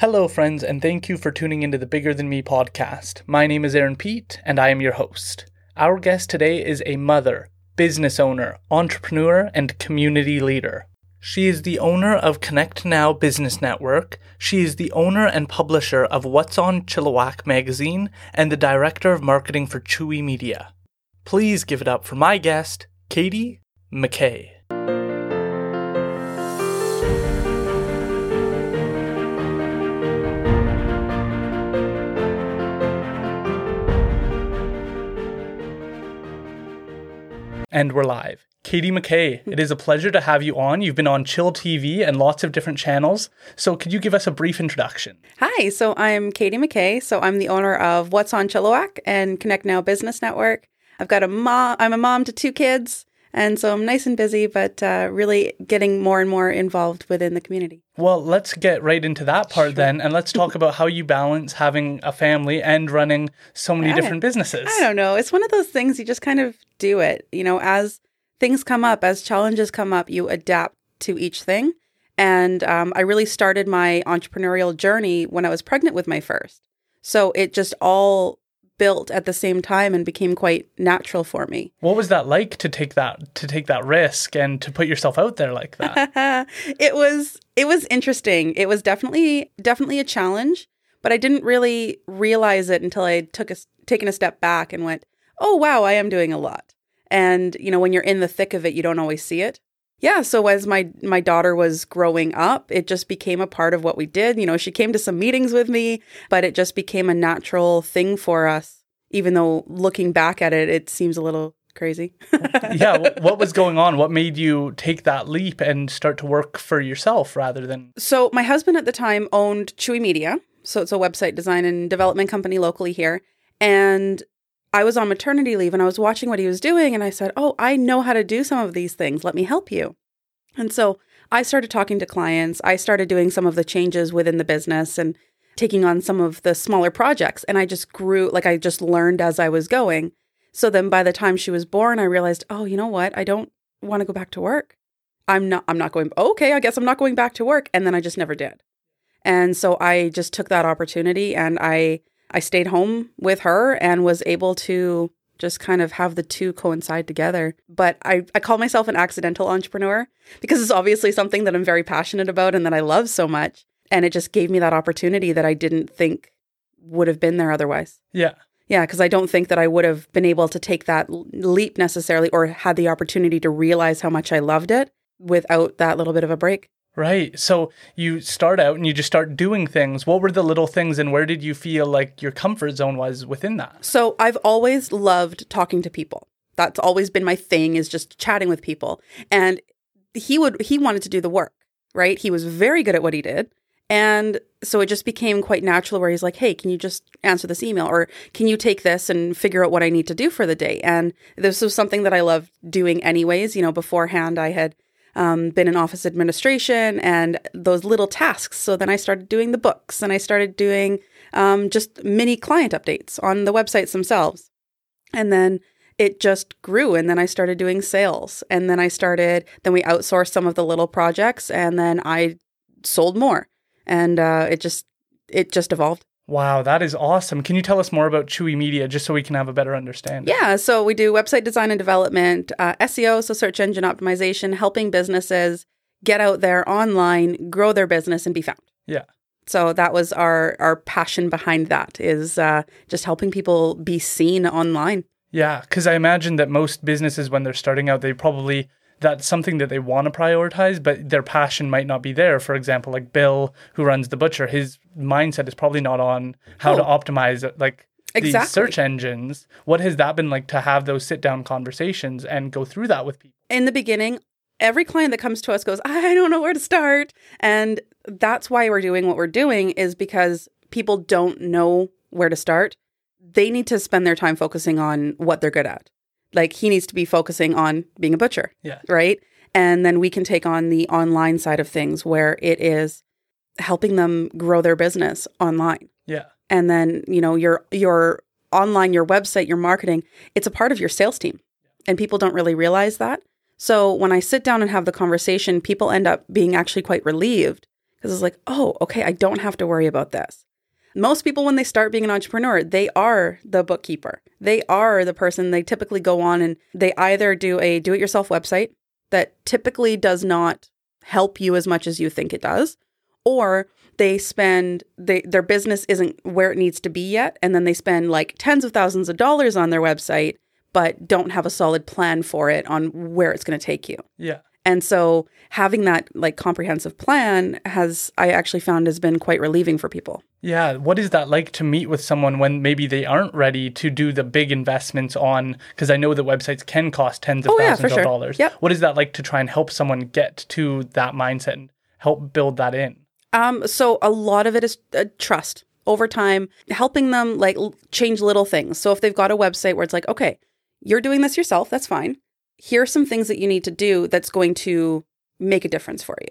Hello, friends, and thank you for tuning into the Bigger Than Me podcast. My name is Aaron Pete, and I am your host. Our guest today is a mother, business owner, entrepreneur, and community leader. She is the owner of Connect Now Business Network. She is the owner and publisher of What's on Chilliwack magazine and the director of marketing for Chewy Media. Please give it up for my guest, Katie McKay. And we're live. Katie McKay, it is a pleasure to have you on. You've been on Chill TV and lots of different channels. So, could you give us a brief introduction? Hi, so I'm Katie McKay. So, I'm the owner of What's on Chilliwack and Connect Now Business Network. I've got a mom, I'm a mom to two kids. And so I'm nice and busy, but uh, really getting more and more involved within the community. Well, let's get right into that part sure. then, and let's talk about how you balance having a family and running so many different businesses. I don't know. It's one of those things you just kind of do it. You know, as things come up, as challenges come up, you adapt to each thing. And um, I really started my entrepreneurial journey when I was pregnant with my first. So it just all built at the same time and became quite natural for me. What was that like to take that to take that risk and to put yourself out there like that? it was it was interesting. It was definitely definitely a challenge, but I didn't really realize it until I took a taken a step back and went, "Oh wow, I am doing a lot." And you know, when you're in the thick of it, you don't always see it yeah so as my my daughter was growing up it just became a part of what we did. You know she came to some meetings with me but it just became a natural thing for us. Even though looking back at it it seems a little crazy. Yeah what was going on? What made you take that leap and start to work for yourself rather than so my husband at the time owned chewy media. So it's a website design and development company locally here. And I was on maternity leave and I was watching what he was doing and I said, Oh, I know how to do some of these things. Let me help you. And so I started talking to clients. I started doing some of the changes within the business and taking on some of the smaller projects. And I just grew, like I just learned as I was going. So then by the time she was born, I realized, oh, you know what? I don't want to go back to work. I'm not, I'm not going, okay, I guess I'm not going back to work. And then I just never did. And so I just took that opportunity and I I stayed home with her and was able to just kind of have the two coincide together. But I, I call myself an accidental entrepreneur because it's obviously something that I'm very passionate about and that I love so much. And it just gave me that opportunity that I didn't think would have been there otherwise. Yeah. Yeah, because I don't think that I would have been able to take that leap necessarily or had the opportunity to realize how much I loved it without that little bit of a break. Right. So you start out and you just start doing things. What were the little things and where did you feel like your comfort zone was within that? So I've always loved talking to people. That's always been my thing is just chatting with people. And he would he wanted to do the work, right? He was very good at what he did. And so it just became quite natural where he's like, "Hey, can you just answer this email or can you take this and figure out what I need to do for the day?" And this was something that I loved doing anyways, you know, beforehand I had um, been in office administration and those little tasks. So then I started doing the books and I started doing um, just mini client updates on the websites themselves. And then it just grew. And then I started doing sales. And then I started, then we outsourced some of the little projects and then I sold more. And uh, it just, it just evolved. Wow, that is awesome. Can you tell us more about Chewy Media just so we can have a better understanding? Yeah, so we do website design and development, uh, SEO, so search engine optimization, helping businesses get out there online, grow their business, and be found. Yeah. So that was our our passion behind that is uh, just helping people be seen online. Yeah, because I imagine that most businesses, when they're starting out, they probably that's something that they want to prioritize, but their passion might not be there. For example, like Bill, who runs the butcher, his mindset is probably not on how oh. to optimize like exactly. these search engines. What has that been like to have those sit down conversations and go through that with people? In the beginning, every client that comes to us goes, I don't know where to start. And that's why we're doing what we're doing is because people don't know where to start. They need to spend their time focusing on what they're good at like he needs to be focusing on being a butcher. Yeah. Right. And then we can take on the online side of things where it is helping them grow their business online. Yeah. And then, you know, your your online, your website, your marketing, it's a part of your sales team. And people don't really realize that. So when I sit down and have the conversation, people end up being actually quite relieved because it's like, oh, okay, I don't have to worry about this. Most people, when they start being an entrepreneur, they are the bookkeeper. They are the person they typically go on and they either do a do it yourself website that typically does not help you as much as you think it does, or they spend they, their business isn't where it needs to be yet and then they spend like tens of thousands of dollars on their website but don't have a solid plan for it on where it's going to take you Yeah. And so having that like comprehensive plan has i actually found has been quite relieving for people Yeah. What is that like to meet with someone when maybe they aren't ready to do the big investments on? Because I know that websites can cost tens of Oh, yeah, thousands sure. of dollars. Yep. What is that like to try and help someone get to that mindset and help build that in? Um, so a lot of it is uh, trust over time, helping them like l- change little things. So if they've got a website where it's like, okay, you're doing this yourself, that's fine. Here are some things that you need to do that's going to make a difference for you.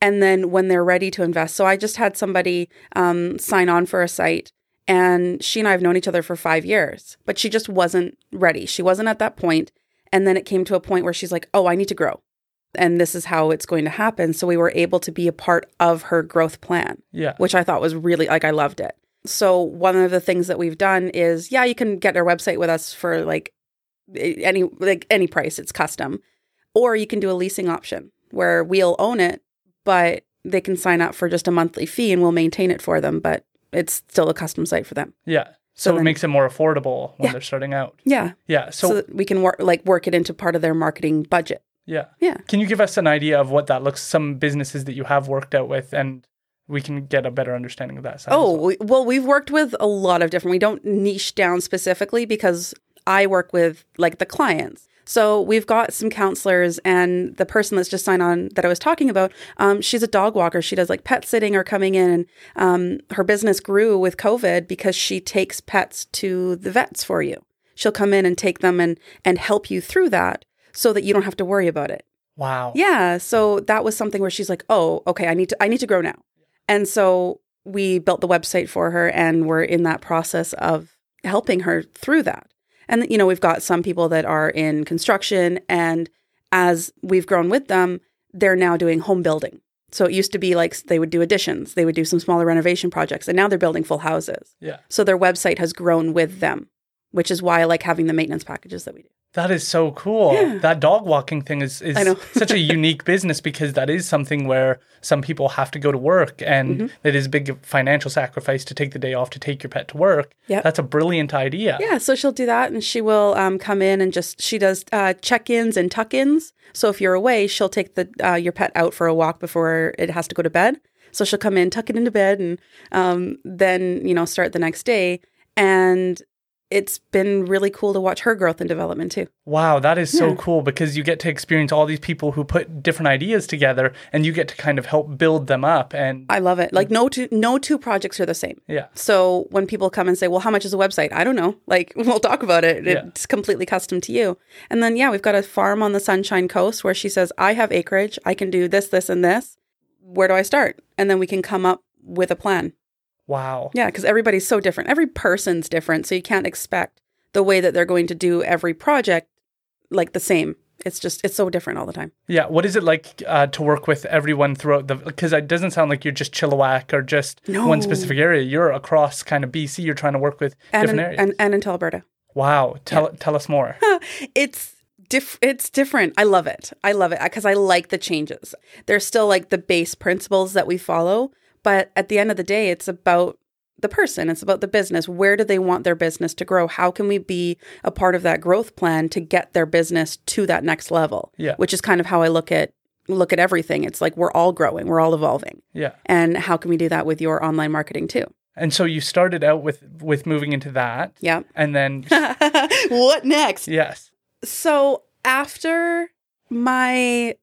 And then when they're ready to invest, so I just had somebody um, sign on for a site, and she and I have known each other for five years, but she just wasn't ready. She wasn't at that point. And then it came to a point where she's like, oh, I need to grow. And this is how it's going to happen. So we were able to be a part of her growth plan Yeah. which I thought was really like I loved it. So one of the things that we've done is yeah, you can get our website with us for like any like any price, it's custom. Or you can do a leasing option where we'll own it, but they can sign up for just a monthly fee and we'll maintain it for them, but it's still a custom site for them. Yeah. So, So it makes it more affordable when Yeah. they're starting out. Yeah. Yeah. So, So, that we can work like work it into part of their marketing budget. yeah. Yeah. Can you give us an idea of what that looks some businesses that you have worked out with and we can get a better understanding of that side? Oh, well? we, well, we've worked with a lot of different. We don't niche down specifically because I work with like the clients. So we've got some counselors, and the person that's just signed on that I was talking about, um, she's a dog walker. She does like pet sitting or coming in, and um, her business grew with COVID because she takes pets to the vets for you. She'll come in and take them and and help you through that, so that you don't have to worry about it. Wow. Yeah. So that was something where she's like, "Oh, okay, I need to I need to grow now." And so we built the website for her and we're in that process of helping her through that. And you know, we've got some people that are in construction and as we've grown with them, they're now doing home building. So it used to be like they would do additions, they would do some smaller renovation projects, and now they're building full houses. Yeah. So their website has grown with them, which is why I like having the maintenance packages that we do. That is so cool. Yeah. That dog walking thing is, is such a unique business because that is something where some people have to go to work and Mm-hmm. it is a big financial sacrifice to take the day off to take your pet to work. Yep. That's a brilliant idea. Yeah, so she'll do that and she will um, come in and just, she does uh, check ins and tuck ins. So if you're away, she'll take the uh, your pet out for a walk before it has to go to bed. So she'll come in, tuck it into bed, and um, then, you know, start the next day. And it's been really cool to watch her growth and development too. Wow, that is so Yeah. cool because you get to experience all these people who put different ideas together and you get to kind of help build them up and I love it. Like no two no two projects are the same. yeah. So when people come and say, "Well, how much is a website?" I don't know. Like we'll talk about it. Yeah. It's completely custom to you. And then yeah, we've got a farm on the Sunshine Coast where she says, "I have acreage. I can do this, this, and this. Where do I start?" And then we can come up with a plan. Wow. Yeah, because everybody's so different. Every person's different, so you can't expect the way that they're going to do every project like the same. It's just it's so different all the time. Yeah, what is it like uh, to work with everyone throughout the? Because it doesn't sound like you're just Chilliwack or just one specific area. You're across kind of BC. You're trying to work with And different in, areas. and, and into Alberta. wow, tell tell us more. it's diff- it's different. I love it. I love it because I like the changes. There's still like the base principles that we follow, but at the end of the day, it's about the person. It's about the business. Where do they want their business to grow? How can we be a part of that growth plan to get their business to that next level? Yeah. Which is kind of how I look at look at everything. It's like we're all growing, we're all evolving. Yeah, And how can we do that with your online marketing too? and so you started out with with moving into that, Yeah. and then what next? yes, So after my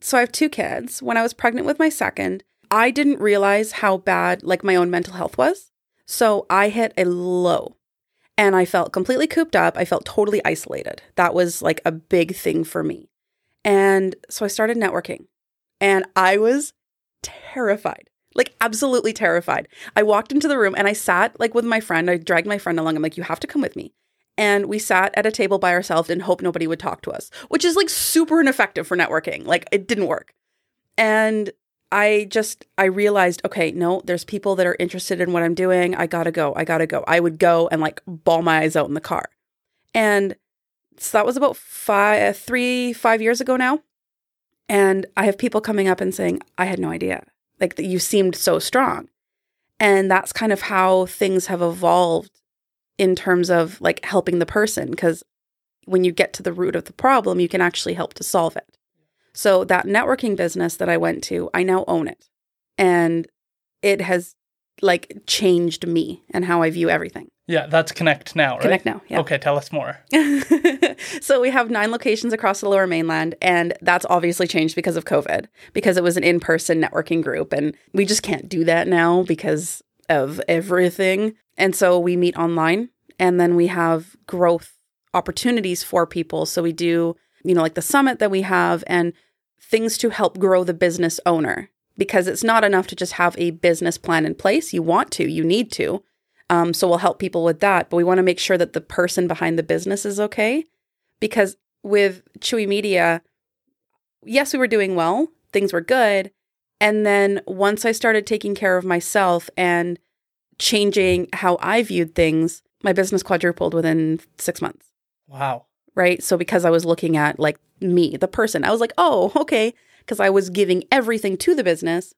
so I have two kids. When I was pregnant with my second, I didn't realize how bad like my own mental health was. So I hit a low and I felt completely cooped up. I felt totally isolated. That was like a big thing for me. And so I started networking and I was terrified. Like absolutely terrified. I walked into the room and I sat like with my friend. I dragged my friend along. I'm like, you have to come with me and we sat at a table by ourselves and hoped nobody would talk to us, which is like super ineffective for networking. Like it didn't work. And I just I realized, okay, no, there's people that are interested in what I'm doing. I gotta go. I gotta go. I would go and like bawl my eyes out in the car. And so that was about five, three, five years ago now. And I have people coming up and saying, I had no idea. Like that you seemed so strong. And that's kind of how things have evolved in terms of like helping the person. Cause when you get to the root of the problem, you can actually help to solve it. So that networking business that I went to, I now own it. And it has like changed me and how I view everything. Yeah, that's Connect Now, right? Connect Now, yeah. Okay, tell us more. so we have nine locations across the lower mainland, and that's obviously changed because of COVID, because it was an in person networking group. And we just can't do that now because of everything. And so we meet online, and then we have growth opportunities for people. So we do, you know, like the summit that we have and things to help grow the business owner because it's not enough to just have a business plan in place. You want to, you need to. Um, so we'll help people with that, but we want to make sure that the person behind the business is okay. Because with Chewy Media, yes, we were doing well, things were good. And then once I started taking care of myself and changing how I viewed things, my business quadrupled within six months. Wow. Right. So because I was looking at like me, the person, I was like, oh, okay. Because I was giving everything to the business.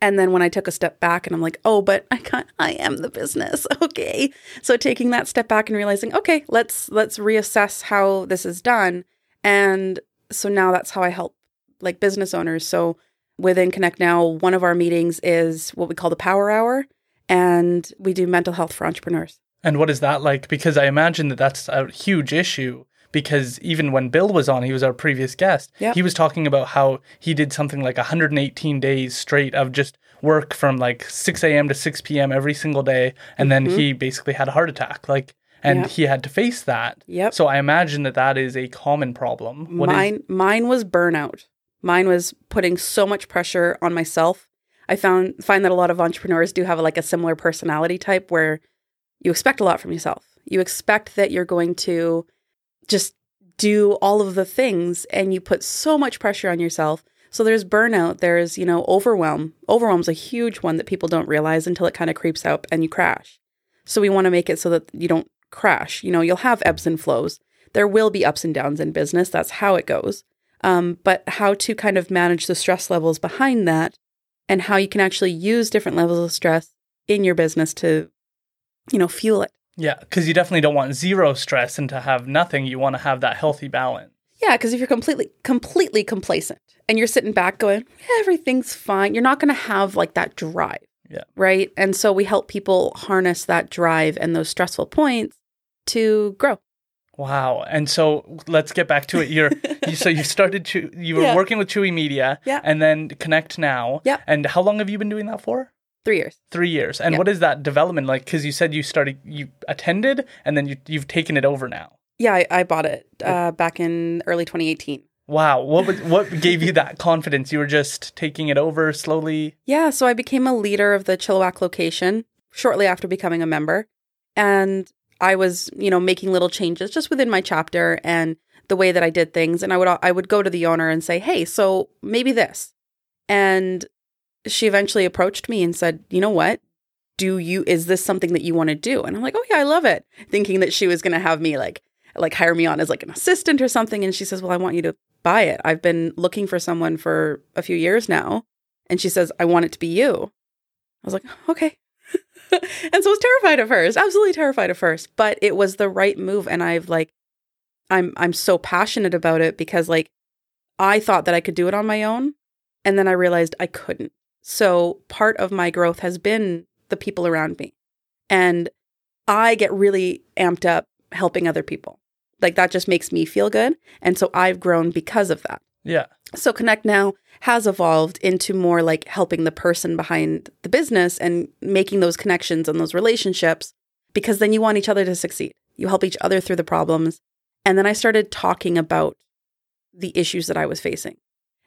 And then when I took a step back and I'm like, oh, but I can't, I am the business. Okay. So taking that step back and realizing, okay, let's let's reassess how this is done. And so now that's how I help like business owners. So within Connect Now, one of our meetings is what we call the power hour. And we do mental health for entrepreneurs. And what is that like? Because I imagine that that's a huge issue. Because even when Bill was on, he was our previous guest. Yep. He was talking about how he did something like 118 days straight of just work from like 6 a.m. to 6 p.m. every single day. And then mm-hmm. he basically had a heart attack. Like, and Yep. he had to face that. Yep. So I imagine that that is a common problem. What is- mine mine was burnout. Mine was putting so much pressure on myself. I found find that a lot of entrepreneurs do have like a similar personality type where you expect a lot from yourself. You expect that you're going to just do all of the things and you put so much pressure on yourself. So there's burnout, there's, you know, overwhelm. Overwhelm's a huge one that people don't realize until it kind of creeps up and you crash. So we want to make it so that you don't crash. You know, you'll have ebbs and flows. There will be ups and downs in business. That's how it goes. Um, but how to kind of manage the stress levels behind that and how you can actually use different levels of stress in your business to, you know, fuel it. yeah, because you definitely don't want zero stress and to have nothing. You want to have that healthy balance. Yeah, because if you're completely completely complacent and you're sitting back going, everything's fine, you're not going to have like that drive. Yeah. Right. And so we help people harness that drive and those stressful points to grow. Wow. And so let's get back to it. You're you, so you started Chew, you were Yeah. working with Chewy Media Yeah. and then Connect Now. Yeah. And how long have you been doing that for? Three years. 3 years. And Yeah. what is that development like cuz you said you started you attended and then you you've taken it over now. Yeah, I, I bought it uh, back in early 2018. Wow. What was, what gave you that confidence? You were just taking it over slowly. Yeah, so I became a leader of the Chilliwack location shortly after becoming a member. And I was, you know, making little changes just within my chapter and the way that I did things. And I would I would go to the owner and say, "Hey, so maybe this." And she eventually approached me and said, "You know what? Do you is this something that you want to do?" And I'm like, "Oh yeah, I love it." Thinking that she was going to have me like like hire me on as like an assistant or something and she says, "Well, I want you to buy it. I've been looking for someone for a few years now." And she says, I want it to be you. I was like, okay. and so I was terrified at first, absolutely terrified at first, but it was the right move. And I've like, I'm, I'm so passionate about it because like I thought that I could do it on my own. And then I realized I couldn't. So part of my growth has been the people around me. And I get really amped up helping other people. Like that just makes me feel good. And so I've grown because of that. Yeah. So Connect Now has evolved into more like helping the person behind the business and making those connections and those relationships because then you want each other to succeed. You help each other through the problems. And then I started talking about the issues that I was facing.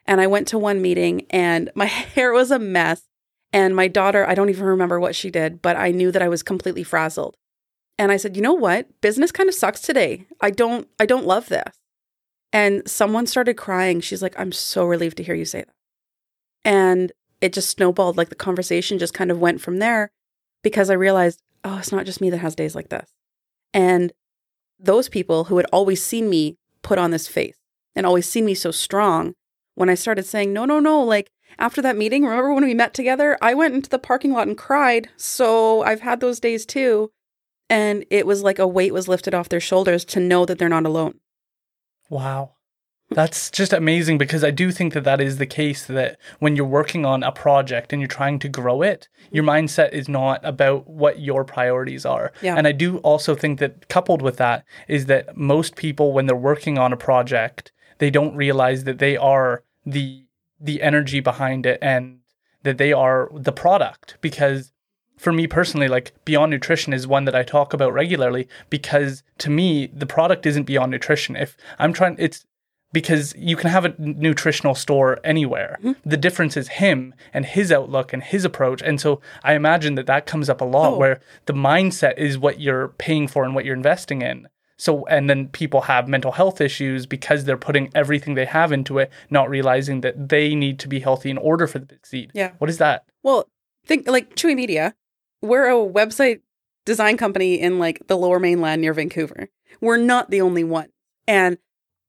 And I went to one meeting and my hair was a mess. And my daughter, I don't even remember what she did, but I knew that I was completely frazzled. And I said, "You know what? Business kind of sucks today. I don't I don't love this." And someone started crying. She's like, I'm so relieved to hear you say that. And it just snowballed. Like the conversation just kind of went from there because I realized, oh, it's not just me that has days like this. And those people who had always seen me put on this face and always seen me so strong, when I started saying, no, no, no, like after that meeting, remember when we met together? I went into the parking lot and cried. So I've had those days too. And it was like a weight was lifted off their shoulders to know that they're not alone. Wow. That's just amazing because I do think that that is the case that when you're working on a project and you're trying to grow it, mm-hmm. your mindset is not about what your priorities are. Yeah. And I do also think that coupled with that is that most people when they're working on a project, they don't realize that they are the the energy behind it and that they are the product because for me personally, like Beyond Nutrition is one that I talk about regularly because to me, the product isn't Beyond Nutrition. If I'm trying, it's because you can have a nutritional store anywhere. Mm-hmm. The difference is him and his outlook and his approach. And so I imagine that that comes up a lot oh. where the mindset is what you're paying for and what you're investing in. So, and then people have mental health issues because they're putting everything they have into it, not realizing that they need to be healthy in order for the big seed. Yeah. What is that? Well, think like Chewy Media. We're a website design company in like the lower mainland near Vancouver. We're not the only one. And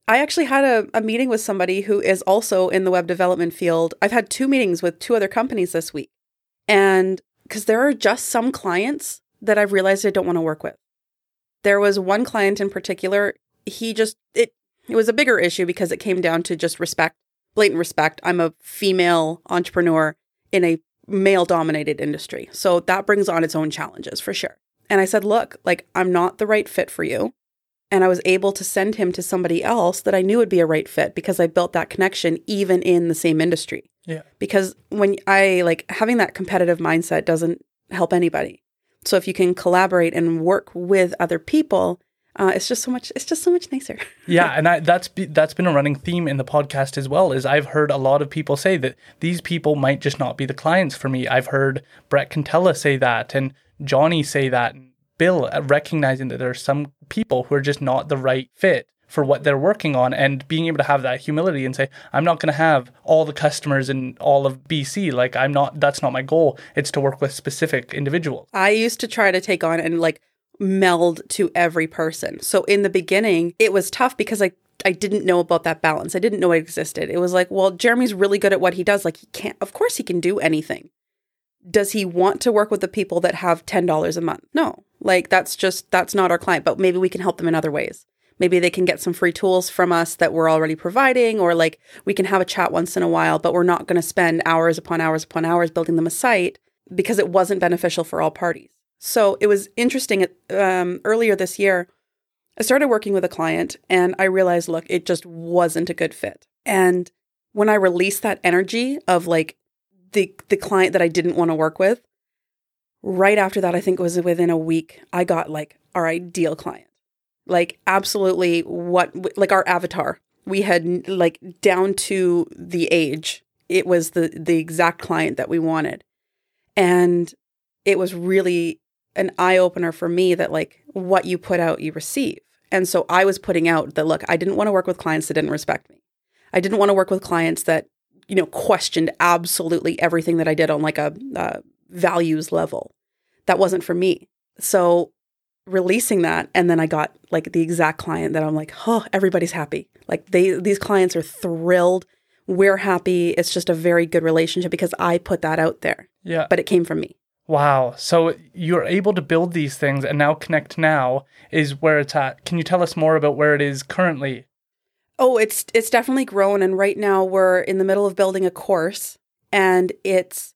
I actually had a, a meeting with somebody who is also in the web development field. I've had two meetings with two other companies this week. And because there are just some clients that I've realized I don't want to work with. There was one client in particular, he just, it, it was a bigger issue because it came down to just respect, blatant respect. I'm a female entrepreneur in a male dominated industry. So that brings on its own challenges for sure. And I said, look, like, I'm not the right fit for you and I was able to send him to somebody else that I knew would be a right fit because I built that connection even in the same industry. Yeah. Because when I like having that competitive mindset doesn't help anybody. So if you can collaborate and work with other people, uh, it's just so much. It's just so much nicer. yeah, and I, that's be, that's been a running theme in the podcast as well. Is I've heard a lot of people say that these people might just not be the clients for me. I've heard Brett Cantella say that, and Johnny say that, and Bill uh, recognizing that there are some people who are just not the right fit for what they're working on and being able to have that humility and say i'm not going to have all the customers in all of bc like i'm not that's not my goal it's to work with specific individuals i used to try to take on and like meld to every person so in the beginning it was tough because like I didn't know about that balance. I didn't know it existed. It was like, well, Jeremy's really good at what he does. Like he can't of course he can do anything. Does he want to work with the people that have $10 a month? No. Like that's just that's not our client, but maybe we can help them in other ways. Maybe they can get some free tools from us that we're already providing, or like we can have a chat once in a while, but we're not going to spend hours upon hours upon hours building them a site because it wasn't beneficial for all parties. So it was interesting. Um, earlier this year, I started working with a client and I realized, look, it just wasn't a good fit. And when I released that energy of like the the client that I didn't want to work with, right after that, I think it was within a week, I got like our ideal client. Like, absolutely what, like our avatar. We had like down to the age, it was the, the exact client that we wanted. And it was really an eye opener for me that like what you put out, you receive. And so I was putting out that look, I didn't want to work with clients that didn't respect me. I didn't want to work with clients that, you know, questioned absolutely everything that I did on like a, a values level. That wasn't for me. So releasing that and then I got like the exact client that I'm like, "Oh, everybody's happy." Like they these clients are thrilled. We're happy. It's just a very good relationship because I put that out there. Yeah. But it came from me. Wow. So you're able to build these things and now Connect Now is where it's at. Can you tell us more about where it is currently? Oh, it's it's definitely grown and right now we're in the middle of building a course and it's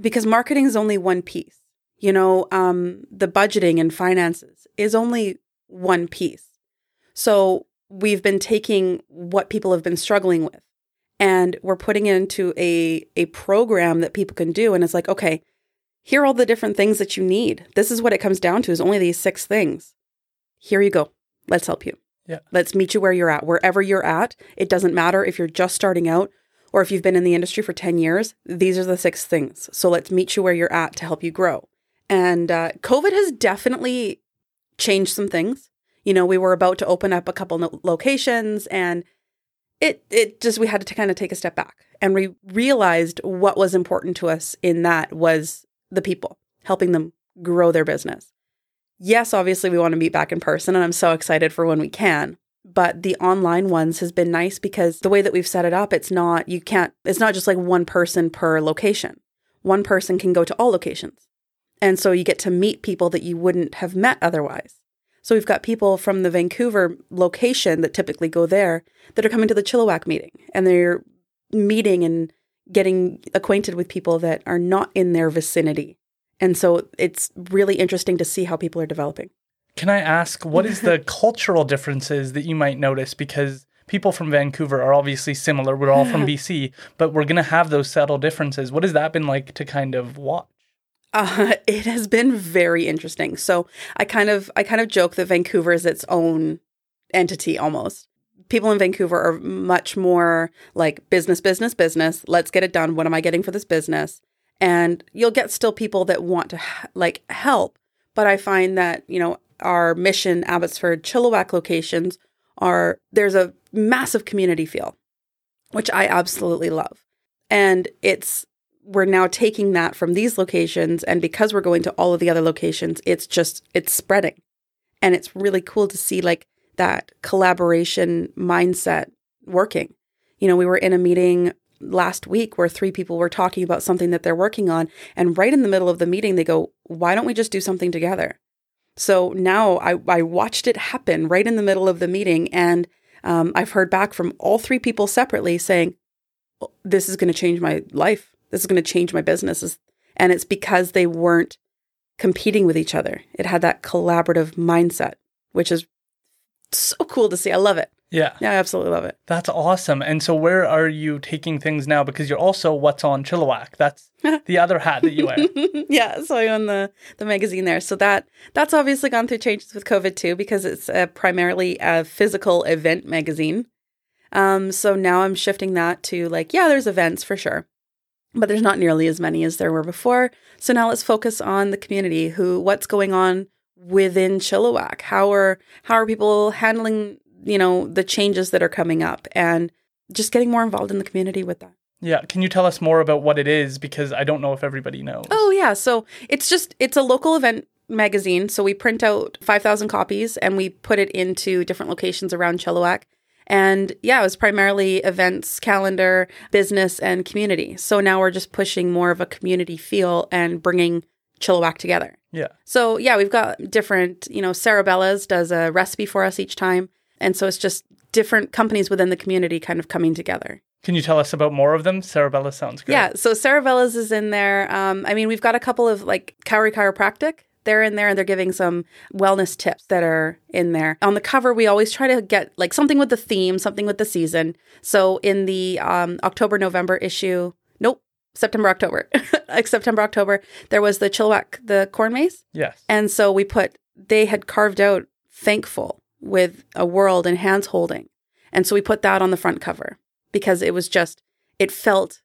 because marketing is only one piece. You know, um, the budgeting and finances is only one piece. So we've been taking what people have been struggling with and we're putting it into a, a program that people can do. And it's like, okay, here are all the different things that you need. This is what it comes down to is only these six things. Here you go. Let's help you. Yeah. Let's meet you where you're at. Wherever you're at, it doesn't matter if you're just starting out or if you've been in the industry for 10 years. These are the six things. So let's meet you where you're at to help you grow. And uh, COVID has definitely changed some things. You know, we were about to open up a couple no- locations and it it just we had to kind of take a step back and we realized what was important to us in that was the people helping them grow their business. Yes obviously we want to meet back in person and i'm so excited for when we can but the online ones has been nice because the way that we've set it up it's not you can't it's not just like one person per location. One person can go to all locations and so you get to meet people that you wouldn't have met otherwise so we've got people from the Vancouver location that typically go there that are coming to the Chilliwack meeting and they're meeting and getting acquainted with people that are not in their vicinity. And so it's really interesting to see how people are developing. Can I ask what is the cultural differences that you might notice because people from Vancouver are obviously similar. We're all from BC, but we're going to have those subtle differences. What has that been like to kind of watch? Uh, it has been very interesting. So I kind of I kind of joke that Vancouver is its own entity almost. People in Vancouver are much more like business, business, business. Let's get it done. What am I getting for this business? And you'll get still people that want to like help, but I find that you know our mission Abbotsford Chilliwack locations are there's a massive community feel, which I absolutely love, and it's we're now taking that from these locations and because we're going to all of the other locations it's just it's spreading. And it's really cool to see like that collaboration mindset working. You know we were in a meeting last week where three people were talking about something that they're working on and right in the middle of the meeting they go why don't we just do something together? So now i, I watched it happen right in the middle of the meeting and um, i've heard back from all three people separately saying this is going to change my life this is going to change my business. And it's because they weren't competing with each other. It had that collaborative mindset, which is so cool to see. I love it. Yeah. Yeah, I absolutely love it. That's awesome. And so where are you taking things now? Because you're also what's on Chilliwack. That's the other hat that you wear. yeah. So I own the the magazine there. So that that's obviously gone through changes with COVID too, because it's a, primarily a physical event magazine. Um, so now I'm shifting that to like, yeah, there's events for sure but there's not nearly as many as there were before. So now let's focus on the community. Who, what's going on within Chilliwack? How are how are people handling you know the changes that are coming up, and just getting more involved in the community with that. Yeah, can you tell us more about what it is because I don't know if everybody knows. Oh yeah, so it's just it's a local event magazine. So we print out 5,000 copies and we put it into different locations around Chilliwack. And yeah, it was primarily events, calendar, business, and community. So now we're just pushing more of a community feel and bringing Chilliwack together. Yeah. So yeah, we've got different, you know, Sarah Bella's does a recipe for us each time. And so it's just different companies within the community kind of coming together. Can you tell us about more of them? Sarah sounds great. Yeah, so Sarah Bella's is in there. Um, I mean, we've got a couple of like Kauri Chiropractic they're in there and they're giving some wellness tips that are in there. On the cover, we always try to get like something with the theme, something with the season. So in the um, October November issue, nope, September October, like September October, there was the Chilliwack the corn maze. Yes, and so we put they had carved out thankful with a world and hands holding, and so we put that on the front cover because it was just it felt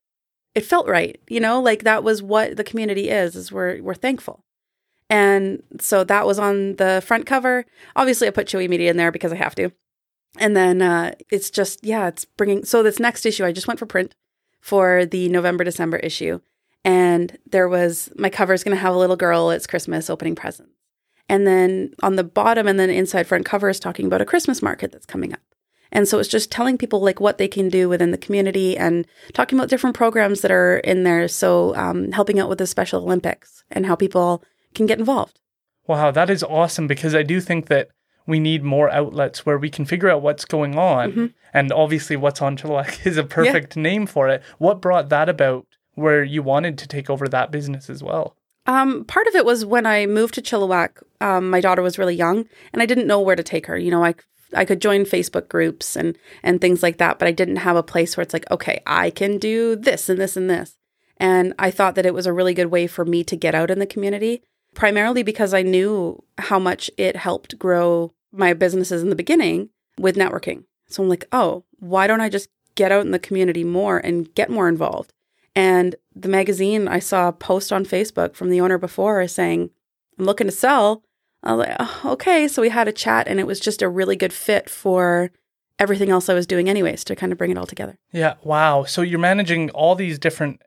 it felt right, you know, like that was what the community is is we're we're thankful. And so that was on the front cover. Obviously, I put Chewy Media in there because I have to. And then uh, it's just, yeah, it's bringing. So this next issue, I just went for print for the November, December issue. And there was my cover is going to have a little girl. It's Christmas opening presents. And then on the bottom and then inside front cover is talking about a Christmas market that's coming up. And so it's just telling people like what they can do within the community and talking about different programs that are in there. So um, helping out with the Special Olympics and how people can get involved. Wow, that is awesome because I do think that we need more outlets where we can figure out what's going on. Mm-hmm. And obviously, What's on Chilliwack is a perfect yeah. name for it. What brought that about where you wanted to take over that business as well? Um, part of it was when I moved to Chilliwack, um, my daughter was really young and I didn't know where to take her. You know, I, I could join Facebook groups and, and things like that, but I didn't have a place where it's like, okay, I can do this and this and this. And I thought that it was a really good way for me to get out in the community primarily because I knew how much it helped grow my businesses in the beginning with networking. So I'm like, oh, why don't I just get out in the community more and get more involved? And the magazine, I saw a post on Facebook from the owner before saying, I'm looking to sell. I was like, oh, okay. So we had a chat and it was just a really good fit for everything else I was doing anyways to kind of bring it all together. Yeah. Wow. So you're managing all these different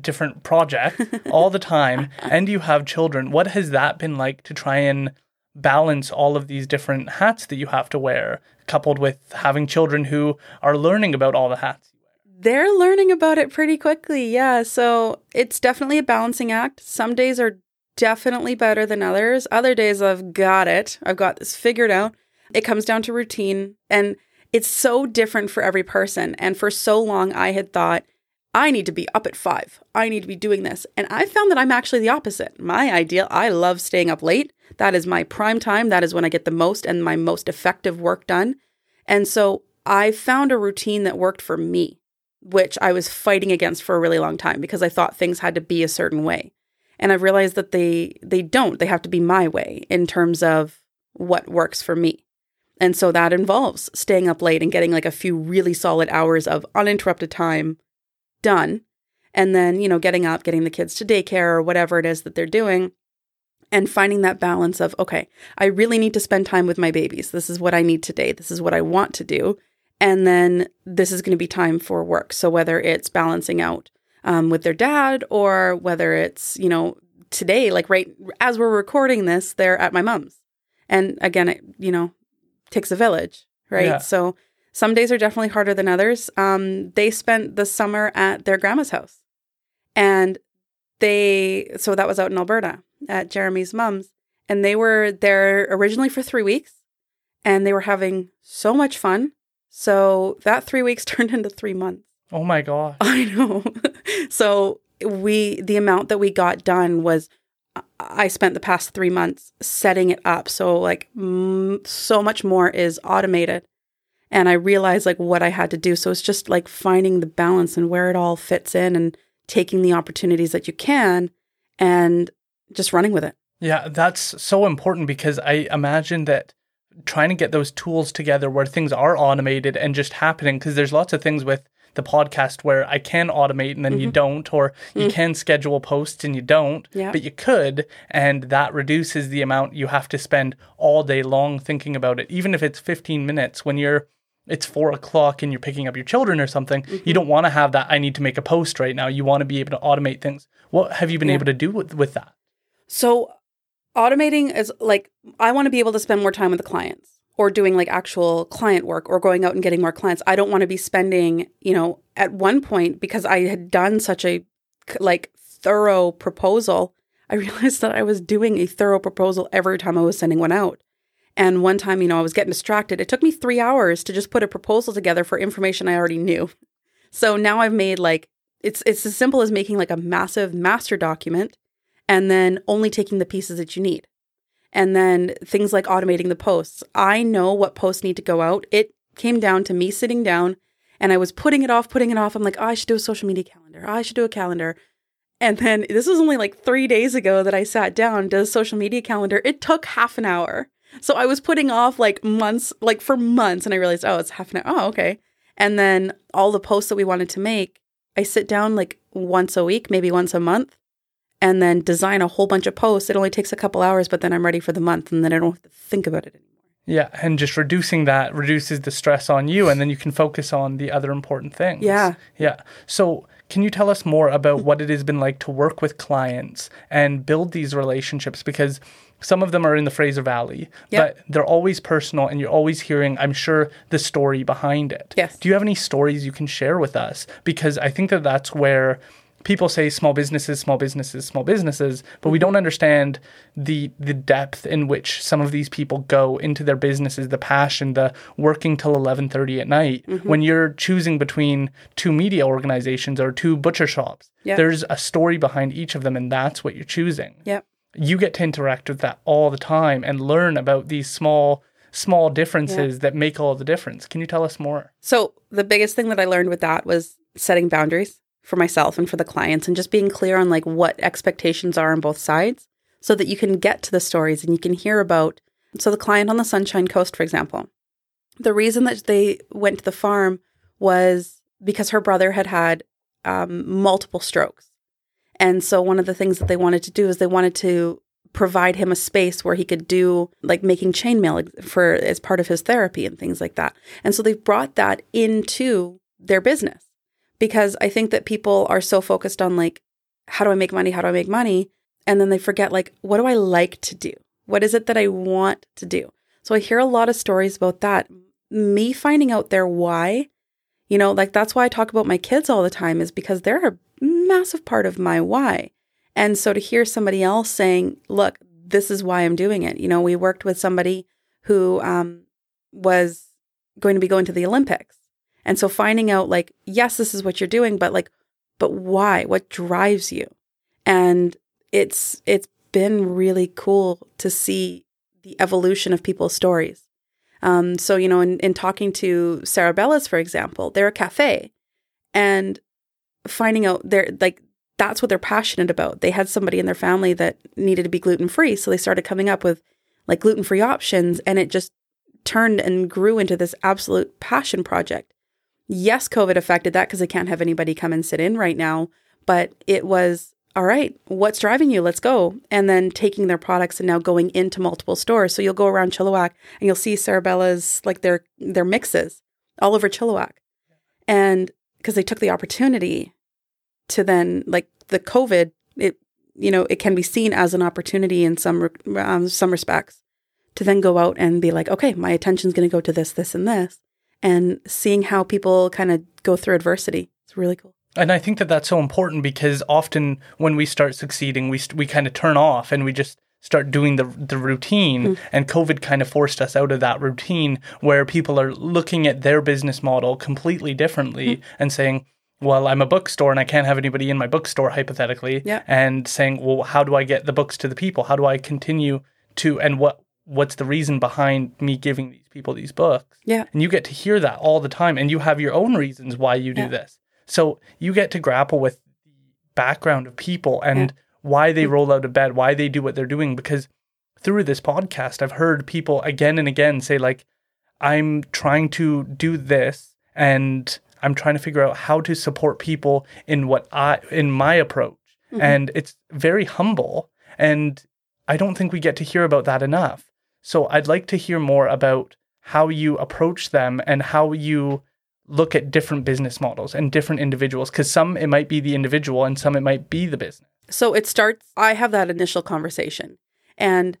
different projects all the time and you have children. What has that been like to try and balance all of these different hats that you have to wear coupled with having children who are learning about all the hats? They're learning about it pretty quickly. Yeah. So it's definitely a balancing act. Some days are definitely better than others. Other days I've got it. I've got this figured out. It comes down to routine and it's so different for every person. And for so long, I had thought, I need to be up at five. I need to be doing this. And I found that I'm actually the opposite. My ideal, I love staying up late. That is my prime time. That is when I get the most and my most effective work done. And so I found a routine that worked for me, which I was fighting against for a really long time because I thought things had to be a certain way. And I've realized that they they don't. They have to be my way in terms of what works for me. And so that involves staying up late and getting like a few really solid hours of uninterrupted time done. And then, you know, getting up, getting the kids to daycare or whatever it is that they're doing. And finding that balance of, okay, I really need to spend time with my babies. This is what I need today. This is what I want to do. And then this is going to be time for work. So whether it's balancing out um, with their dad or whether it's, you know, today, like right as we're recording this, they're at my mom's. And again, it, you know, takes a village, right? Yeah. So some days are definitely harder than others. Um, they spent the summer at their grandma's house, and they so that was out in Alberta at Jeremy's mom's, and they were there originally for three weeks, and they were having so much fun. So that three weeks turned into three months. Oh my god. I know. so we the amount that we got done was I spent the past three months setting it up. So, like, m- so much more is automated. And I realized, like, what I had to do. So, it's just like finding the balance and where it all fits in and taking the opportunities that you can and just running with it. Yeah, that's so important because I imagine that trying to get those tools together where things are automated and just happening because there's lots of things with the podcast where I can automate and then mm-hmm. you don't, or you mm. can schedule posts and you don't, yeah. but you could, and that reduces the amount you have to spend all day long thinking about it. Even if it's 15 minutes when you're it's four o'clock and you're picking up your children or something, mm-hmm. you don't want to have that. I need to make a post right now. You want to be able to automate things. What have you been yeah. able to do with, with that? So, automating is like, I want to be able to spend more time with the clients or doing like actual client work or going out and getting more clients. I don't want to be spending, you know, at one point because I had done such a like thorough proposal, I realized that I was doing a thorough proposal every time I was sending one out. And one time, you know, I was getting distracted. It took me 3 hours to just put a proposal together for information I already knew. So now I've made like it's it's as simple as making like a massive master document and then only taking the pieces that you need. And then things like automating the posts. I know what posts need to go out. It came down to me sitting down and I was putting it off, putting it off. I'm like, oh, I should do a social media calendar. Oh, I should do a calendar. And then this was only like three days ago that I sat down, a social media calendar. It took half an hour. So I was putting off like months, like for months. And I realized, oh, it's half an hour. Oh, okay. And then all the posts that we wanted to make, I sit down like once a week, maybe once a month and then design a whole bunch of posts. It only takes a couple hours, but then I'm ready for the month and then I don't have to think about it anymore. Yeah, and just reducing that reduces the stress on you and then you can focus on the other important things. Yeah. Yeah. So, can you tell us more about what it has been like to work with clients and build these relationships because some of them are in the Fraser Valley, yep. but they're always personal and you're always hearing, I'm sure, the story behind it. Yes. Do you have any stories you can share with us? Because I think that that's where people say small businesses, small businesses, small businesses, but we don't understand the the depth in which some of these people go into their businesses, the passion, the working till 11:30 at night. Mm-hmm. When you're choosing between two media organizations or two butcher shops, yep. there's a story behind each of them and that's what you're choosing. Yep. You get to interact with that all the time and learn about these small small differences yep. that make all the difference. Can you tell us more? So, the biggest thing that I learned with that was setting boundaries for myself and for the clients and just being clear on like what expectations are on both sides so that you can get to the stories and you can hear about so the client on the sunshine coast for example the reason that they went to the farm was because her brother had had um, multiple strokes and so one of the things that they wanted to do is they wanted to provide him a space where he could do like making chainmail for as part of his therapy and things like that. And so they've brought that into their business because I think that people are so focused on like, how do I make money? How do I make money? And then they forget like, what do I like to do? What is it that I want to do? So I hear a lot of stories about that. Me finding out their why, you know, like that's why I talk about my kids all the time is because they're a massive part of my why. And so to hear somebody else saying, look, this is why I'm doing it. You know, we worked with somebody who um, was going to be going to the Olympics. And so finding out, like, yes, this is what you're doing, but like, but why? What drives you? And it's it's been really cool to see the evolution of people's stories. Um, so you know, in, in talking to Sarabella's, for example, they're a cafe, and finding out they're like that's what they're passionate about. They had somebody in their family that needed to be gluten free. So they started coming up with like gluten free options and it just turned and grew into this absolute passion project. Yes, COVID affected that because they can't have anybody come and sit in right now, but it was all right, what's driving you? Let's go. And then taking their products and now going into multiple stores. So you'll go around Chilliwack and you'll see Sarabella's like their their mixes all over Chilliwack. And because they took the opportunity to then like the COVID, it you know it can be seen as an opportunity in some um, some respects to then go out and be like, okay, my attention's going to go to this, this, and this, and seeing how people kind of go through adversity. It's really cool. And I think that that's so important because often when we start succeeding, we we kind of turn off and we just start doing the the routine mm. and covid kind of forced us out of that routine where people are looking at their business model completely differently mm. and saying well, I'm a bookstore and I can't have anybody in my bookstore, hypothetically, yeah. and saying, well, how do I get the books to the people? How do I continue to, and what what's the reason behind me giving these people these books? Yeah. And you get to hear that all the time, and you have your own reasons why you do yeah. this. So you get to grapple with the background of people and yeah. why they roll out of bed, why they do what they're doing. Because through this podcast, I've heard people again and again say, like, I'm trying to do this and I'm trying to figure out how to support people in what I in my approach. Mm-hmm. And it's very humble and I don't think we get to hear about that enough. So I'd like to hear more about how you approach them and how you look at different business models and different individuals because some it might be the individual and some it might be the business. So it starts I have that initial conversation and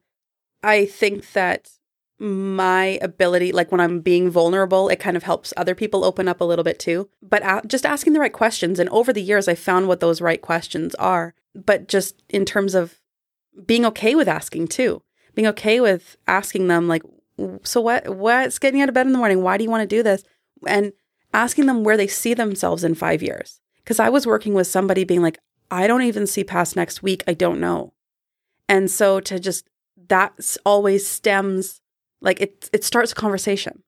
I think that my ability, like when I'm being vulnerable, it kind of helps other people open up a little bit too. But a- just asking the right questions. And over the years, I found what those right questions are. But just in terms of being okay with asking too, being okay with asking them, like, so what, what's getting out of bed in the morning? Why do you want to do this? And asking them where they see themselves in five years. Cause I was working with somebody being like, I don't even see past next week. I don't know. And so to just, that always stems like it it starts a conversation.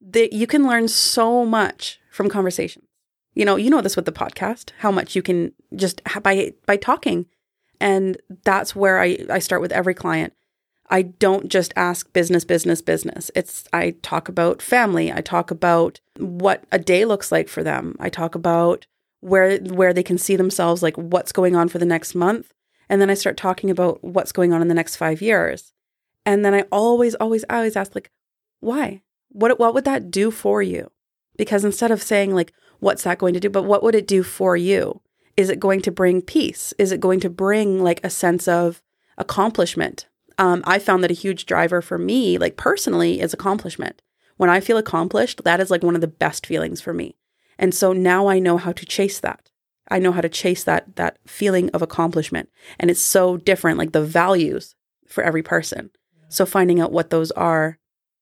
That you can learn so much from conversations. You know, you know this with the podcast, how much you can just by by talking. And that's where I I start with every client. I don't just ask business, business, business. It's I talk about family. I talk about what a day looks like for them. I talk about where where they can see themselves, like what's going on for the next month. And then I start talking about what's going on in the next five years. And then I always, always, always ask, like, why? What, what would that do for you? Because instead of saying, like, what's that going to do, but what would it do for you? Is it going to bring peace? Is it going to bring like a sense of accomplishment? Um, I found that a huge driver for me, like personally, is accomplishment. When I feel accomplished, that is like one of the best feelings for me. And so now I know how to chase that. I know how to chase that that feeling of accomplishment. And it's so different, like the values for every person. So finding out what those are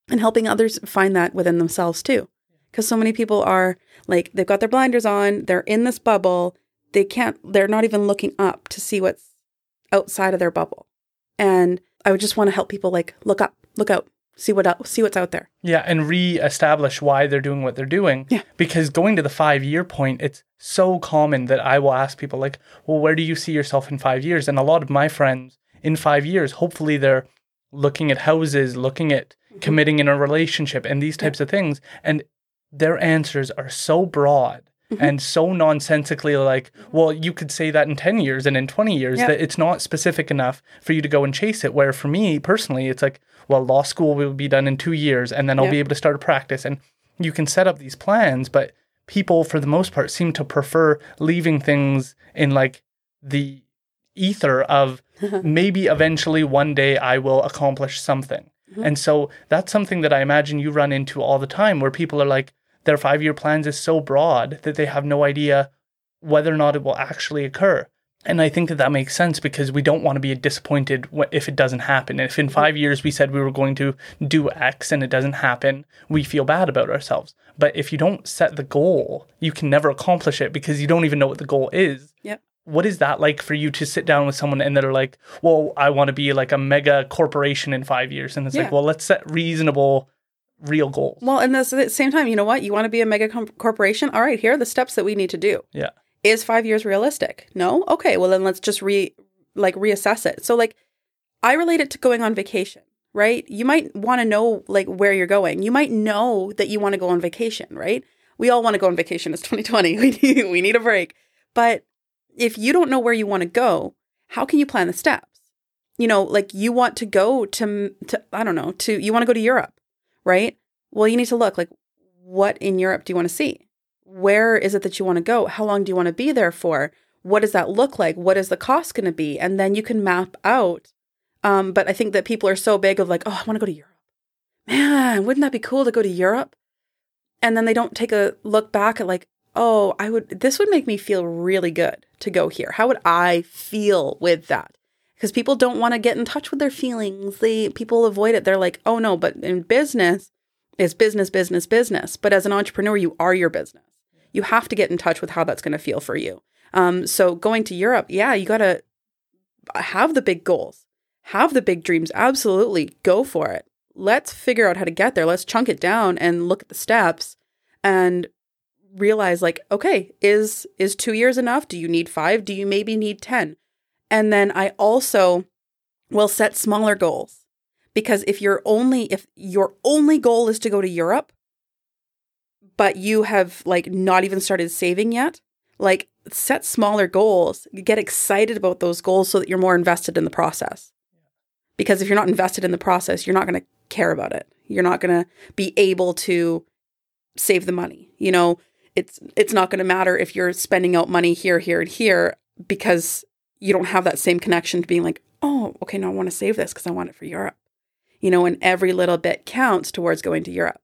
and helping others find that within themselves too. Because so many people are like, they've got their blinders on, they're in this bubble, they can't, they're not even looking up to see what's outside of their bubble. And I would just want to help people like, look up, look out, see what else, see what's out there. Yeah, and re-establish why they're doing what they're doing. Yeah. Because going to the five year point, it's so common that I will ask people like, well, where do you see yourself in five years? And a lot of my friends in five years, hopefully they're looking at houses, looking at mm-hmm. committing in a relationship, and these types yeah. of things. And their answers are so broad and so nonsensically like, well, you could say that in 10 years and in 20 years Yep. that it's not specific enough for you to go and chase it. Where for me personally, it's like, well, law school will be done in two years and then I'll Yep. be able to start a practice. And you can set up these plans, but people for the most part seem to prefer leaving things in like the ether of maybe eventually one day I will accomplish something. Mm-hmm. And so that's something that I imagine you run into all the time where people are like, their five year plans is so broad that they have no idea whether or not it will actually occur. And I think that that makes sense because we don't want to be disappointed if it doesn't happen. If in five years we said we were going to do X and it doesn't happen, we feel bad about ourselves. But if you don't set the goal, you can never accomplish it because you don't even know what the goal is Yep. What is that like for you to sit down with someone and they're like, well, I want to be like a mega corporation in five years? And it's Yeah. like, well, let's set reasonable, real goals. Well, and at the same time, you know what? You want to be a mega com- corporation? All right, here are the steps that we need to do. yeah. Is five years realistic? No? Okay, well, then let's just re like reassess it. So, like, I relate it to going on vacation, right? You might want to know like where you're going. You might know that you want to go on vacation, right? We all want to go on vacation. It's 2020. We need, we need a break. But if you don't know where you want to go, how can you plan the steps? You know, like you want to go to to I don't know, to you want to go to Europe, right? Well, you need to look like what in Europe do you want to see? Where is it that you want to go? How long do you want to be there for? What does that look like? What is the cost going to be? And then you can map out. Um, but I think that people are so big of like, oh, I want to go to Europe. Man, wouldn't that be cool to go to Europe? And then they don't take a look back at like, oh, I would, this would make me feel really good to go here. How would I feel with that? Because people don't want to get in touch with their feelings. They, people avoid it. They're like, oh no, but in business, it's business, business, business. But as an entrepreneur, you are your business. You have to get in touch with how that's going to feel for you. Um, so going to Europe, yeah, you got to have the big goals, have the big dreams. Absolutely, go for it. Let's figure out how to get there. Let's chunk it down and look at the steps and realize like, okay, is is 2 years enough? Do you need 5? Do you maybe need 10? And then I also will set smaller goals. Because if you're only if your only goal is to go to Europe, but you have like not even started saving yet, like set smaller goals, get excited about those goals so that you're more invested in the process. Because if you're not invested in the process, you're not going to care about it. You're not going to be able to save the money. You know, it's it's not going to matter if you're spending out money here, here, and here because you don't have that same connection to being like, oh, okay, no, I want to save this because I want it for Europe. You know, and every little bit counts towards going to Europe.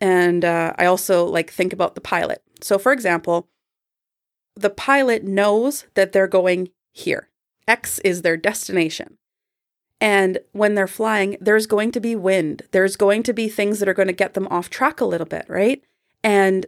And uh, I also like think about the pilot. So, for example, the pilot knows that they're going here. X is their destination. And when they're flying, there's going to be wind. There's going to be things that are going to get them off track a little bit, right? And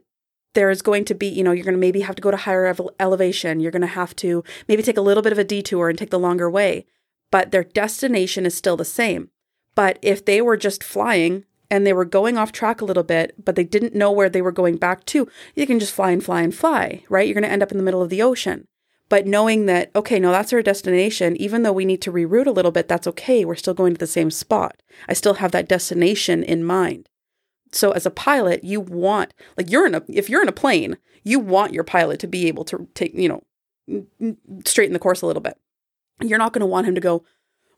there's going to be, you know, you're going to maybe have to go to higher ele- elevation. You're going to have to maybe take a little bit of a detour and take the longer way. But their destination is still the same. But if they were just flying and they were going off track a little bit, but they didn't know where they were going back to, you can just fly and fly and fly, right? You're going to end up in the middle of the ocean. But knowing that, okay, no, that's our destination, even though we need to reroute a little bit, that's okay. We're still going to the same spot. I still have that destination in mind. So as a pilot, you want, like you're in a, if you're in a plane, you want your pilot to be able to take, you know, straighten the course a little bit. You're not going to want him to go,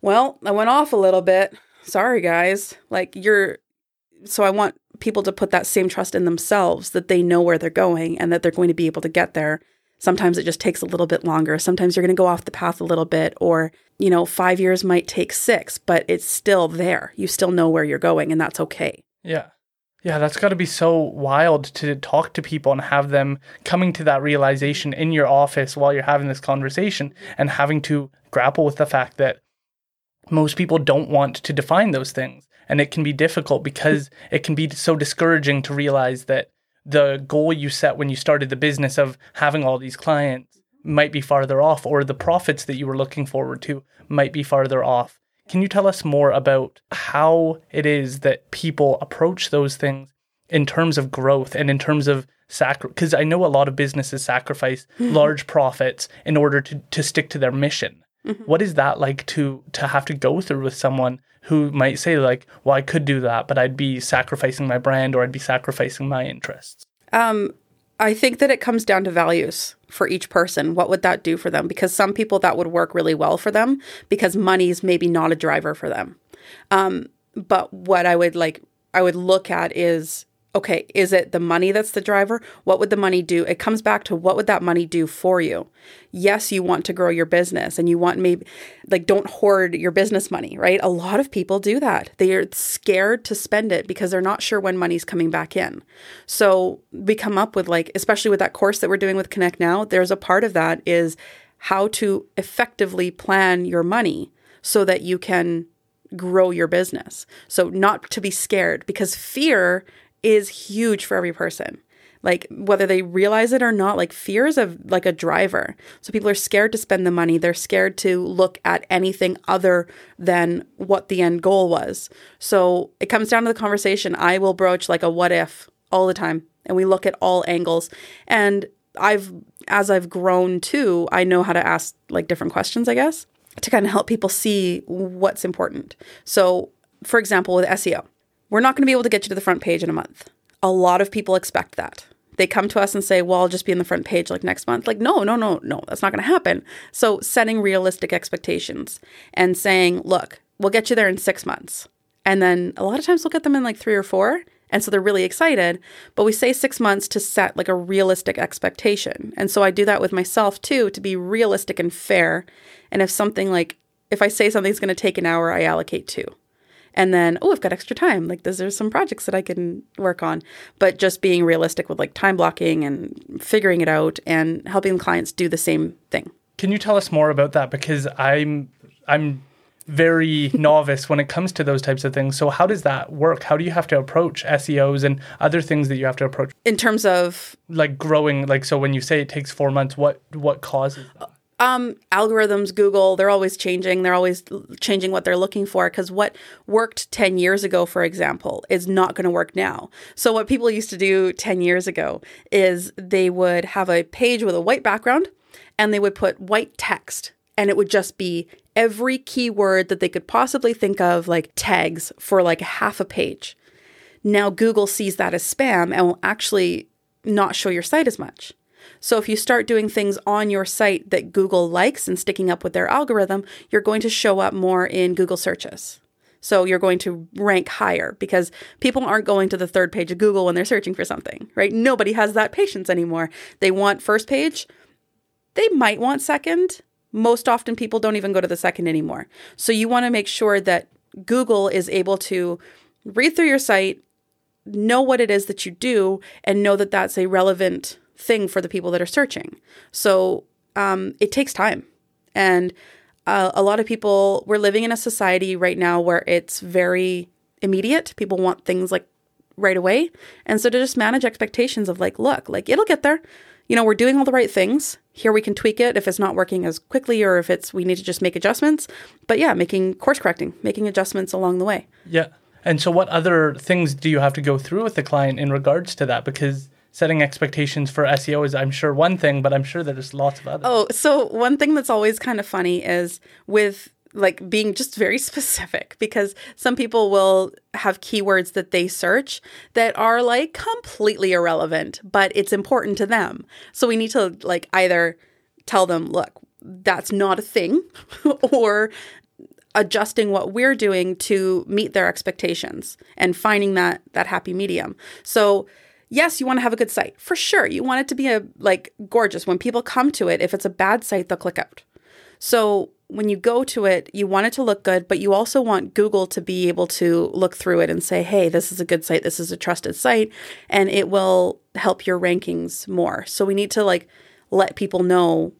well, I went off a little bit. Sorry, guys. Like you're, so I want people to put that same trust in themselves that they know where they're going and that they're going to be able to get there. Sometimes it just takes a little bit longer. Sometimes you're going to go off the path a little bit, or, you know, five years might take six, but it's still there. You still know where you're going, and that's okay. Yeah. Yeah, that's got to be so wild to talk to people and have them coming to that realization in your office while you're having this conversation and having to grapple with the fact that most people don't want to define those things. And it can be difficult because it can be so discouraging to realize that the goal you set when you started the business of having all these clients might be farther off, or the profits that you were looking forward to might be farther off. Can you tell us more about how it is that people approach those things in terms of growth and in terms of sacrifice? Because I know a lot of businesses sacrifice large profits in order to, to stick to their mission. What is that like to to have to go through with someone who might say like, "Well, I could do that, but I'd be sacrificing my brand or I'd be sacrificing my interests." Um, I think that it comes down to values for each person. What would that do for them? Because some people that would work really well for them because money is maybe not a driver for them. Um, but what I would like, I would look at is okay, is it the money that's the driver? What would the money do? It comes back to what would that money do for you? Yes, you want to grow your business and you want maybe like don't hoard your business money, right? A lot of people do that. They are scared to spend it because they're not sure when money's coming back in. So we come up with like, especially with that course that we're doing with Connect Now, there's a part of that is how to effectively plan your money so that you can grow your business. So not to be scared because fear is huge for every person. Like whether they realize it or not, like fear is a like a driver. So people are scared to spend the money. They're scared to look at anything other than what the end goal was. So it comes down to the conversation. I will broach like a what if all the time. And we look at all angles. And I've as I've grown too, I know how to ask like different questions, I guess, to kind of help people see what's important. So for example, with SEO, we're not going to be able to get you to the front page in a month. A lot of people expect that. They come to us and say, well, I'll just be in the front page like next month. Like, no, no, no, no, that's not going to happen. So, setting realistic expectations and saying, look, we'll get you there in six months. And then a lot of times we'll get them in like three or four. And so they're really excited. But we say six months to set like a realistic expectation. And so I do that with myself too, to be realistic and fair. And if something like, if I say something's going to take an hour, I allocate two and then oh i've got extra time. Like there's, there's some projects that i can work on. But just being realistic with like time blocking and figuring it out and helping clients do the same thing. Can you tell us more about that? Because i'm i'm very novice when it comes to those types of things. So how does that work? How do you have to approach seos and other things that you have to approach? In terms of like growing like so when you say it takes four months what what causes that um, algorithms, Google, they're always changing. They're always changing what they're looking for because what worked 10 years ago, for example, is not going to work now. So, what people used to do 10 years ago is they would have a page with a white background and they would put white text, and it would just be every keyword that they could possibly think of, like tags for like half a page. Now, Google sees that as spam and will actually not show your site as much. So if you start doing things on your site that Google likes and sticking up with their algorithm, you're going to show up more in Google searches. So you're going to rank higher because people aren't going to the third page of Google when they're searching for something, right? Nobody has that patience anymore. They want first page, they might want second. Most often, people don't even go to the second anymore. So you want to make sure that Google is able to read through your site, know what it is that you do, and know that that's a relevant thing for the people that are searching. So um, it takes time. And uh, a lot of people, we're living in a society right now where it's very immediate. People want things like right away. And so to just manage expectations of like, look, like it'll get there. You know, we're doing all the right things. Here we can tweak it if it's not working as quickly or if it's we need to just make adjustments. But yeah, making course correcting, making adjustments along the way. Yeah. And so what other things do you have to go through with the client in regards to that? Because setting expectations for SEO is, I'm sure, one thing, but I'm sure there's lots of others. Oh, so one thing that's always kind of funny is with like being just very specific because some people will have keywords that they search that are like completely irrelevant, but it's important to them. So we need to like either tell them, look, that's not a thing, or adjusting what we're doing to meet their expectations and finding that that happy medium. So yes, you want to have a good site for sure. You want it to be a like gorgeous. When people come to it, if it's a bad site, they'll click out. So when you go to it, you want it to look good, but you also want Google to be able to look through it and say, hey, this is a good site, this is a trusted site, and it will help your rankings more. So we need to like let people know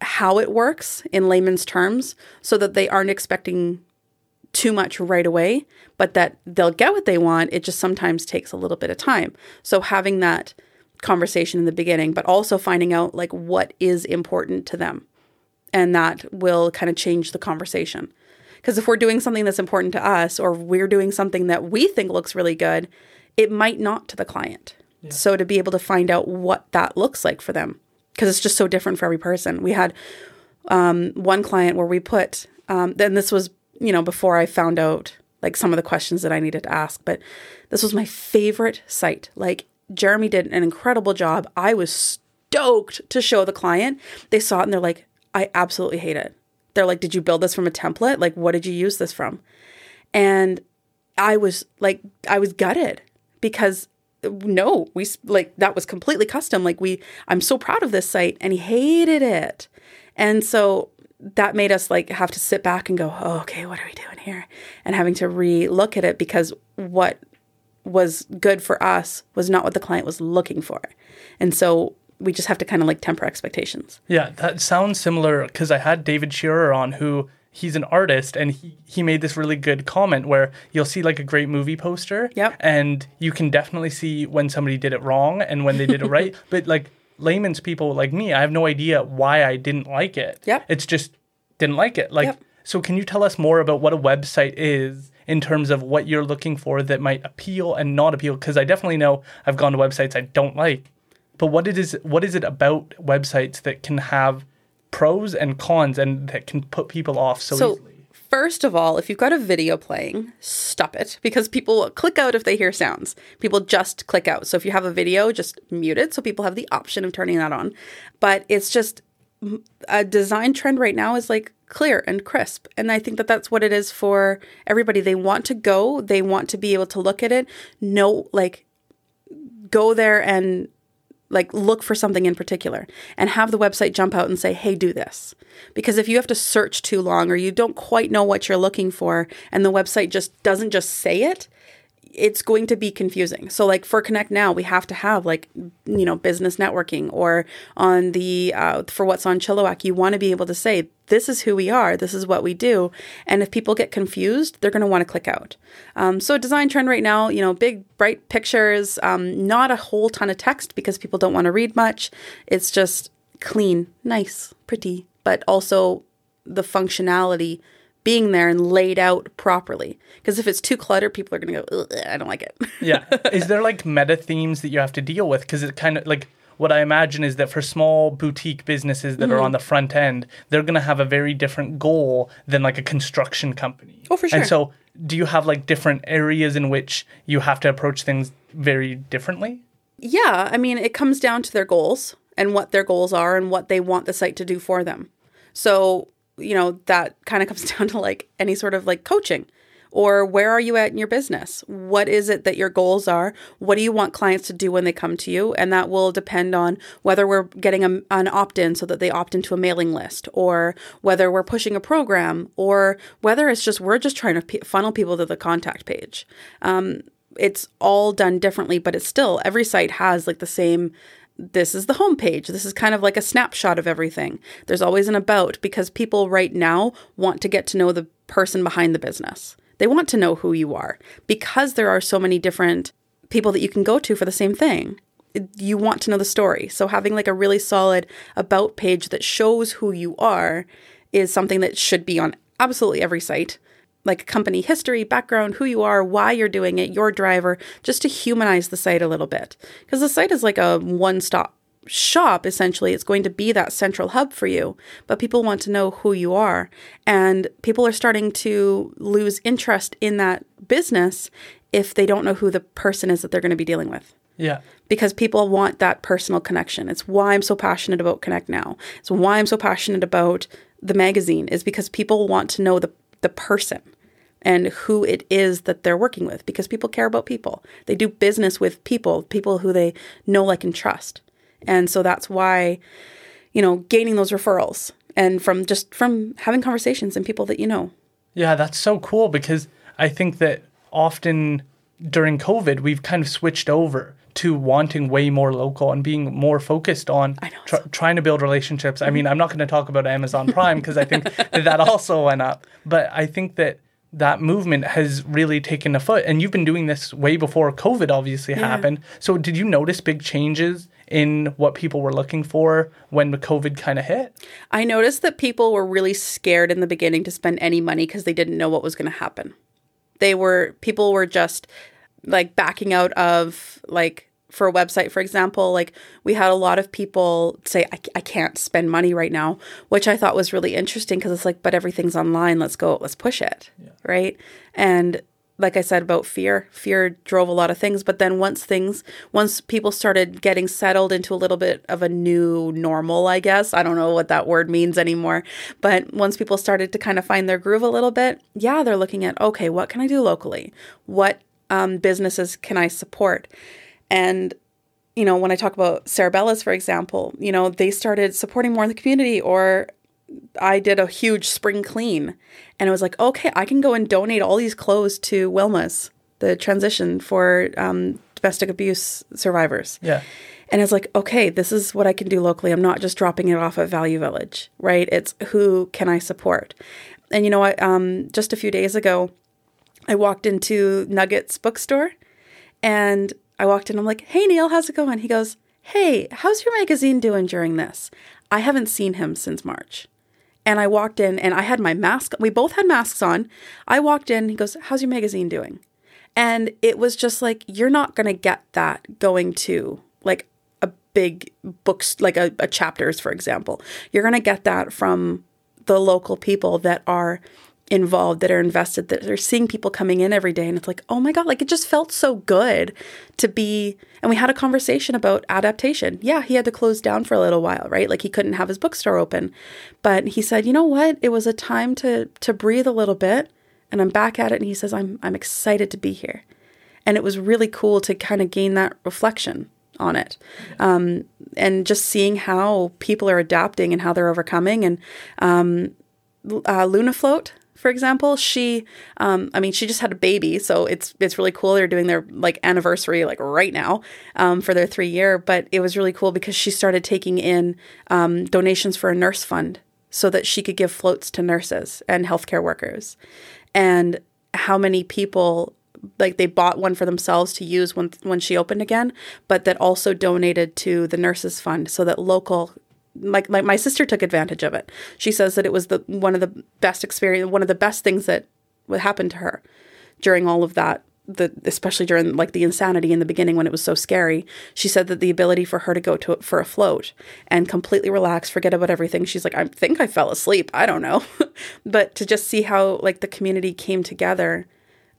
how it works in layman's terms so that they aren't expecting too much right away, but that they'll get what they want. It just sometimes takes a little bit of time. So having that conversation in the beginning, but also finding out like what is important to them. And that will kind of change the conversation. Because if we're doing something that's important to us or we're doing something that we think looks really good, it might not to the client. Yeah. So to be able to find out what that looks like for them, because it's just so different for every person. We had um, one client where we put, um, then this was you know, before I found out like some of the questions that I needed to ask. But this was my favorite site. Like Jeremy did an incredible job. I was stoked to show the client. They saw it and they're like, I absolutely hate it. They're like, Did you build this from a template? Like, what did you use this from? And I was like, I was gutted because no, we like that was completely custom. Like, we, I'm so proud of this site and he hated it. And so that made us like have to sit back and go, oh, okay, what are we doing here? And having to re look at it because what was good for us was not what the client was looking for. And so we just have to kind of like temper expectations. Yeah, that sounds similar because I had David Shearer on who he's an artist and he, he made this really good comment where you'll see like a great movie poster Yep. and you can definitely see when somebody did it wrong and when they did it right but like layman's people like me i have no idea why i didn't like it. Yeah. it's just didn't like it. Like Yep. so can you tell us more about what a website is in terms of what you're looking for that might appeal and not appeal? Because i definitely know i've gone to websites i don't like. But what it is what is it about websites that can have pros and cons and that can put people off? So, So, easily first of all, if you've got a video playing, stop it because people will click out if they hear sounds. People just click out. So, if you have a video, just mute it so people have the option of turning that on. But it's just a design trend right now is like clear and crisp. And I think that that's what it is for everybody. They want to go, they want to be able to look at it, know, like, go there and like look for something in particular and have the website jump out and say hey do this because if you have to search too long or you don't quite know what you're looking for and the website just doesn't just say it it's going to be confusing. So like for Connect Now, we have to have like you know business networking or on the uh, for what's on Chilliwack, you want to be able to say this is who we are, this is what we do, and if people get confused, they're going to want to click out. Um, so design trend right now, you know, big bright pictures, um, not a whole ton of text because people don't want to read much. It's just clean, nice, pretty, but also the functionality being there and laid out properly. Because if it's too cluttered, people are going to go, "Ugh, I don't like it. yeah. Is there like meta themes that you have to deal with? Because it kind of like what I imagine is that for small boutique businesses that Mm-hmm. are on the front end, they're going to have a very different goal than like a construction company. Oh, for sure. And so, do you have like different areas in which you have to approach things very differently? yeah, I mean, it comes down to their goals and what their goals are and what they want the site to do for them. So, you know, that kind of comes down to like any sort of like coaching or where are you at in your business? What is it that your goals are? What do you want clients to do when they come to you? And that will depend on whether we're getting a, an opt in so that they opt into a mailing list, or whether we're pushing a program, or whether it's just we're just trying to funnel people to the contact page. Um, it's all done differently, but it's still every site has like the same this is the homepage. This is kind of like a snapshot of everything. There's always an about because people right now want to get to know the person behind the business. They want to know who you are because there are so many different people that you can go to for the same thing. You want to know the story. So having like a really solid about page that shows who you are is something that should be on absolutely every site like company history, background, who you are, why you're doing it, your driver, just to humanize the site a little bit. Because the site is like a one stop shop, essentially. It's going to be that central hub for you, but people want to know who you are. And people are starting to lose interest in that business if they don't know who the person is that they're going to be dealing with Yeah. because people want that personal connection. It's why I'm so passionate about Connect Now. It's why I'm so passionate about the magazine is because people want to know the the person and who it is that they're working with because people care about people. They do business with people, people who they know like and trust. And so that's why you know, gaining those referrals and from just from having conversations and people that you know. Yeah, that's so cool because I think that often during COVID, we've kind of switched over to wanting way more local and being more focused on tr- trying to build relationships. I mm-hmm. mean, I'm not going to talk about Amazon Prime because I think that, that also went up, but I think that that movement has really taken a foot and you've been doing this way before COVID obviously happened. So did you notice big changes in what people were looking for when the COVID kind of hit? I noticed that people were really scared in the beginning to spend any money because they didn't know what was going to happen. They were, people were just like backing out of like, for a website, for example, like we had a lot of people say, I, I can't spend money right now, which I thought was really interesting because it's like, but everything's online. Let's go, let's push it. Right. And like I said about fear, fear drove a lot of things. But then once things, once people started getting settled into a little bit of a new normal, I guess, I don't know what that word means anymore. But once people started to kind of find their groove a little bit, yeah, they're looking at, okay, what can I do locally? What um, businesses can I support? And you know, when I talk about Sarabella's, for example, you know, they started supporting more in the community or I did a huge spring clean and it was like, okay, I can go and donate all these clothes to Wilma's, the transition for um, domestic abuse survivors. Yeah. And it's like, okay, this is what I can do locally. I'm not just dropping it off at Value Village, right? It's who can I support? And you know what? Um, just a few days ago, I walked into Nuggets bookstore and I walked in. I'm like, hey, Neil, how's it going? He goes, hey, how's your magazine doing during this? I haven't seen him since March. And I walked in and I had my mask. We both had masks on. I walked in. He goes, How's your magazine doing? And it was just like, You're not going to get that going to like a big books, like a, a chapters, for example. You're going to get that from the local people that are involved that are invested that are seeing people coming in every day and it's like oh my god like it just felt so good to be and we had a conversation about adaptation. Yeah he had to close down for a little while right? Like he couldn't have his bookstore open. But he said you know what? It was a time to to breathe a little bit and i'm back at it. And he says i'm i'm excited to be here. And it was really cool to kind of gain that reflection on it. Um, and just seeing how people are adapting and how they're overcoming. And um, uh, luna float for example, she, um, I mean, she just had a baby, so it's it's really cool. They're doing their like anniversary like right now um, for their three year, but it was really cool because she started taking in um, donations for a nurse fund so that she could give floats to nurses and healthcare workers, and how many people like they bought one for themselves to use when when she opened again, but that also donated to the nurses fund so that local like my, my sister took advantage of it. She says that it was the one of the best experience, one of the best things that would happen to her during all of that. The especially during like the insanity in the beginning when it was so scary. She said that the ability for her to go to for a float and completely relax, forget about everything. She's like, I think I fell asleep. I don't know, but to just see how like the community came together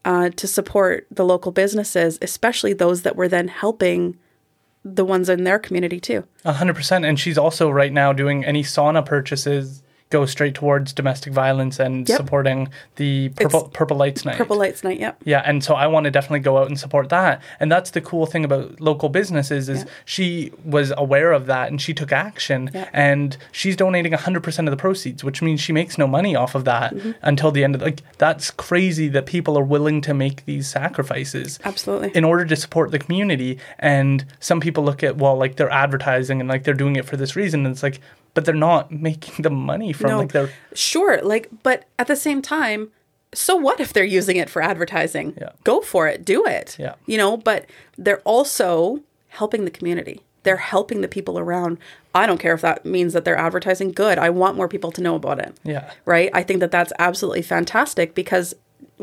uh, to support the local businesses, especially those that were then helping the ones in their community too. A hundred percent. And she's also right now doing any sauna purchases go straight towards domestic violence and yep. supporting the Purple, Purple Lights Night. Purple Lights Night, yep. Yeah, and so I want to definitely go out and support that. And that's the cool thing about local businesses is she was aware of that and she took action and she's donating 100% of the proceeds, which means she makes no money off of that mm-hmm. until the end of the, like that's crazy that people are willing to make these sacrifices. Absolutely. In order to support the community and some people look at well like they're advertising and like they're doing it for this reason and it's like but they're not making the money from no, like their sure like but at the same time so what if they're using it for advertising? Yeah. go for it do it. Yeah. You know but they're also helping the community. They're helping the people around. I don't care if that means that they're advertising good. I want more people to know about it. Yeah. Right? I think that that's absolutely fantastic because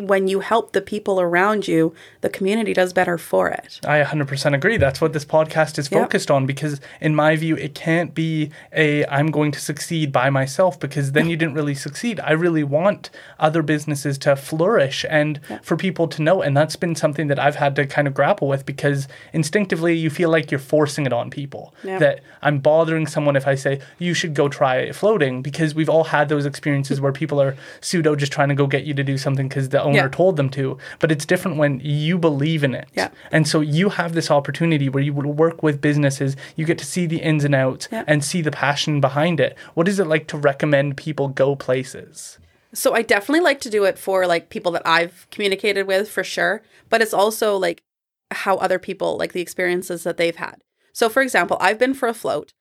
when you help the people around you, the community does better for it. I 100% agree. That's what this podcast is focused yep. on because, in my view, it can't be a I'm going to succeed by myself because then you didn't really succeed. I really want other businesses to flourish and yep. for people to know. And that's been something that I've had to kind of grapple with because instinctively you feel like you're forcing it on people. Yep. That I'm bothering someone if I say, you should go try floating because we've all had those experiences where people are pseudo just trying to go get you to do something because the owner yeah. told them to. But it's different when you believe in it. Yeah. And so you have this opportunity where you will work with businesses, you get to see the ins and outs yeah. and see the passion behind it. What is it like to recommend people go places? So I definitely like to do it for like people that I've communicated with for sure, but it's also like how other people like the experiences that they've had. So for example, I've been for a float.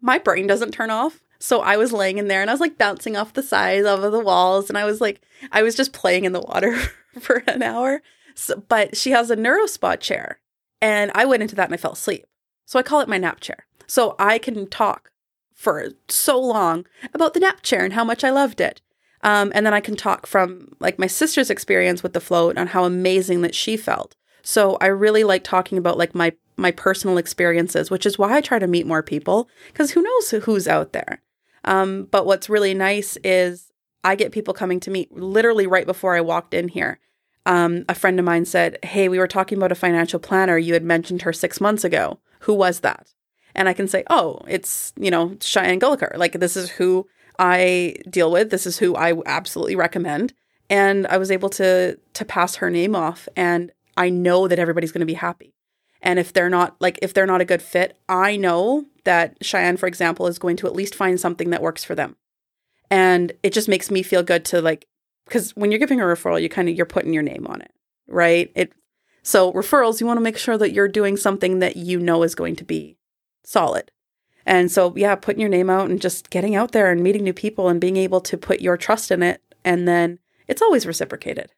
My brain doesn't turn off. So I was laying in there and I was like bouncing off the sides of the walls and I was like I was just playing in the water for an hour. So, but she has a NeuroSpot chair and I went into that and I fell asleep. So I call it my nap chair. So I can talk for so long about the nap chair and how much I loved it. Um, and then I can talk from like my sister's experience with the float and how amazing that she felt. So I really like talking about like my my personal experiences, which is why I try to meet more people because who knows who's out there. Um, but what's really nice is I get people coming to me literally right before I walked in here. Um, a friend of mine said, Hey, we were talking about a financial planner. You had mentioned her six months ago. Who was that? And I can say, Oh, it's, you know, Cheyenne Gulliker. Like, this is who I deal with. This is who I absolutely recommend. And I was able to to pass her name off and I know that everybody's going to be happy. And if they're not like if they're not a good fit, I know that Cheyenne, for example, is going to at least find something that works for them. And it just makes me feel good to like because when you're giving a referral, you kind of you're putting your name on it, right? It so referrals, you want to make sure that you're doing something that you know is going to be solid. And so yeah, putting your name out and just getting out there and meeting new people and being able to put your trust in it and then it's always reciprocated.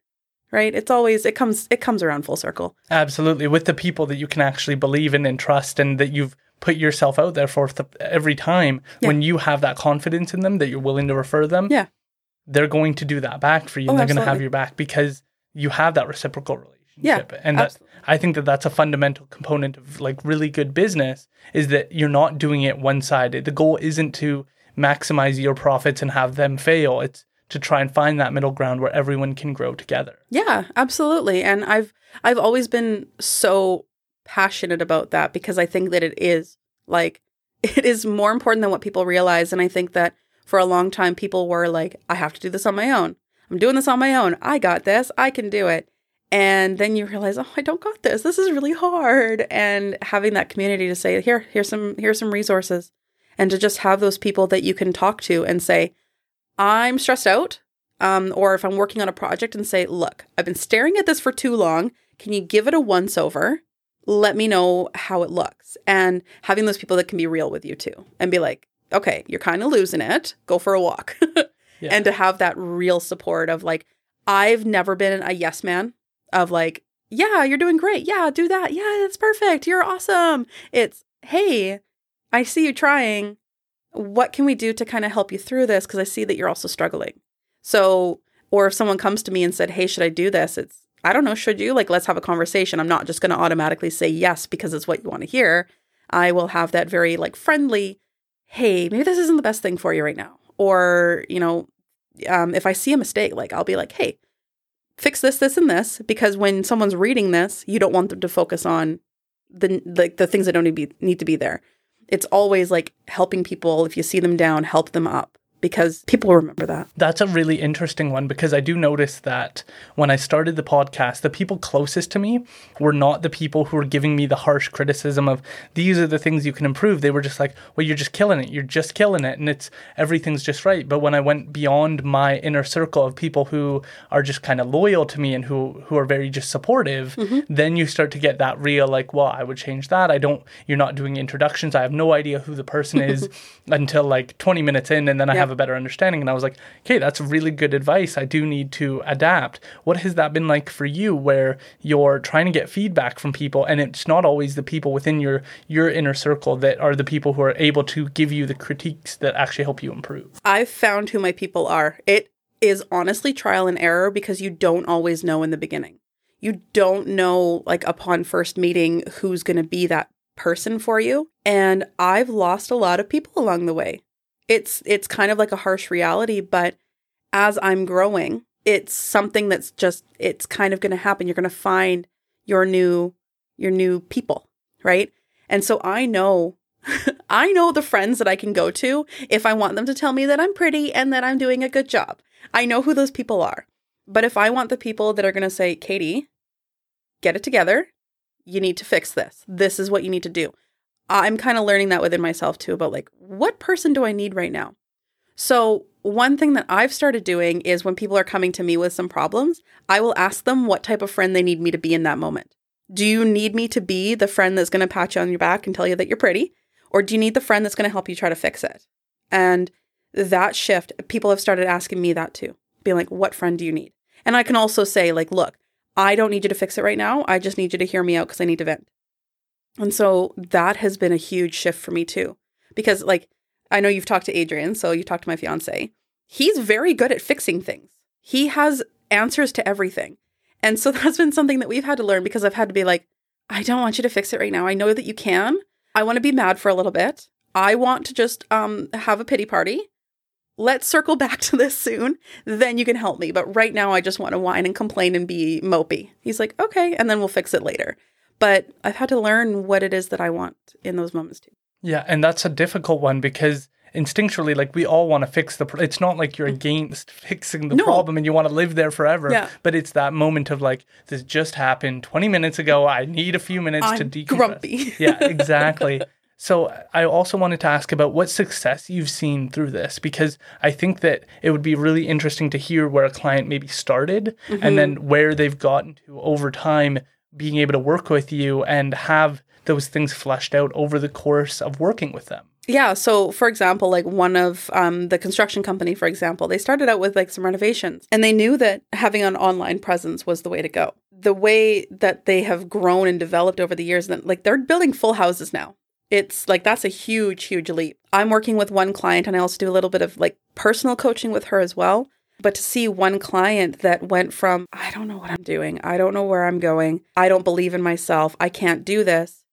Right? It's always it comes it comes around full circle. Absolutely. With the people that you can actually believe in and trust and that you've put yourself out there for th- every time Yeah. when you have that confidence in them that you're willing to refer them Yeah. they're going to do that back for you Oh, and they're going to have your back because you have that reciprocal relationship Yeah, and that, i think that that's a fundamental component of like really good business is that you're not doing it one-sided the goal isn't to maximize your profits and have them fail it's to try and find that middle ground where everyone can grow together Yeah, absolutely. And I've I've always been so passionate about that because I think that it is like it is more important than what people realize and I think that for a long time people were like I have to do this on my own. I'm doing this on my own. I got this. I can do it. And then you realize, "Oh, I don't got this. This is really hard." And having that community to say, "Here, here's some here's some resources." And to just have those people that you can talk to and say, I'm stressed out. Um, or if I'm working on a project and say, look, I've been staring at this for too long. Can you give it a once over? Let me know how it looks. And having those people that can be real with you too and be like, okay, you're kind of losing it. Go for a walk. Yeah. And to have that real support of like, I've never been a yes man of like, yeah, you're doing great. Yeah, do that. Yeah, it's perfect. You're awesome. It's, hey, I see you trying what can we do to kind of help you through this? Because i see that you're also struggling. So or if someone comes to me and said hey should i do this? It's i don't know should you? Like let's have a conversation. I'm not just going to automatically say yes because it's what you want to hear. I will have that very like friendly hey maybe this isn't the best thing for you right now. Or you know um, if i see a mistake like i'll be like hey fix this this and this because when someone's reading this you don't want them to focus on the like the things that don't need, be, need to be there it's always like helping people if you see them down help them up because people remember that That's a really interesting one because I do notice that when I started the podcast, the people closest to me were not the people who were giving me the harsh criticism of these are the things you can improve. They were just like, well, you're just killing it. You're just killing it. And it's everything's just right. But when I went beyond my inner circle of people who are just kind of loyal to me and who, who are very just supportive, mm-hmm. then you start to get that real, like, well, I would change that. I don't, you're not doing introductions. I have no idea who the person is until like 20 minutes in. And then I Yeah. have a better understanding. And I was like, okay, that's really good advice. I do need to adapt. What has that been like for you where you're trying to get feedback from people and it's not always the people within your your inner circle that are the people who are able to give you the critiques that actually help you improve? i've found who my people are it is honestly trial and error because you don't always know in the beginning you don't know like upon first meeting who's going to be that person for you and i've lost a lot of people along the way it's it's kind of like a harsh reality but as i'm growing it's something that's just it's kind of going to happen. You're going to find your new your new people right? And so i know i know the friends that i can go to if i want them to tell me that i'm pretty and that i'm doing a good job. I know who those people are. But if i want the people that are going to say katie get it together. You need to fix this. This is what you need to do i'm kind of learning that within myself too about like what person do i need right now so, one thing that I've started doing is when people are coming to me with some problems, I will ask them what type of friend they need me to be in that moment. Do you need me to be the friend that's going to pat you on your back and tell you that you're pretty? Or do you need the friend that's going to help you try to fix it? And that shift, people have started asking me that too, being like, what friend do you need? And I can also say, like, look, I don't need you to fix it right now. I just need you to hear me out because I need to vent. And so that has been a huge shift for me too. Because, like, I know you've talked to Adrian, so you've talked to my fiance. He's very good at fixing things. He has answers to everything. And so that's been something that we've had to learn because I've had to be like, I don't want you to fix it right now. I know that you can. I want to be mad for a little bit. I want to just um have a pity party. let's circle back to this soon. Then you can help me. But right now, I just want to whine and complain and be mopey. He's like, okay. And then we'll fix it later. But I've had to learn what it is that I want in those moments too. Yeah. And that's a difficult one because instinctually, like we all want to fix the. Pro- it's not like you're mm-hmm. against fixing the No. problem and you want to live there forever. Yeah. But it's that moment of like this just happened 20 minutes ago. I need a few minutes to I'm decompress. grumpy. yeah, exactly. So I also wanted to ask about what success you've seen through this because I think that it would be really interesting to hear where a client maybe started and mm-hmm. then where they've gotten to over time being able to work with you and have those things fleshed out over the course of working with them. Yeah. So, for example, like one of um, the construction company, for example, they started out with like some renovations and they knew that having an online presence was the way to go. The way that they have grown and developed over the years, that like they're building full houses now. It's like that's a huge, huge leap. I'm working with one client and I also do a little bit of like personal coaching with her as well. But to see one client that went from, I don't know what I'm doing, I don't know where I'm going, I don't believe in myself, I can't do this,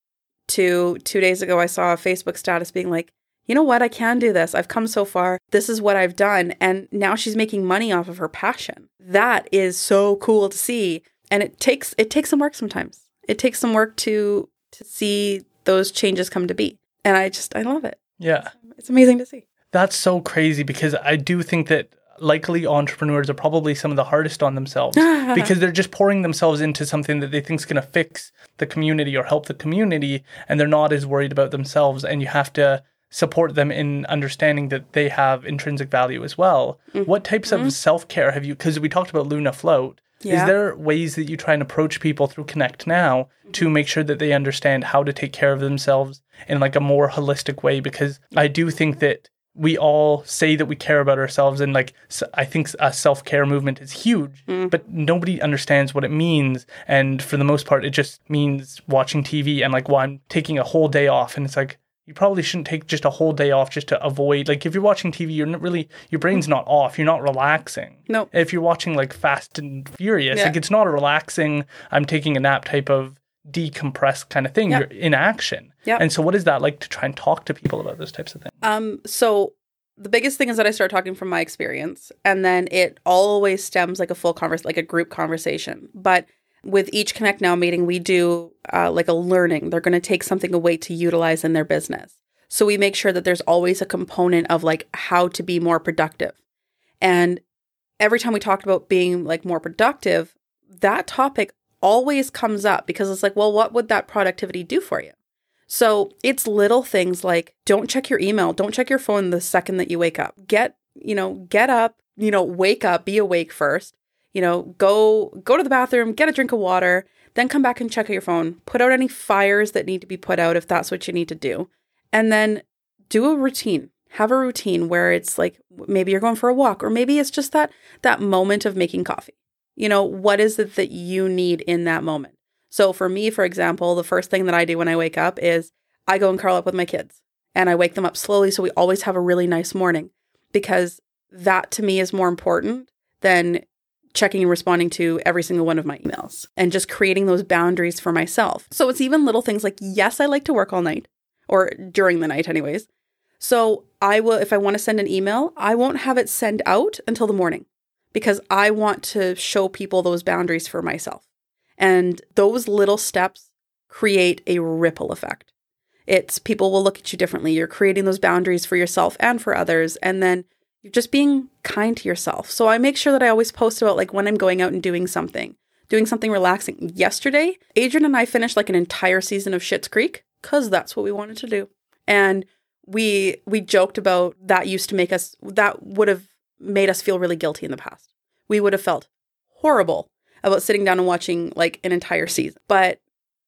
to two days ago, I saw a Facebook status being like, you know what? I can do this. I've come so far. This is what I've done. And now she's making money off of her passion. That is so cool to see. And it takes it takes some work sometimes. It takes some work to to see those changes come to be. And I just I love it. Yeah. It's amazing to see. That's so crazy because I do think that likely entrepreneurs are probably some of the hardest on themselves because they're just pouring themselves into something that they think is going to fix the community or help the community and they're not as worried about themselves and you have to support them in understanding that they have intrinsic value as well. Mm-hmm. What types of mm-hmm. self-care have you cuz we talked about Luna Float. Yeah. Is there ways that you try and approach people through Connect Now to mm-hmm. make sure that they understand how to take care of themselves in like a more holistic way? Because I do think that we all say that we care about ourselves, and like i think a self care movement is huge, hmm. but nobody understands what it means. And for the most part, it just means watching TV and like, well, I'm taking a whole day off, and it's like. You probably shouldn't take just a whole day off just to avoid like if you're watching TV you're not really your brain's not off you're not relaxing Nope. if you're watching like Fast and Furious, Yeah. like it's not a relaxing, I'm taking a nap type of decompressed kind of thing. Yeah. You're in action. Yeah. And so, what is that like to try and talk to people about those types of things? Um, so the biggest thing is that I start talking from my experience, and then it always stems like a full converse, like a group conversation. But with each Connect Now meeting, we do uh, like a learning. They're going to take something away to utilize in their business. So we make sure that there's always a component of like how to be more productive. And every time we talked about being like more productive, that topic always comes up because it's like, well, what would that productivity do for you? So it's little things like don't check your email, don't check your phone the second that you wake up. Get, you know, get up, you know, wake up, be awake first. You know, go go to the bathroom, get a drink of water, then come back and check your phone. Put out any fires that need to be put out if that's what you need to do. And then do a routine. Have a routine where it's like maybe you're going for a walk or maybe it's just that that moment of making coffee. You know, what is it that you need in that moment? So for me, for example, the first thing that I do when I wake up is I go and curl up with my kids and I wake them up slowly so we always have a really nice morning because that to me is more important than checking and responding to every single one of my emails and just creating those boundaries for myself. So it's even little things like yes, I like to work all night or during the night anyways. So I will if I want to send an email, I won't have it send out until the morning because I want to show people those boundaries for myself. And those little steps create a ripple effect. It's people will look at you differently. You're creating those boundaries for yourself and for others. And then you're just being kind to yourself. So I make sure that I always post about like when I'm going out and doing something, doing something relaxing. Yesterday, Adrian and I finished like an entire season of Schitt's Creek because that's what we wanted to do. And we we joked about that used to make us that would have made us feel really guilty in the past. We would have felt horrible about sitting down and watching like an entire season. But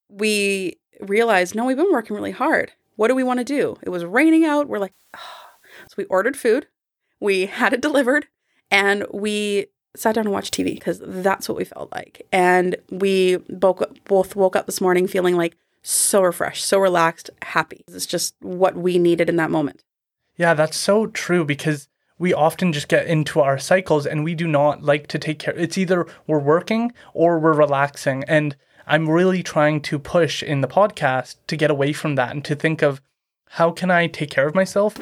we realized, no, we've been working really hard. What do we want to do? It was raining out. We're like, "Ah." so we ordered food, we had it delivered, and we sat down and watched TV because that's what we felt like. And we both both woke up this morning feeling like so refreshed, so relaxed, happy. It's just what we needed in that moment. Yeah, that's so true because we often just get into our cycles and we do not like to take care. It's either we're working or we're relaxing. And I'm really trying to push in the podcast to get away from that and to think of how can I take care of myself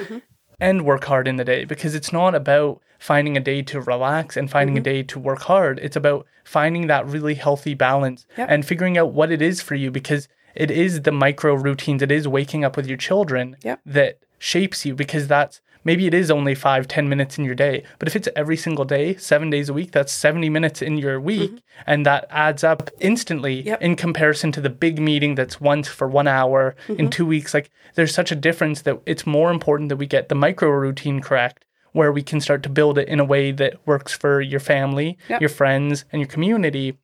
and work hard in the day because it's not about finding a day to relax and finding Mm-hmm. a day to work hard. It's about finding that really healthy balance Yep. and figuring out what it is for you because it is the micro routines, it is waking up with your children Yep. that shapes you because that's maybe it is only five, ten minutes in your day. But if it's every single day, seven days a week, that's 70 minutes in your week. And that adds up instantly Mm-hmm. Yep. in comparison to the big meeting that's once for one hour Mm-hmm. in two weeks. Like there's such a difference that it's more important that we get the micro routine correct where we can start to build it in a way that works for your family, Yep. your friends, and your community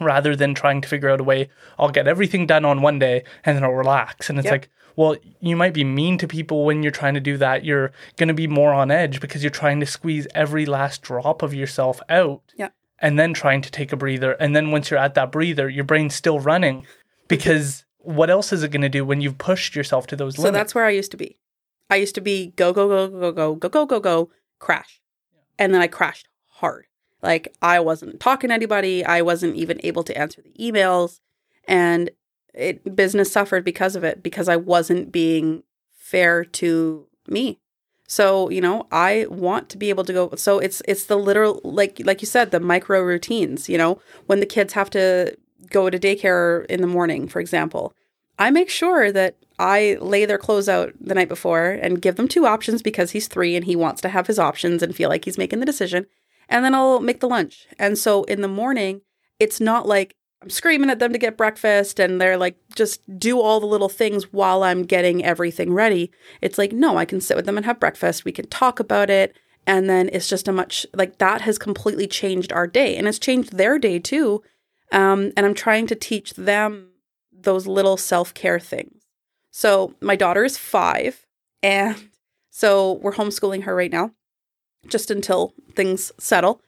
rather than trying to figure out a way I'll get everything done on one day and then I'll relax. And it's Yep. like, well, you might be mean to people when you're trying to do that. You're going to be more on edge because you're trying to squeeze every last drop of yourself out Yeah. and then trying to take a breather. And then once you're at that breather, your brain's still running because what else is it going to do when you've pushed yourself to those So limits? So that's where I used to be. I used to be go, go, go, go, go, go, go, go, go, crash. And then I crashed hard. Like I wasn't talking to anybody. I wasn't even able to answer the emails. And it business suffered because of it, because I wasn't being fair to me. So, you know, I want to be able to go so it's it's the literal like like you said, the micro routines, you know, when the kids have to go to daycare in the morning, for example. I make sure that I lay their clothes out the night before and give them two options because he's three and he wants to have his options and feel like he's making the decision. And then I'll make the lunch. And so in the morning, it's not like I'm screaming at them to get breakfast and they're like, just do all the little things while I'm getting everything ready. It's like, no, I can sit with them and have breakfast. We can talk about it. And then it's just a much like that has completely changed our day and it's changed their day too. Um, and I'm trying to teach them those little self care things. So my daughter is five, and so we're homeschooling her right now, just until things settle.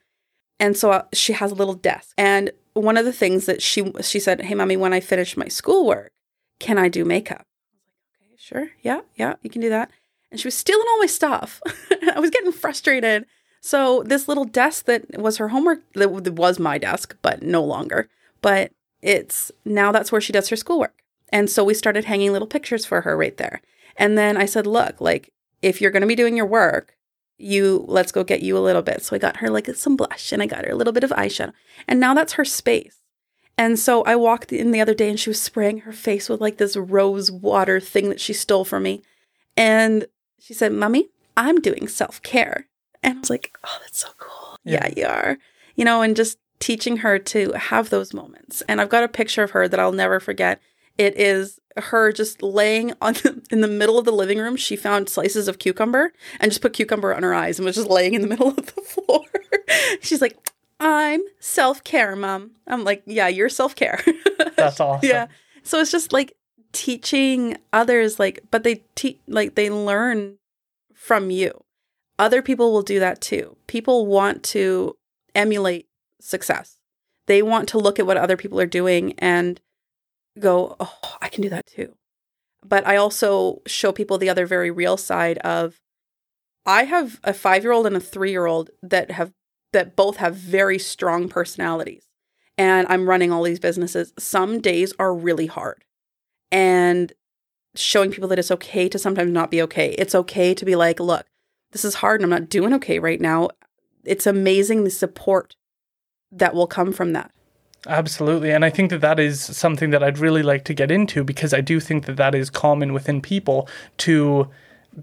And so uh, she has a little desk, and one of the things that she she said, "Hey, mommy, when I finish my schoolwork, can I do makeup?" I was like, "Okay, sure, yeah, yeah, you can do that." And she was stealing all my stuff. I was getting frustrated. So this little desk that was her homework that was my desk, but no longer. But it's now that's where she does her schoolwork. And so we started hanging little pictures for her right there. And then I said, look, like if you're going to be doing your work, you let's go get you a little bit. So I got her like some blush and I got her a little bit of eyeshadow. And now that's her space. And so I walked in the other day and she was spraying her face with like this rose water thing that she stole from me. And she said, Mommy, I'm doing self care. And I was like, Oh, that's so cool. Yeah. yeah, you are. You know, and just teaching her to have those moments. And I've got a picture of her that I'll never forget. It is her just laying on in the middle of the living room. She found slices of cucumber and just put cucumber on her eyes and was just laying in the middle of the floor. She's like, "I'm self-care, mom." I'm like, "Yeah, you're self-care." That's awesome. yeah. So it's just like teaching others like but they teach like they learn from you. Other people will do that too. People want to emulate success. They want to look at what other people are doing and go, "Oh, I can do that too." But I also show people the other very real side of I have a 5-year-old and a 3-year-old that have that both have very strong personalities. And I'm running all these businesses. Some days are really hard. And showing people that it's okay to sometimes not be okay. It's okay to be like, look, this is hard and I'm not doing okay right now. It's amazing the support that will come from that. Absolutely. And I think that that is something that I'd really like to get into because I do think that that is common within people to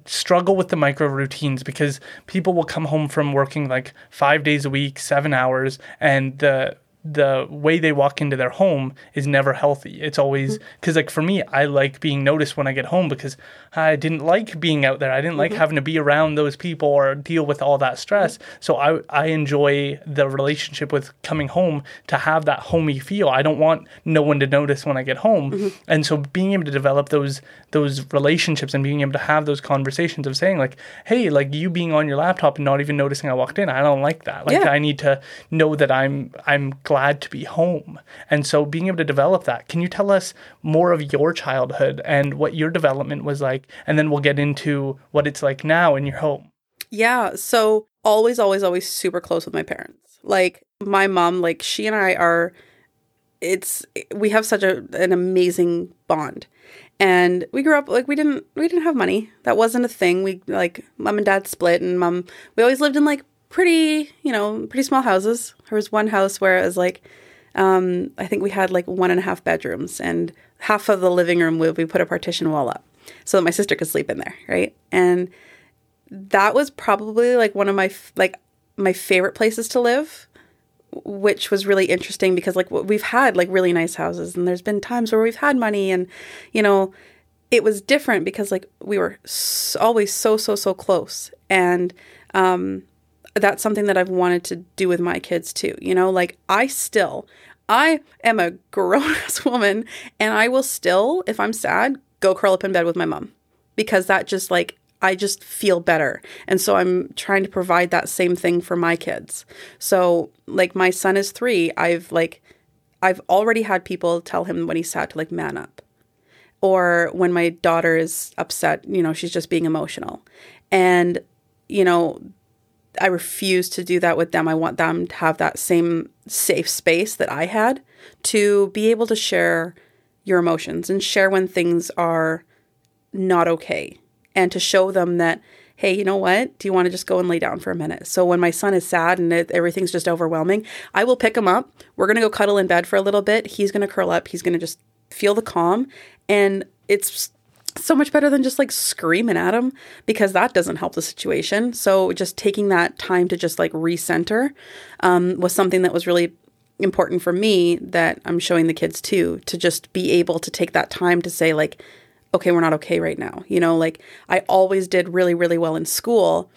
struggle with the micro routines because people will come home from working like 5 days a week, 7 hours and the the way they walk into their home is never healthy. It's always mm-hmm. because, like, for me, I like being noticed when I get home because I didn't like being out there. I didn't like mm-hmm. having to be around those people or deal with all that stress. Mm-hmm. So I, I enjoy the relationship with coming home to have that homey feel. I don't want no one to notice when I get home. And so being able to develop those those relationships and being able to have those conversations of saying like, hey, like you being on your laptop and not even noticing I walked in, I don't like that. Like Yeah. I need to know that I'm I'm glad to be home. And so being able to develop that, can you tell us more of your childhood and what your development was like? And then we'll get into what it's like now in your home. Yeah. So always, always, always super close with my parents. Like my mom, like she and I are it's we have such a an amazing bond and we grew up like we didn't we didn't have money that wasn't a thing we like mom and dad split and mom we always lived in like pretty you know pretty small houses there was one house where it was like um, i think we had like one and a half bedrooms and half of the living room we, we put a partition wall up so that my sister could sleep in there right? And that was probably like one of my like my favorite places to live which was really interesting because like we've had like really nice houses and there's been times where we've had money and you know it was different because like we were always so so so close. And um that's something that I've wanted to do with my kids too you know like I still I am a grown ass woman and I will still if I'm sad go curl up in bed with my mom because that just like I just feel better. And so I'm trying to provide that same thing for my kids. So like my son is 3, I've like I've already had people tell him when he's sad to like man up. Or when my daughter is upset, you know, she's just being emotional. And you know, I refuse to do that with them. I want them to have that same safe space that I had to be able to share your emotions and share when things are not okay and to show them that hey, you know what? Do you want to just go and lay down for a minute? So when my son is sad and it, everything's just overwhelming, I will pick him up. We're going to go cuddle in bed for a little bit. He's going to curl up. He's going to just feel the calm. And it's so much better than just like screaming at them because that doesn't help the situation. So just taking that time to just like recenter um, was something that was really important for me that I'm showing the kids too, to just be able to take that time to say, like, okay, we're not okay right now. You know, like I always did really, really well in school,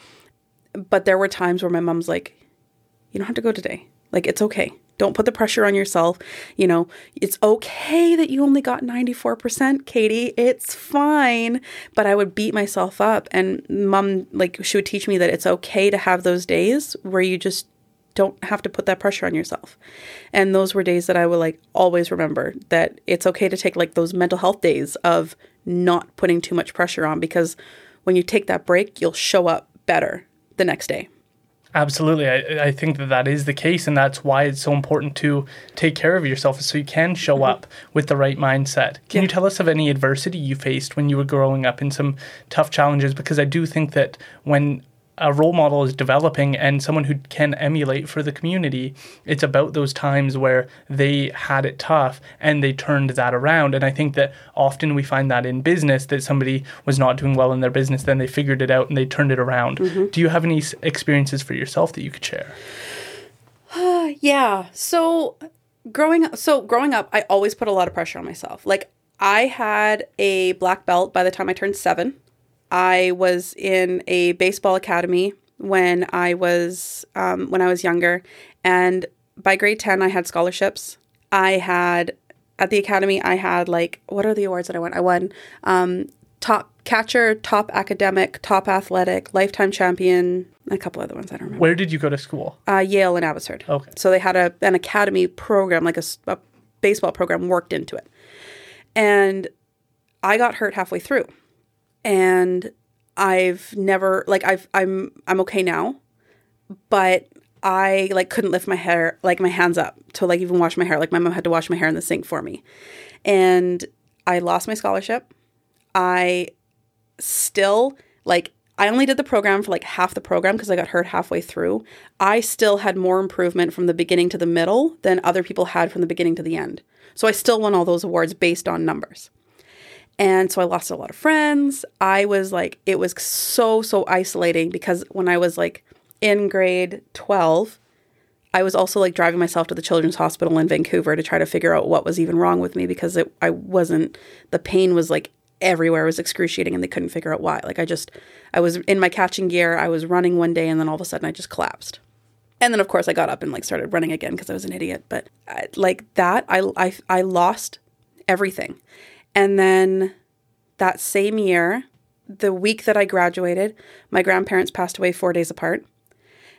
but there were times where my mom's like, you don't have to go today. Like, it's okay. Don't put the pressure on yourself. You know, it's okay that you only got 94%, Katie. It's fine. But I would beat myself up. And mom, like, she would teach me that it's okay to have those days where you just don't have to put that pressure on yourself. And those were days that I would like always remember that it's okay to take like those mental health days of not putting too much pressure on because when you take that break, you'll show up better the next day. Absolutely. I, I think that that is the case. And that's why it's so important to take care of yourself so you can show mm-hmm. up with the right mindset. Can yeah. you tell us of any adversity you faced when you were growing up in some tough challenges? Because I do think that when a role model is developing and someone who can emulate for the community, it's about those times where they had it tough and they turned that around. And I think that often we find that in business that somebody was not doing well in their business, then they figured it out and they turned it around. Mm-hmm. Do you have any experiences for yourself that you could share? Uh, yeah. So growing up, so growing up, I always put a lot of pressure on myself. Like I had a black belt by the time I turned seven. I was in a baseball academy when I was um, when I was younger, and by grade ten, I had scholarships. I had at the academy, I had like what are the awards that I won? I won um, top catcher, top academic, top athletic, lifetime champion, a couple other ones I don't remember. Where did you go to school? Uh, Yale and Abbotsford. Okay. So they had a an academy program, like a, a baseball program, worked into it, and I got hurt halfway through and I've never like I've I'm I'm okay now, but I like couldn't lift my hair like my hands up to like even wash my hair. Like my mom had to wash my hair in the sink for me. And I lost my scholarship. I still like I only did the program for like half the program because I got hurt halfway through. I still had more improvement from the beginning to the middle than other people had from the beginning to the end. So I still won all those awards based on numbers. And so I lost a lot of friends. I was like, it was so, so isolating because when I was like in grade 12, I was also like driving myself to the children's hospital in Vancouver to try to figure out what was even wrong with me because it, I wasn't, the pain was like everywhere. It was excruciating and they couldn't figure out why. Like I just, I was in my catching gear. I was running one day and then all of a sudden I just collapsed. And then of course I got up and like started running again because I was an idiot. But I, like that, I, I, I lost everything. And then that same year, the week that I graduated, my grandparents passed away four days apart.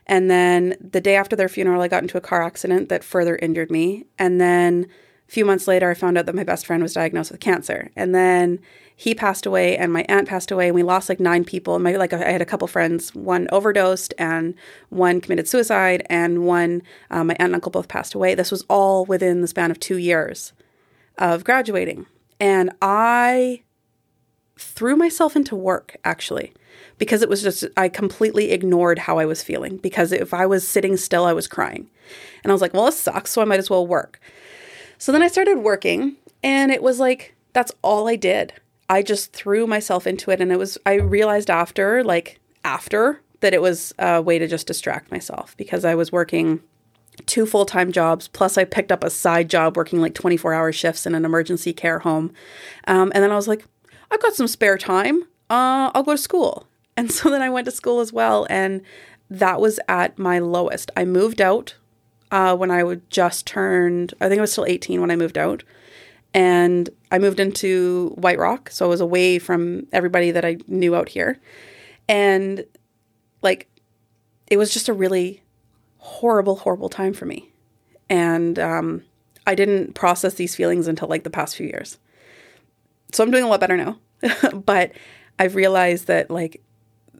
And then the day after their funeral, I got into a car accident that further injured me. And then a few months later, I found out that my best friend was diagnosed with cancer. And then he passed away and my aunt passed away and we lost like nine people. My like I had a couple friends, one overdosed and one committed suicide and one uh, my aunt and uncle both passed away. This was all within the span of two years of graduating. And I threw myself into work actually because it was just I completely ignored how I was feeling because if I was sitting still I was crying. And I was like, well, this sucks, so I might as well work. So then I started working and it was like that's all I did. I just threw myself into it and it was I realized after like after that it was a way to just distract myself because I was working two full-time jobs plus I picked up a side job working like 24-hour shifts in an emergency care home. Um, and then I was like, I've got some spare time. Uh, I'll go to school. And so then I went to school as well. And that was at my lowest. I moved out uh, when I would just turned, I think I was still 18 when I moved out. And I moved into White Rock. So I was away from everybody that I knew out here. And like, it was just a really horrible, horrible time for me. And um, I didn't process these feelings until like the past few years. So I'm doing a lot better now. but I've realized that like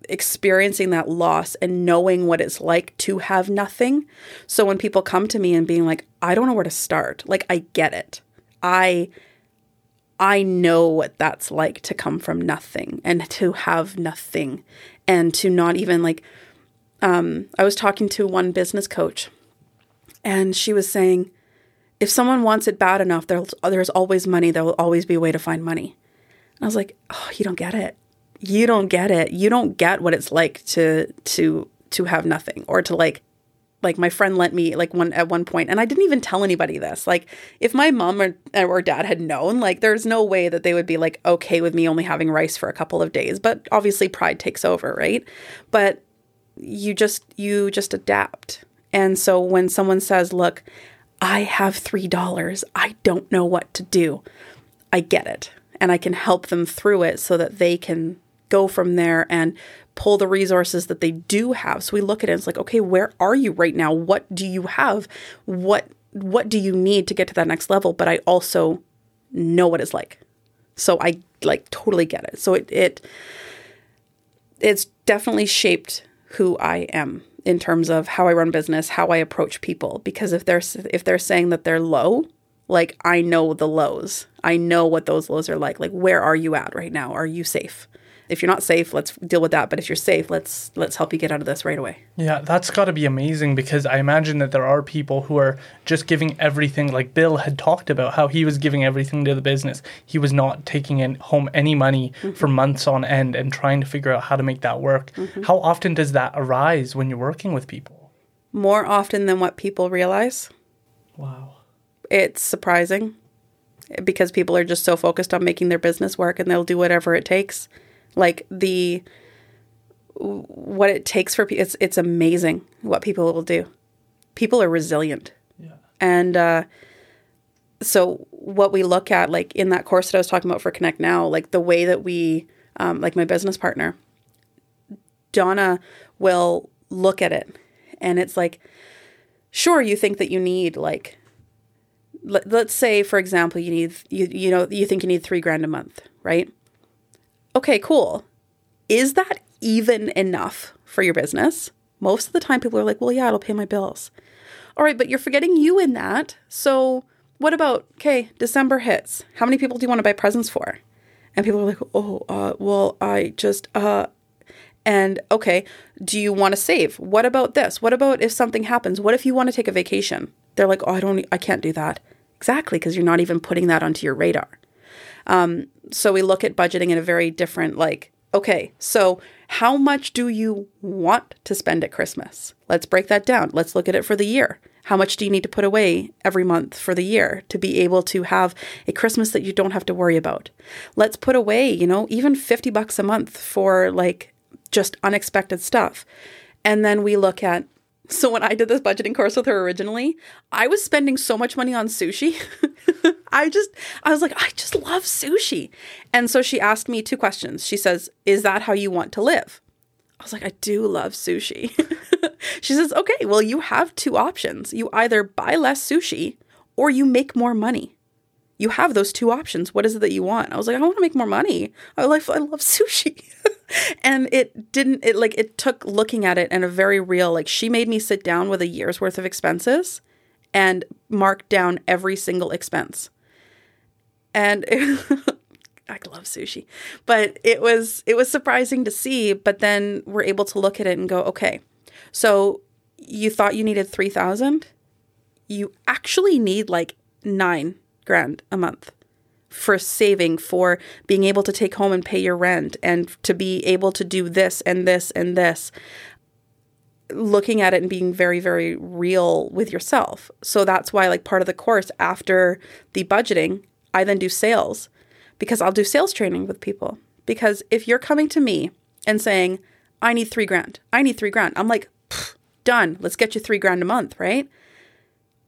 experiencing that loss and knowing what it's like to have nothing. So when people come to me and being like, I don't know where to start, like I get it. I I know what that's like to come from nothing and to have nothing and to not even like um I was talking to one business coach and she was saying if someone wants it bad enough there's there's always money there will always be a way to find money. And I was like, "Oh, you don't get it you don't get it. You don't get what it's like to to to have nothing or to like like my friend lent me like one at one point and I didn't even tell anybody this. Like if my mom or, or dad had known, like there's no way that they would be like okay with me only having rice for a couple of days, but obviously pride takes over, right? But you just you just adapt. And so when someone says, "Look, I have $3. I don't know what to do." I get it and I can help them through it so that they can go from there and pull the resources that they do have. So we look at it, and it's like, okay, where are you right now? What do you have? What what do you need to get to that next level? But I also know what it's like. So I like totally get it. So it it it's definitely shaped who I am in terms of how I run business, how I approach people because if they're if they're saying that they're low, like I know the lows. I know what those lows are like. Like where are you at right now? Are you safe? If you're not safe, let's deal with that. But if you're safe, let's let's help you get out of this right away. Yeah, that's got to be amazing because I imagine that there are people who are just giving everything. Like Bill had talked about how he was giving everything to the business. He was not taking in home any money mm-hmm. for months on end and trying to figure out how to make that work. Mm-hmm. How often does that arise when you're working with people? More often than what people realize. Wow. It's surprising because people are just so focused on making their business work and they'll do whatever it takes like the what it takes for people, it's it's amazing what people will do. People are resilient. Yeah. And uh, so what we look at, like in that course that I was talking about for Connect Now, like the way that we, um, like my business partner, Donna will look at it, and it's like, sure, you think that you need like, let, let's say for example, you need you you know you think you need three grand a month, right? Okay, cool. Is that even enough for your business? Most of the time, people are like, well, yeah, it'll pay my bills. All right, but you're forgetting you in that. So, what about, okay, December hits. How many people do you want to buy presents for? And people are like, oh, uh, well, I just, uh, and okay, do you want to save? What about this? What about if something happens? What if you want to take a vacation? They're like, oh, I don't, I can't do that. Exactly, because you're not even putting that onto your radar. Um, so we look at budgeting in a very different, like, okay, so how much do you want to spend at Christmas? Let's break that down. Let's look at it for the year. How much do you need to put away every month for the year to be able to have a Christmas that you don't have to worry about? Let's put away, you know, even 50 bucks a month for like just unexpected stuff. And then we look at so when I did this budgeting course with her originally, I was spending so much money on sushi. I just I was like, I just love sushi. And so she asked me two questions. She says, "Is that how you want to live?" I was like, I do love sushi. she says, "Okay, well you have two options. You either buy less sushi or you make more money." you have those two options. What is it that you want? I was like, I want to make more money. I like I love sushi. and it didn't it like it took looking at it and a very real like she made me sit down with a year's worth of expenses and mark down every single expense. And it, I love sushi. But it was it was surprising to see, but then we're able to look at it and go, okay. So you thought you needed 3000 you actually need like 9 grand a month for saving for being able to take home and pay your rent and to be able to do this and this and this looking at it and being very very real with yourself so that's why like part of the course after the budgeting i then do sales because i'll do sales training with people because if you're coming to me and saying i need three grand i need three grand i'm like done let's get you three grand a month right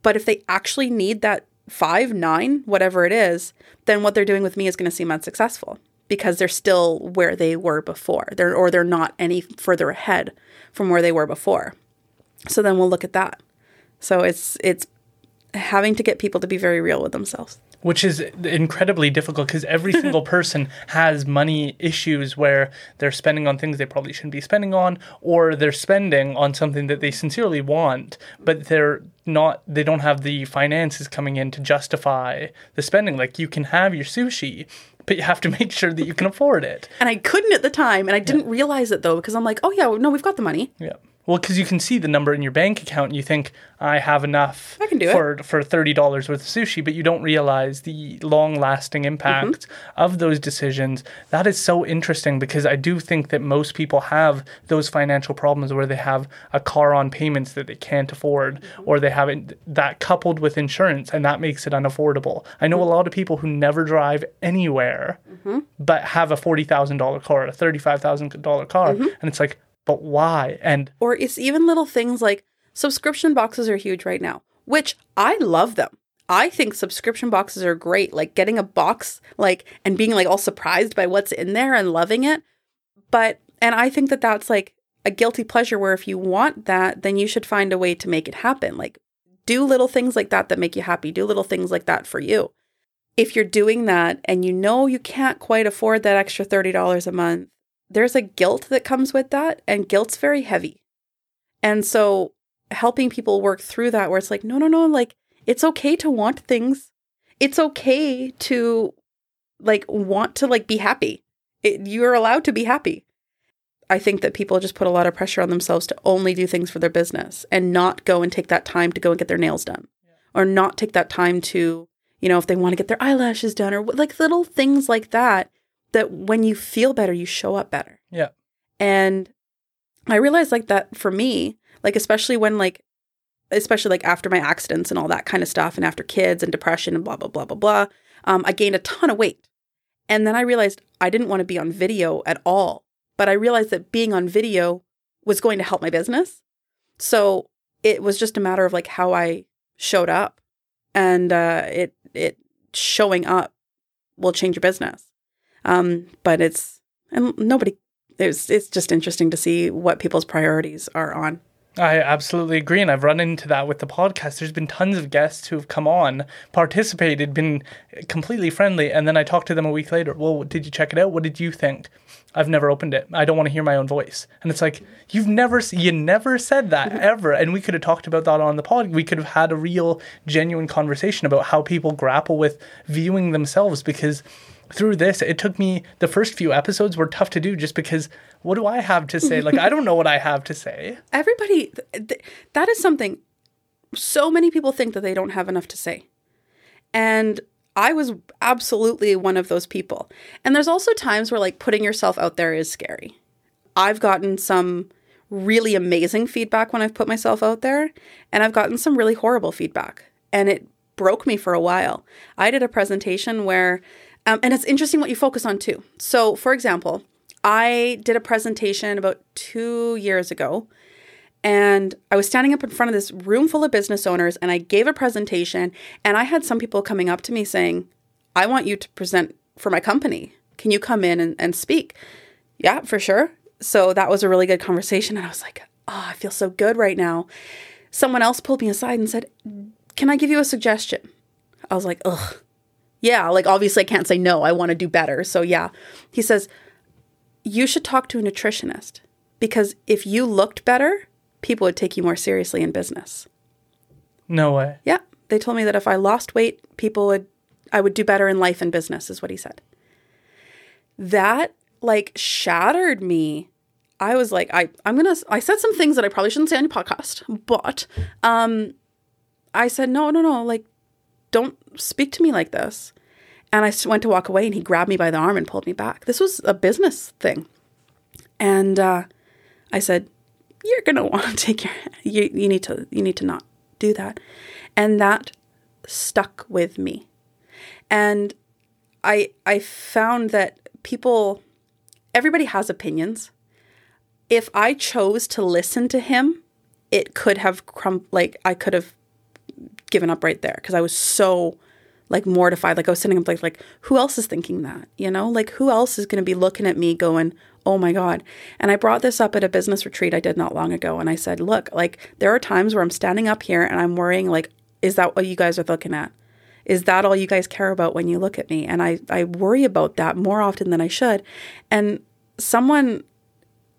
but if they actually need that five, nine, whatever it is, then what they're doing with me is going to seem unsuccessful because they're still where they were before. They're or they're not any further ahead from where they were before. So then we'll look at that. So it's it's having to get people to be very real with themselves which is incredibly difficult because every single person has money issues where they're spending on things they probably shouldn't be spending on or they're spending on something that they sincerely want but they're not they don't have the finances coming in to justify the spending. Like you can have your sushi but you have to make sure that you can afford it. And i couldn't at the time and i didn't yeah. realize it though because i'm like oh yeah no we've got the money. Yeah well, because you can see the number in your bank account and you think, I have enough I can do for, it. for $30 worth of sushi, but you don't realize the long lasting impact mm-hmm. of those decisions. That is so interesting because I do think that most people have those financial problems where they have a car on payments that they can't afford mm-hmm. or they have that coupled with insurance and that makes it unaffordable. I know mm-hmm. a lot of people who never drive anywhere mm-hmm. but have a $40,000 car, a $35,000 car. Mm-hmm. And it's like, but why? And or it's even little things like subscription boxes are huge right now, which I love them. I think subscription boxes are great. Like getting a box like and being like all surprised by what's in there and loving it. But and I think that that's like a guilty pleasure where if you want that, then you should find a way to make it happen. Like do little things like that that make you happy. Do little things like that for you. If you're doing that and you know you can't quite afford that extra $30 a month, there's a guilt that comes with that, and guilt's very heavy. And so helping people work through that, where it's like, no, no, no, like it's okay to want things. It's okay to like want to like be happy. It, you're allowed to be happy. I think that people just put a lot of pressure on themselves to only do things for their business and not go and take that time to go and get their nails done yeah. or not take that time to, you know, if they want to get their eyelashes done or like little things like that that when you feel better, you show up better. Yeah. And I realized like that for me, like especially when like especially like after my accidents and all that kind of stuff and after kids and depression and blah blah blah blah blah, um, I gained a ton of weight. And then I realized I didn't want to be on video at all. But I realized that being on video was going to help my business. So it was just a matter of like how I showed up. And uh, it it showing up will change your business. Um, but it's and nobody it's it's just interesting to see what people's priorities are on. I absolutely agree, and I've run into that with the podcast. There's been tons of guests who have come on, participated, been completely friendly, and then I talked to them a week later. Well, did you check it out? What did you think? I've never opened it. I don't want to hear my own voice. And it's like you've never, you never said that ever. And we could have talked about that on the pod. We could have had a real, genuine conversation about how people grapple with viewing themselves because through this, it took me the first few episodes were tough to do just because what do I have to say? Like I don't know what I have to say. Everybody th- that is something so many people think that they don't have enough to say. And I was absolutely one of those people. And there's also times where like putting yourself out there is scary. I've gotten some really amazing feedback when I've put myself out there, and I've gotten some really horrible feedback. And it broke me for a while. I did a presentation where um, and it's interesting what you focus on too. So, for example, I did a presentation about two years ago, and I was standing up in front of this room full of business owners, and I gave a presentation, and I had some people coming up to me saying, I want you to present for my company. Can you come in and, and speak? Yeah, for sure. So that was a really good conversation. And I was like, oh, I feel so good right now. Someone else pulled me aside and said, Can I give you a suggestion? I was like, ugh, yeah, like obviously I can't say no. I want to do better. So yeah. He says, you should talk to a nutritionist because if you looked better, people would take you more seriously in business. No way. Yeah. They told me that if I lost weight, people would, I would do better in life and business, is what he said. That like shattered me. I was like, I, I'm gonna, I said some things that I probably shouldn't say on your podcast, but um, I said, no, no, no, like, don't speak to me like this. And I went to walk away, and he grabbed me by the arm and pulled me back. This was a business thing. And uh, I said, "You're gonna want to take your you, you need to you need to not do that," and that stuck with me. And I I found that people, everybody has opinions. If I chose to listen to him, it could have crum like I could have given up right there because I was so like mortified. Like I was sitting up like like who else is thinking that? You know, like who else is going to be looking at me going, "Oh my god." And I brought this up at a business retreat I did not long ago and I said, "Look, like there are times where I'm standing up here and I'm worrying like is that what you guys are looking at? Is that all you guys care about when you look at me?" And I I worry about that more often than I should. And someone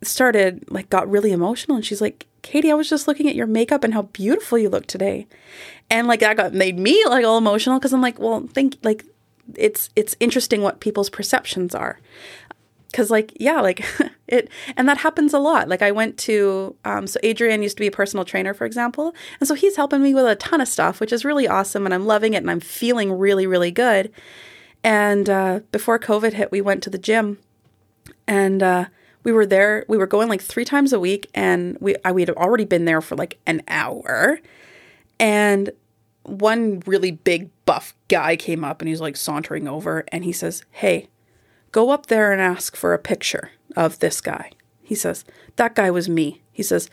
started like got really emotional and she's like katie i was just looking at your makeup and how beautiful you look today. And like that got made me like all emotional because i'm like well think like it's it's interesting what people's perceptions are. Because like yeah like it and that happens a lot. Like i went to um, so adrian used to be a personal trainer for example and so he's helping me with a ton of stuff which is really awesome and i'm loving it and i'm feeling really really good. And uh, before covid hit we went to the gym and uh, we were there. We were going like three times a week, and we I, we had already been there for like an hour. And one really big buff guy came up, and he's like sauntering over, and he says, "Hey, go up there and ask for a picture of this guy." He says, "That guy was me." He says,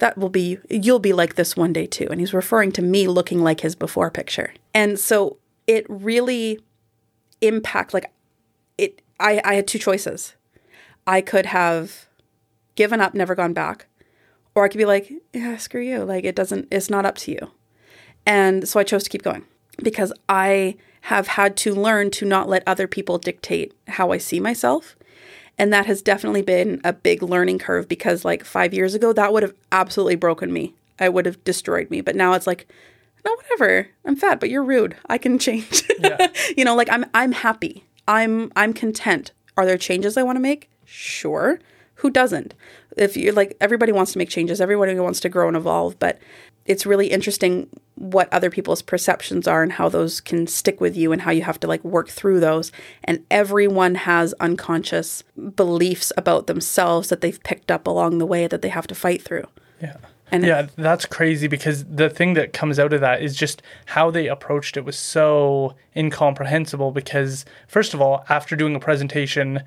"That will be you'll be like this one day too." And he's referring to me looking like his before picture. And so it really impact like it I, I had two choices. I could have given up, never gone back, or I could be like, yeah, screw you. Like it doesn't, it's not up to you. And so I chose to keep going because I have had to learn to not let other people dictate how I see myself. And that has definitely been a big learning curve because, like, five years ago, that would have absolutely broken me. I would have destroyed me. But now it's like, no, whatever. I'm fat, but you're rude. I can change. Yeah. you know, like I'm I'm happy. I'm I'm content. Are there changes I want to make? Sure. Who doesn't? If you're like everybody wants to make changes, everybody wants to grow and evolve, but it's really interesting what other people's perceptions are and how those can stick with you and how you have to like work through those. And everyone has unconscious beliefs about themselves that they've picked up along the way that they have to fight through. Yeah. And- yeah, that's crazy because the thing that comes out of that is just how they approached it was so incomprehensible. Because, first of all, after doing a presentation,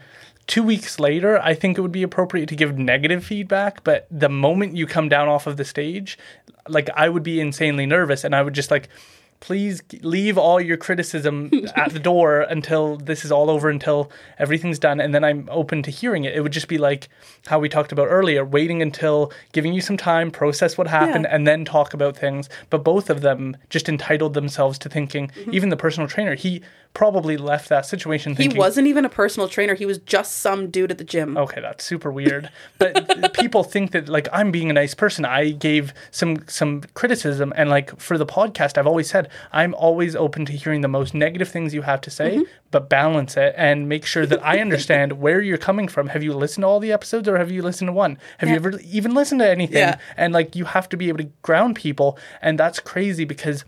two weeks later, I think it would be appropriate to give negative feedback. But the moment you come down off of the stage, like I would be insanely nervous and I would just like, please leave all your criticism at the door until this is all over, until everything's done, and then I'm open to hearing it. It would just be like how we talked about earlier, waiting until giving you some time, process what happened, Yeah. and then talk about things. But both of them just entitled themselves to thinking, mm-hmm. even the personal trainer, he probably left that situation He wasn't even a personal trainer. He was just some dude at the gym. Okay, that's super weird. But people think that like I'm being a nice person. I gave some some criticism and like for the podcast I've always said I'm always open to hearing the most negative things you have to say, Mm-hmm. but balance it and make sure that I understand where you're coming from. Have you listened to all the episodes or have you listened to one? Have you ever even listened to anything? Yeah. And like you have to be able to ground people and that's crazy because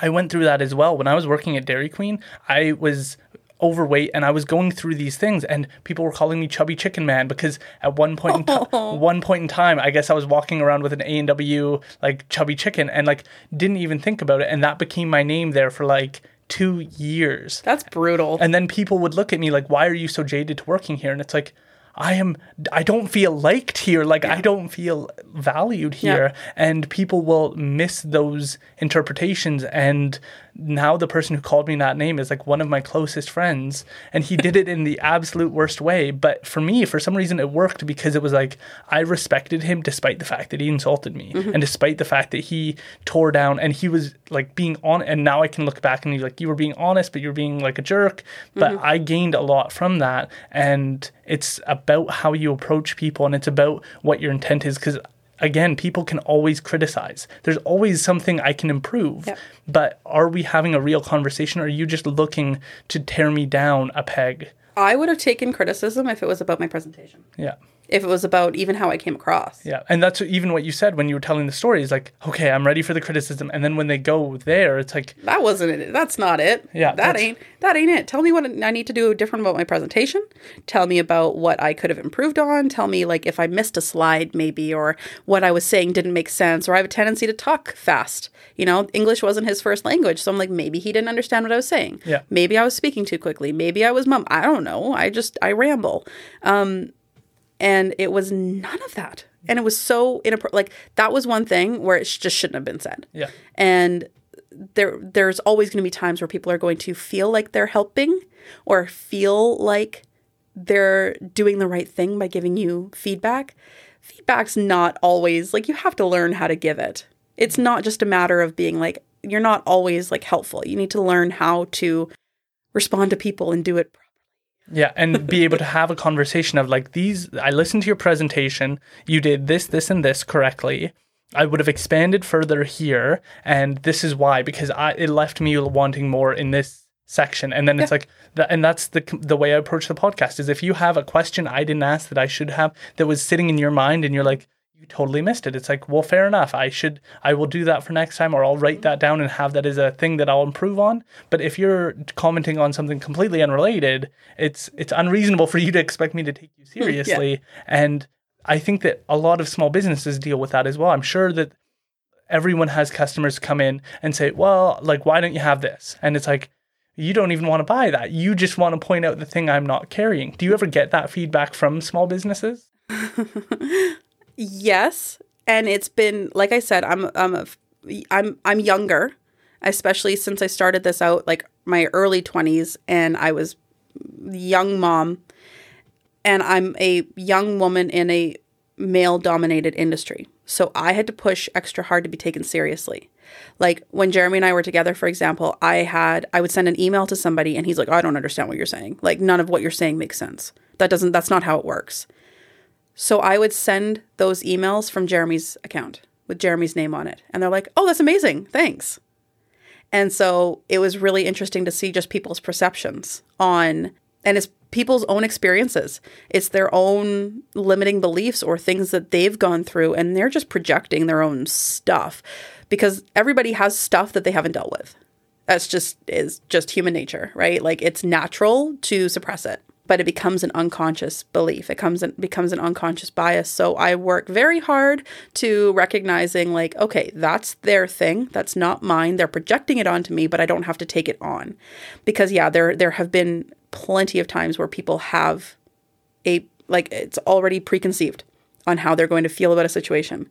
I went through that as well. When I was working at Dairy Queen, I was overweight and I was going through these things and people were calling me chubby chicken man because at one point in time one point in time I guess I was walking around with an A&W like chubby chicken and like didn't even think about it and that became my name there for like 2 years. That's brutal. And then people would look at me like, why are you so jaded to working here? And it's like, I am, I don't feel liked here. Like, I don't feel valued here. And people will miss those interpretations and now the person who called me that name is like one of my closest friends and he did it in the absolute worst way but for me for some reason it worked because it was like i respected him despite the fact that he insulted me mm-hmm. and despite the fact that he tore down and he was like being on and now i can look back and he's like you were being honest but you were being like a jerk but mm-hmm. i gained a lot from that and it's about how you approach people and it's about what your intent is because again, people can always criticize. There's always something I can improve. Yep. But are we having a real conversation or are you just looking to tear me down a peg? I would have taken criticism if it was about my presentation. Yeah. If it was about even how I came across. Yeah. And that's even what you said when you were telling the story is like, okay, I'm ready for the criticism. And then when they go there, it's like, That wasn't it. That's not it. Yeah, That ain't that ain't it. Tell me what I need to do different about my presentation. Tell me about what I could have improved on. Tell me like if I missed a slide maybe or what I was saying didn't make sense or I have a tendency to talk fast. You know, English wasn't his first language, so I'm like maybe he didn't understand what I was saying. Yeah. Maybe I was speaking too quickly. Maybe I was mum. I don't know. I just I ramble. Um and it was none of that. And it was so inappropriate. Like that was one thing where it sh- just shouldn't have been said yeah. and there there's always going to be times where people are going to feel like they're helping or feel like they're doing the right thing by giving you feedback feedback's not always like you have to learn how to give it it's not just a matter of being like you're not always like helpful you need to learn how to respond to people and do it Yeah, and be able to have a conversation of like these. I listened to your presentation. You did this, this, and this correctly. I would have expanded further here, and this is why because I it left me wanting more in this section. And then it's like that, and that's the the way I approach the podcast is if you have a question I didn't ask that I should have that was sitting in your mind, and you're like. You totally missed it. It's like, well, fair enough. I should, I will do that for next time, or I'll write that down and have that as a thing that I'll improve on. But if you're commenting on something completely unrelated, it's it's unreasonable for you to expect me to take you hmm, seriously. And I think that a lot of small businesses deal with that as well. I'm sure that everyone has customers come in and say, well, like, why don't you have this? And it's like, you don't even want to buy that. You just want to point out the thing I'm not carrying. Do you ever get that feedback from small businesses? Yes, and it's been like I said, I'm I'm a, I'm I'm younger, especially since I started this out like my early 20s and I was young mom and I'm a young woman in a male dominated industry. So I had to push extra hard to be taken seriously. Like when Jeremy and I were together, for example, I had I would send an email to somebody and he's like, oh, "I don't understand what you're saying. Like none of what you're saying makes sense. That doesn't that's not how it works." So I would send those emails from Jeremy's account with Jeremy's name on it. And they're like, "Oh, that's amazing. Thanks." And so it was really interesting to see just people's perceptions on and it's people's own experiences. It's their own limiting beliefs or things that they've gone through and they're just projecting their own stuff because everybody has stuff that they haven't dealt with. That's just is just human nature, right? Like it's natural to suppress it, but it becomes an unconscious belief. It comes in, becomes an unconscious bias. So I work very hard to recognizing like, okay, that's their thing. That's not mine. They're projecting it onto me, but I don't have to take it on. Because yeah, there there have been plenty of times where people have a like it's already preconceived on how they're going to feel about a situation.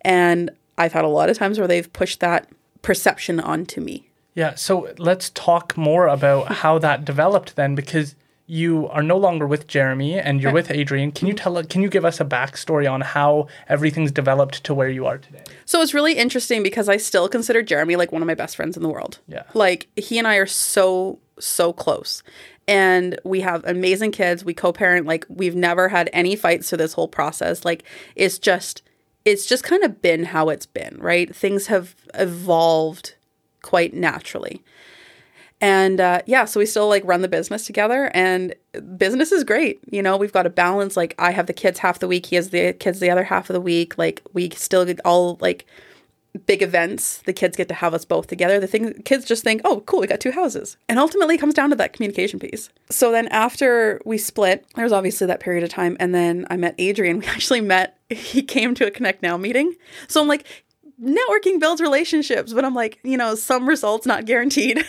And I've had a lot of times where they've pushed that perception onto me. Yeah, so let's talk more about how that developed then, because you are no longer with Jeremy and you're with Adrian. Can you mm-hmm. tell? Can you give us a backstory on how everything's developed to where you are today? So it's really interesting because I still consider Jeremy like one of my best friends in the world. Yeah. Like he and I are so so close. And we have amazing kids. We co-parent like we've never had any fights through this whole process. Like it's just it's just kind of been how it's been, right? Things have evolved quite naturally. And uh, yeah, so we still like run the business together, and business is great. You know, we've got a balance. Like I have the kids half the week, he has the kids the other half of the week. Like we still get all like big events. The kids get to have us both together. The thing kids just think, oh, cool, we got two houses, and ultimately it comes down to that communication piece. So then after we split, there was obviously that period of time, and then I met Adrian. We actually met. He came to a Connect Now meeting, so I'm like, networking builds relationships but i'm like you know some results not guaranteed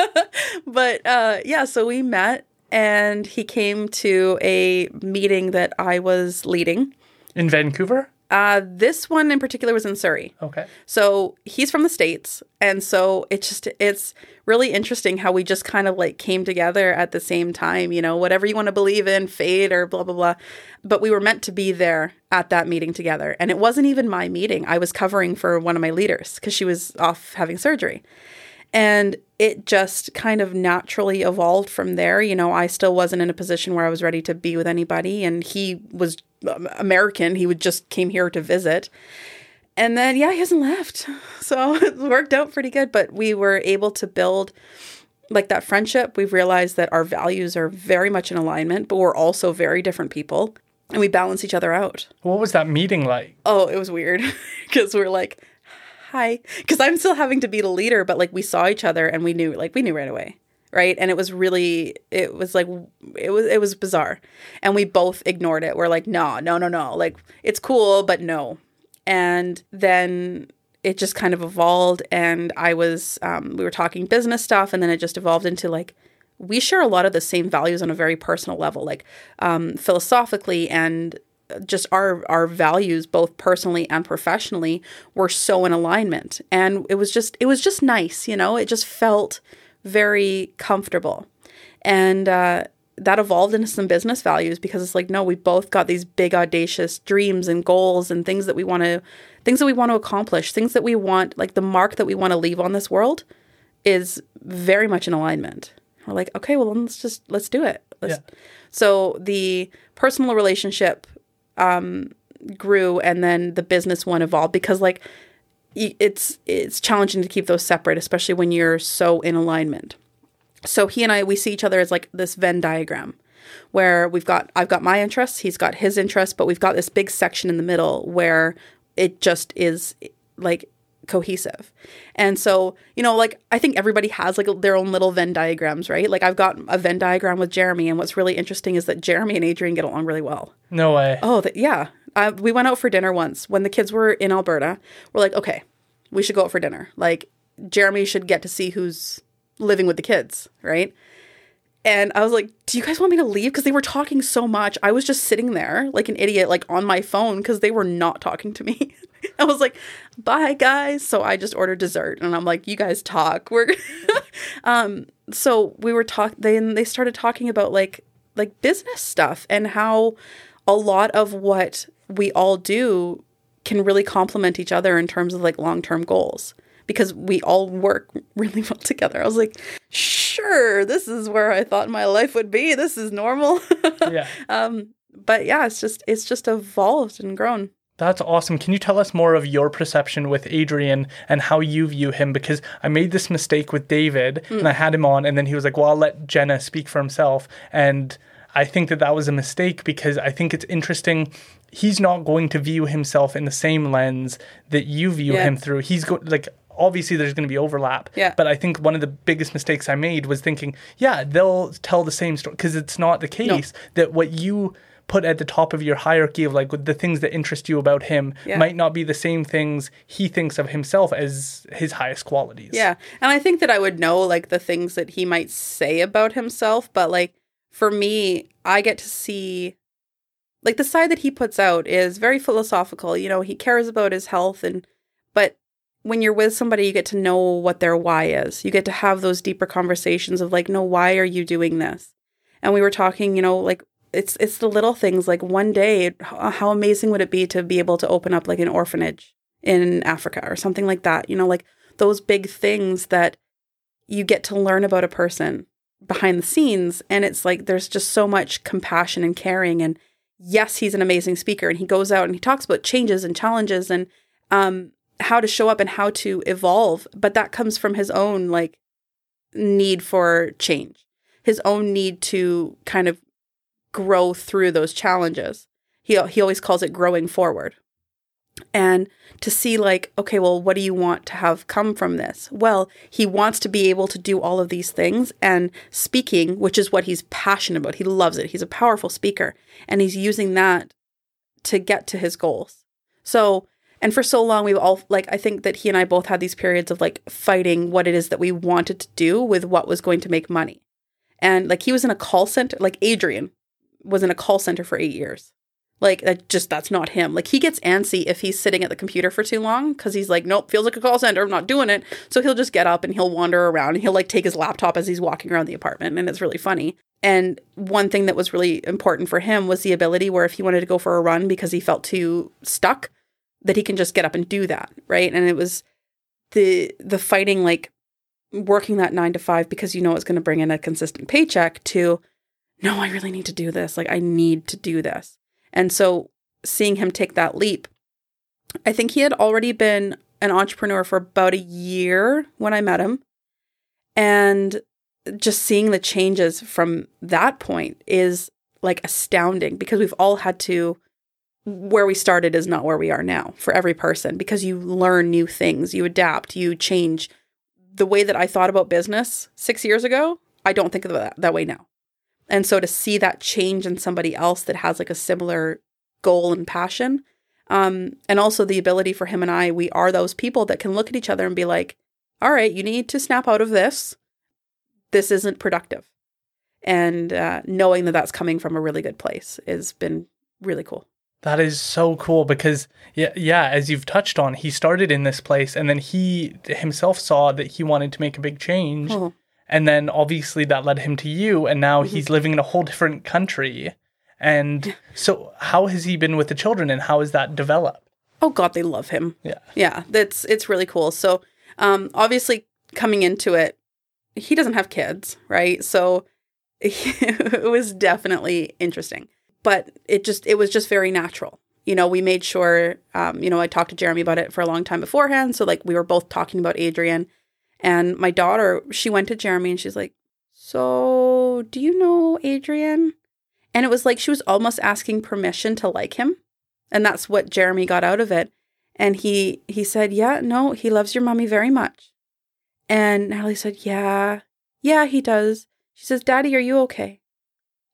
but uh yeah so we met and he came to a meeting that i was leading In Vancouver? Uh, this one in particular was in Surrey. Okay. So he's from the States. And so it's just, it's really interesting how we just kind of like came together at the same time, you know, whatever you want to believe in, fate or blah, blah, blah. But we were meant to be there at that meeting together. And it wasn't even my meeting. I was covering for one of my leaders because she was off having surgery. And it just kind of naturally evolved from there. You know, I still wasn't in a position where I was ready to be with anybody. And he was um, American. He would just came here to visit. And then, yeah, he hasn't left. So it worked out pretty good. But we were able to build like that friendship. We've realized that our values are very much in alignment, but we're also very different people and we balance each other out. What was that meeting like? Oh, it was weird because we're like, hi. Because I'm still having to be the leader, but like we saw each other and we knew, like, we knew right away right? And it was really it was like it was it was bizarre. And we both ignored it. We're like no no no no. Like it's cool but no. And then it just kind of evolved and i was um, we were talking business stuff and then it just evolved into like we share a lot of the same values on a very personal level like um, philosophically and just our our values both personally and professionally were so in alignment and it was just it was just nice you know it just felt very comfortable. And uh, that evolved into some business values because it's like, no, we both got these big, audacious dreams and goals and things that we want to, things that we want to accomplish, things that we want, like the mark that we want to leave on this world is very much in alignment. We're like, okay, well, let's just, let's do it. Let's. Yeah. So the personal relationship um, grew and then the business one evolved because like it's it's challenging to keep those separate, especially when you're so in alignment. So he and I we see each other as like this Venn diagram where we've got I've got my interests, he's got his interests, but we've got this big section in the middle where it just is like cohesive. And so, you know, like I think everybody has like their own little Venn diagrams, right? Like I've got a Venn diagram with Jeremy, and what's really interesting is that Jeremy and Adrian get along really well. No way. Oh, the, yeah. Uh, we went out for dinner once when the kids were in Alberta. We're like, okay, we should go out for dinner. Like Jeremy should get to see who's living with the kids, right? And I was like, "Do you guys want me to leave?" Because they were talking so much. I was just sitting there like an idiot, like on my phone, because they were not talking to me. I was like, "Bye, guys." So I just ordered dessert, and I'm like, "You guys talk." We're, um. So we were talk. Then they started talking about like like business stuff and how a lot of what we all do can really complement each other in terms of like long term goals because we all work really well together. I was like, sure, this is where I thought my life would be. This is normal. yeah. Um, but yeah, it's just it's just evolved and grown. That's awesome. Can you tell us more of your perception with Adrian and how you view him? Because I made this mistake with David mm. and I had him on, and then he was like, Well, I'll let Jenna speak for himself. And I think that that was a mistake because I think it's interesting. He's not going to view himself in the same lens that you view yeah. him through. He's go- like obviously there's going to be overlap. Yeah. But I think one of the biggest mistakes I made was thinking, yeah, they'll tell the same story because it's not the case no. that what you put at the top of your hierarchy of like the things that interest you about him yeah. might not be the same things he thinks of himself as his highest qualities. Yeah. And I think that I would know like the things that he might say about himself, but like for me, I get to see like the side that he puts out is very philosophical. You know, he cares about his health and but when you're with somebody you get to know what their why is. You get to have those deeper conversations of like, "No, why are you doing this?" And we were talking, you know, like it's it's the little things like one day how amazing would it be to be able to open up like an orphanage in Africa or something like that. You know, like those big things that you get to learn about a person behind the scenes and it's like there's just so much compassion and caring and yes he's an amazing speaker and he goes out and he talks about changes and challenges and um, how to show up and how to evolve but that comes from his own like need for change his own need to kind of grow through those challenges. He he always calls it growing forward. And to see like okay well what do you want to have come from this? Well he wants to be able to do all of these things and speaking which is what he's passionate about he loves it he's a powerful speaker and he's using that to get to his goals. So and for so long we've all like i think that he and i both had these periods of like fighting what it is that we wanted to do with what was going to make money and like he was in a call center like adrian was in a call center for eight years Like that just that's not him. Like he gets antsy if he's sitting at the computer for too long because he's like, nope, feels like a call center. I'm not doing it. So he'll just get up and he'll wander around and he'll like take his laptop as he's walking around the apartment, and it's really funny. And one thing that was really important for him was the ability where if he wanted to go for a run because he felt too stuck, that he can just get up and do that, right? And it was the the fighting like working that 9 to 5 because you know it's going to bring in a consistent paycheck to no, I really need to do this. Like I need to do this. And so seeing him take that leap, I think he had already been an entrepreneur for about a year when I met him. And just seeing the changes from that point is like astounding because we've all had to where we started is not where we are now for every person because you learn new things, you adapt, you change. The way that I thought about business 6 years ago, I don't think of that, that way now. And so to see that change in somebody else that has like a similar goal and passion, um, and also the ability for him and I, we are those people that can look at each other and be like, all right, you need to snap out of this this isn't productive. And uh, knowing that that's coming from a really good place has been really cool. That is so cool because yeah, yeah, as you've touched on, he started in this place and then he himself saw that he wanted to make a big change. Oh. And then obviously that led him to you and now mm-hmm. he's living in a whole different country. And so how has he been with the children and how has that developed? Oh god, they love him. Yeah. Yeah, that's it's really cool. So um obviously coming into it he doesn't have kids, right? So it was definitely interesting, but it just it was just very natural. You know, we made sure. Um, you know, I talked to Jeremy about it for a long time beforehand, so like we were both talking about Adrian, and my daughter she went to Jeremy and she's like, "So, do you know Adrian?" And it was like she was almost asking permission to like him, and that's what Jeremy got out of it. And he he said, "Yeah, no, he loves your mommy very much." And Natalie said, Yeah, yeah, he does. She says, Daddy, are you okay?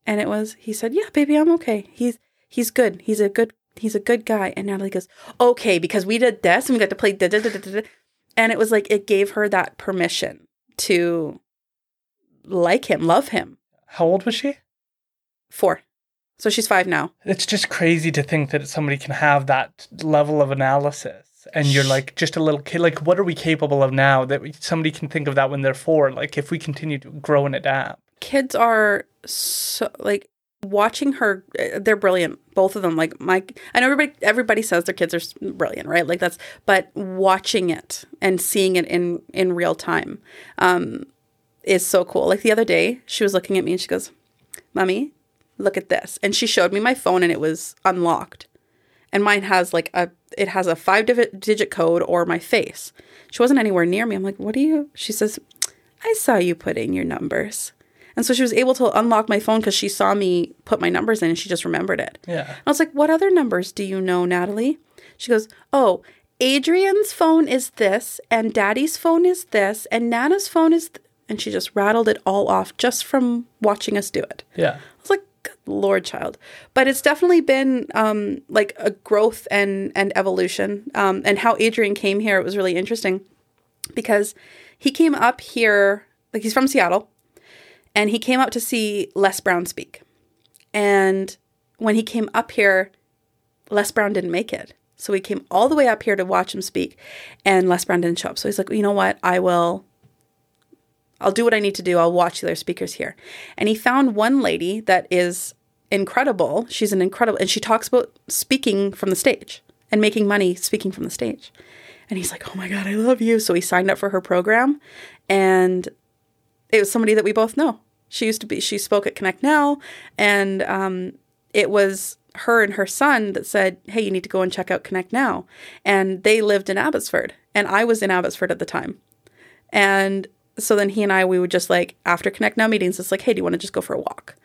And it was, he said, Yeah, baby, I'm okay. He's he's good. He's a good he's a good guy. And Natalie goes, Okay, because we did this and we got to play da da da da da. And it was like it gave her that permission to like him, love him. How old was she? Four. So she's five now. It's just crazy to think that somebody can have that level of analysis and you're like just a little kid like what are we capable of now that we, somebody can think of that when they're four like if we continue to grow and adapt kids are so like watching her uh, they're brilliant both of them like my i know everybody everybody says their kids are brilliant right like that's but watching it and seeing it in in real time um is so cool like the other day she was looking at me and she goes mommy look at this and she showed me my phone and it was unlocked and mine has like a it has a five digit code or my face. She wasn't anywhere near me. I'm like, what are you? She says, I saw you put in your numbers. And so she was able to unlock my phone because she saw me put my numbers in and she just remembered it. Yeah. I was like, what other numbers do you know, Natalie? She goes, oh, Adrian's phone is this, and Daddy's phone is this, and Nana's phone is. Th-. And she just rattled it all off just from watching us do it. Yeah. I was like, Lord child. But it's definitely been um, like a growth and and evolution. Um, and how Adrian came here, it was really interesting because he came up here, like he's from Seattle, and he came out to see Les Brown speak. And when he came up here, Les Brown didn't make it. So he came all the way up here to watch him speak, and Les Brown didn't show up. So he's like, you know what? I will I'll do what I need to do. I'll watch the other speakers here. And he found one lady that is incredible. She's an incredible, and she talks about speaking from the stage and making money speaking from the stage. And he's like, oh my God, I love you. So he signed up for her program. And it was somebody that we both know. She used to be, she spoke at Connect Now. And um, it was her and her son that said, hey, you need to go and check out Connect Now. And they lived in Abbotsford. And I was in Abbotsford at the time. And so then he and I, we would just like, after Connect Now meetings, it's like, hey, do you want to just go for a walk?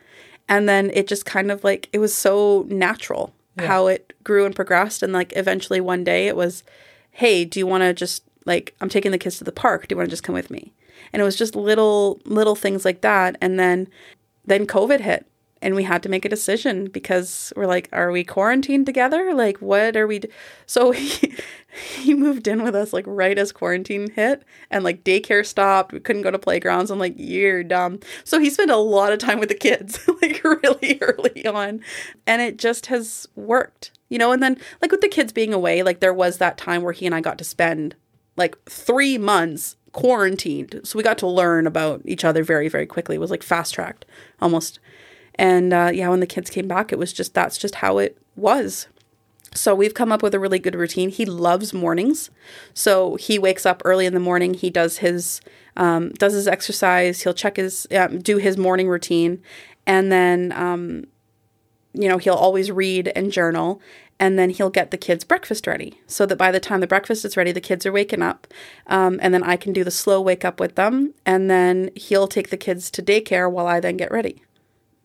And then it just kind of like, it was so natural yeah. how it grew and progressed. And like eventually one day it was, hey, do you want to just like, I'm taking the kids to the park. Do you want to just come with me? And it was just little, little things like that. And then, then COVID hit and we had to make a decision because we're like, are we quarantined together? Like, what are we? So he, he moved in with us like right as quarantine hit, and like daycare stopped. We couldn't go to playgrounds. I'm like, you're dumb. So he spent a lot of time with the kids, like really early on, and it just has worked, you know. And then like with the kids being away, like there was that time where he and I got to spend like three months quarantined. So we got to learn about each other very, very quickly. It was like fast tracked almost. And uh, yeah, when the kids came back, it was just that's just how it was. So we've come up with a really good routine. He loves mornings, so he wakes up early in the morning. He does his um, does his exercise. He'll check his um, do his morning routine, and then um, you know he'll always read and journal. And then he'll get the kids breakfast ready, so that by the time the breakfast is ready, the kids are waking up, um, and then I can do the slow wake up with them. And then he'll take the kids to daycare while I then get ready.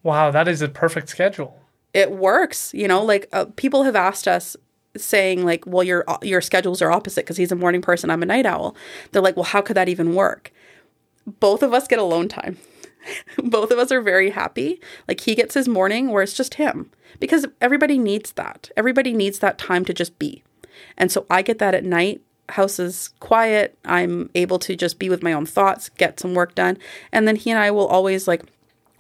Wow, that is a perfect schedule. It works, you know. Like uh, people have asked us, saying like, "Well, your your schedules are opposite because he's a morning person, I'm a night owl." They're like, "Well, how could that even work?" Both of us get alone time. Both of us are very happy. Like he gets his morning where it's just him because everybody needs that. Everybody needs that time to just be. And so I get that at night. House is quiet. I'm able to just be with my own thoughts, get some work done. And then he and I will always like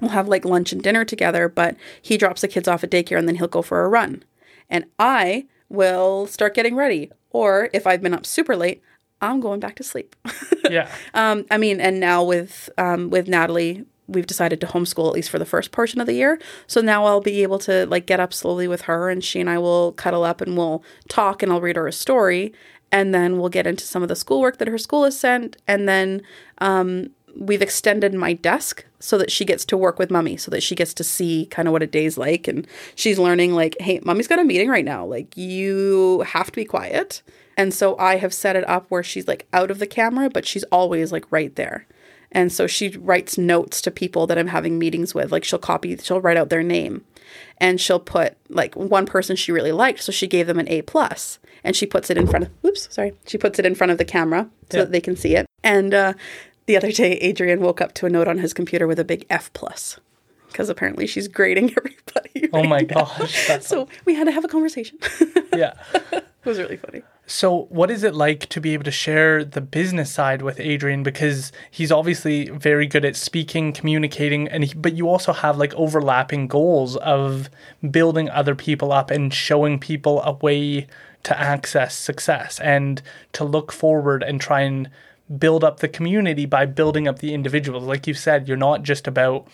we'll have like lunch and dinner together, but he drops the kids off at daycare and then he'll go for a run. And I will start getting ready. Or if I've been up super late, I'm going back to sleep. yeah. Um, I mean, and now with um, with Natalie, we've decided to homeschool at least for the first portion of the year. So now I'll be able to like get up slowly with her, and she and I will cuddle up and we'll talk, and I'll read her a story, and then we'll get into some of the schoolwork that her school has sent, and then um, we've extended my desk so that she gets to work with mummy so that she gets to see kind of what a day's like and she's learning like hey mummy's got a meeting right now. Like you have to be quiet. And so i have set it up where she's like out of the camera but she's always like right there and so she writes notes to people that i'm having meetings with like she'll copy she'll write out their name and she'll put like one person she really liked so she gave them an a plus and she puts it in front of oops sorry she puts it in front of the camera so yeah. that they can see it and uh, the other day, Adrian woke up to a note on his computer with a big F plus because apparently she's grading everybody. Right oh my now. gosh! So we had to have a conversation. yeah, it was really funny. So, what is it like to be able to share the business side with Adrian? Because he's obviously very good at speaking, communicating, and he, but you also have like overlapping goals of building other people up and showing people a way to access success and to look forward and try and build up the community by building up the individuals. Like you said, you're not just about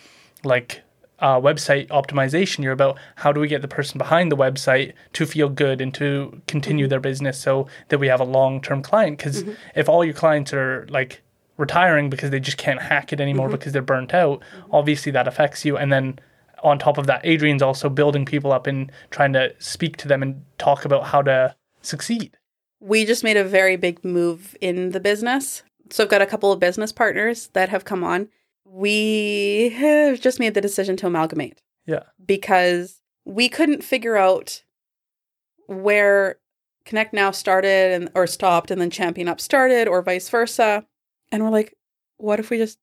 like uh, website optimization. You're about how do we get the person behind the website to feel good and to continue mm-hmm. their business so that we have a long term client. Because mm-hmm. if all your clients are like retiring because they just can't hack it anymore mm-hmm. because they're burnt out, obviously that affects you. And then on top of that, Adrian's also building people up and trying to speak to them and talk about how to succeed we just made a very big move in the business. So I've got a couple of business partners that have come on. We have just made the decision to amalgamate. Yeah. Because we couldn't figure out where Connect Now started and or stopped and then Champion Up started or vice versa. And we're like, what if we just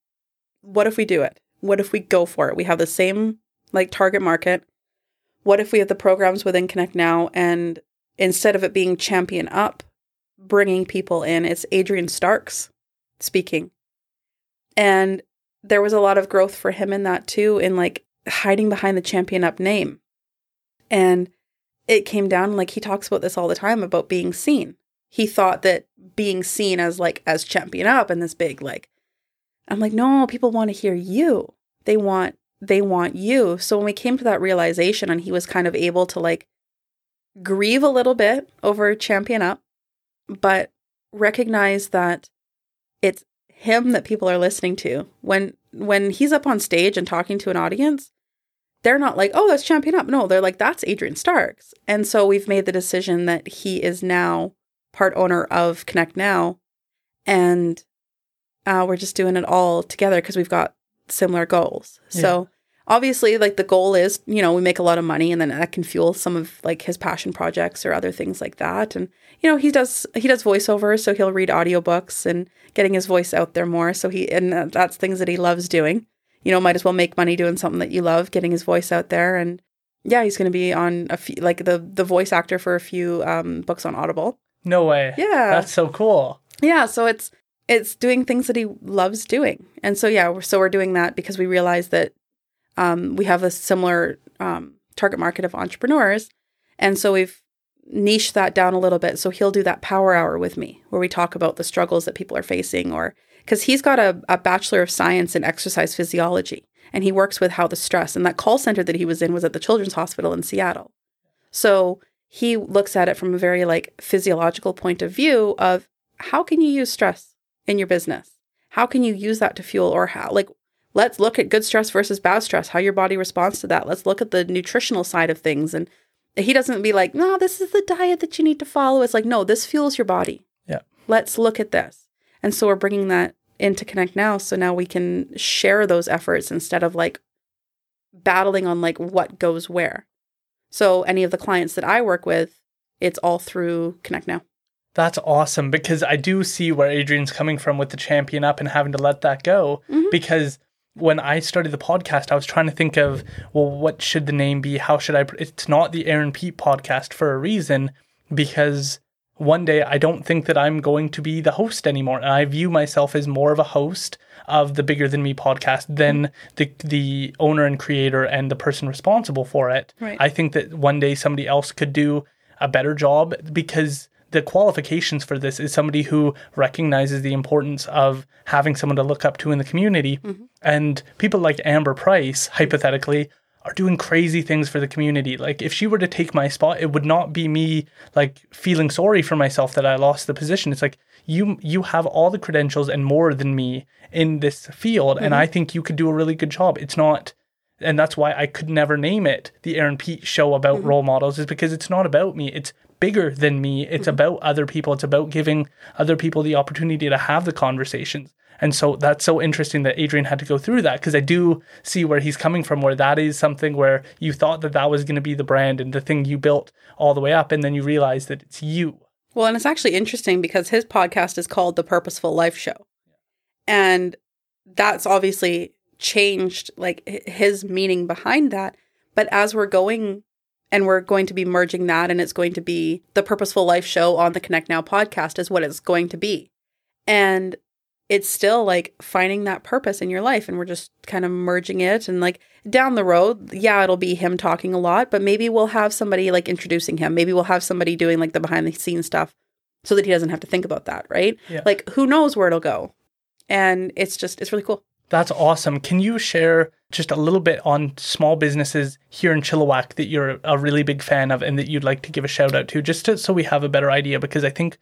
what if we do it? What if we go for it? We have the same like target market. What if we have the programs within Connect Now and instead of it being Champion Up, bringing people in. It's Adrian Starks speaking. And there was a lot of growth for him in that too, in like hiding behind the champion up name. And it came down like he talks about this all the time about being seen. He thought that being seen as like as champion up and this big like I'm like, no, people want to hear you. They want they want you. So when we came to that realization and he was kind of able to like grieve a little bit over champion up but recognize that it's him that people are listening to. When when he's up on stage and talking to an audience, they're not like, "Oh, that's Champion Up." No, they're like, "That's Adrian Starks." And so we've made the decision that he is now part owner of Connect Now, and uh, we're just doing it all together because we've got similar goals. Yeah. So obviously like the goal is you know we make a lot of money and then that can fuel some of like his passion projects or other things like that and you know he does he does voiceover so he'll read audiobooks and getting his voice out there more so he and that's things that he loves doing you know, might as well make money doing something that you love, getting his voice out there. And yeah, he's going to be on a few, like the the voice actor for a few um, books on Audible. No way. Yeah. That's so cool. Yeah, so it's it's doing things that he loves doing, and so yeah, so we're doing that because we realize that um, we have a similar um, target market of entrepreneurs, and so we've niched that down a little bit. So he'll do that power hour with me, where we talk about the struggles that people are facing, or because he's got a, a bachelor of science in exercise physiology, and he works with how the stress and that call center that he was in was at the Children's Hospital in Seattle. So he looks at it from a very like physiological point of view of how can you use stress in your business? How can you use that to fuel or how like let's look at good stress versus bad stress, how your body responds to that. Let's look at the nutritional side of things and he doesn't be like, "No, this is the diet that you need to follow." It's like, "No, this fuels your body." Yeah. Let's look at this. And so we're bringing that into Connect Now so now we can share those efforts instead of like battling on like what goes where. So any of the clients that I work with, it's all through Connect Now. That's awesome because I do see where Adrian's coming from with the champion up and having to let that go. Mhm. Because when I started the podcast, I was trying to think of, well, what should the name be? How should I? pr- It's not the Aaron Pete podcast for a reason because one day I don't think that I'm going to be the host anymore. And I view myself as more of a host of the Bigger Than Me podcast than mm-hmm. the, the owner and creator and the person responsible for it. Right. I think that one day somebody else could do a better job because the qualifications for this is somebody who recognizes the importance of having someone to look up to in the community. Mm-hmm. And people like Amber Price, hypothetically, are doing crazy things for the community. Like if she were to take my spot, it would not be me like feeling sorry for myself that I lost the position. It's like you you have all the credentials and more than me in this field and mm-hmm. I think you could do a really good job. It's not and that's why I could never name it the Aaron Pete show about mm-hmm. role models is because it's not about me. It's bigger than me. It's mm-hmm. about other people. It's about giving other people the opportunity to have the conversations. And so that's so interesting that Adrian had to go through that because I do see where he's coming from, where that is something where you thought that that was going to be the brand and the thing you built all the way up. And then you realize that it's you. Well, and it's actually interesting because his podcast is called The Purposeful Life Show. And that's obviously changed like his meaning behind that. But as we're going and we're going to be merging that and it's going to be the Purposeful Life Show on the Connect Now podcast is what it's going to be. And it's still like finding that purpose in your life and we're just kind of merging it. And like down the road yeah it'll be him talking a lot but maybe we'll have somebody like introducing him. Maybe we'll have somebody doing like the behind the scenes stuff so that he doesn't have to think about that right? Yeah. like who knows where it'll go. And it's just it's really cool That's awesome. Can you share just a little bit on small businesses here in Chilliwack that you're a really big fan of and that you'd like to give a shout out to, just to, so we have a better idea? Because I think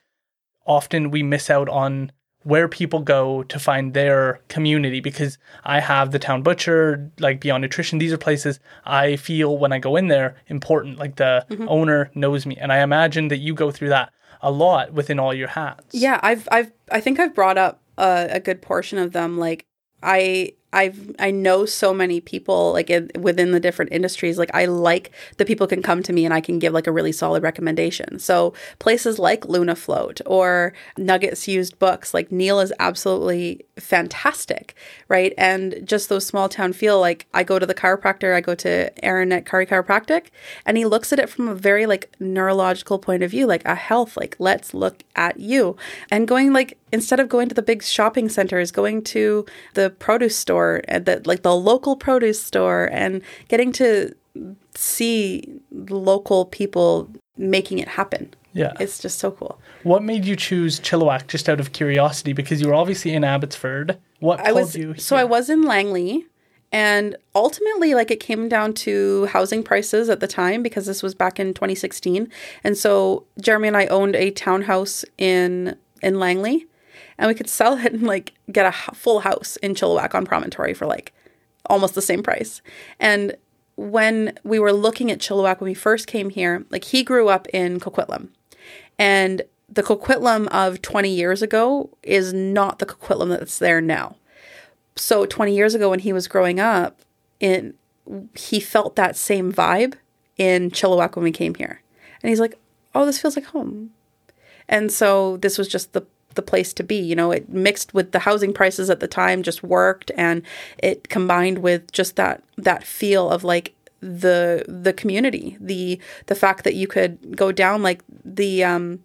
often we miss out on where people go to find their community because I have the town butcher, like Beyond Nutrition. These are places I feel when I go in there important. Like the mm-hmm. owner knows me. And I imagine that you go through that a lot within all your hats. yeah i've i've i think i've brought up a, a good portion of them like i I've I know so many people like in, within the different industries. Like I like that people can come to me and I can give like a really solid recommendation. So places like Luna Float or Nuggets Used Books, like Neil is absolutely fantastic, right? And just those small town feel. Like I go to the chiropractor, I go to Aaron at Kari Chiropractic, and he looks at it from a very like neurological point of view, like a health. Like let's look at you, and going like instead of going to the big shopping centers, going to the produce store and uh, the like the local produce store and getting to see local people making it happen. Yeah. It's just so cool. What made you choose Chilliwack just out of curiosity? Because you were obviously in Abbotsford. What I was you? so I was in Langley and ultimately like it came down to housing prices at the time because this was back in 2016. And so Jeremy and I owned a townhouse in in Langley and we could sell it and like get a full house in Chilliwack on Promontory for like almost the same price. And when we were looking at Chilliwack when we first came here, like he grew up in Coquitlam. And the Coquitlam of 20 years ago is not the Coquitlam that's there now. So 20 years ago when he was growing up, in he felt that same vibe in Chilliwack when we came here. And he's like, "Oh, this feels like home." And so this was just the the place to be. You know, it mixed with the housing prices at the time just worked and it combined with just that that feel of like the the community, the the fact that you could go down like the um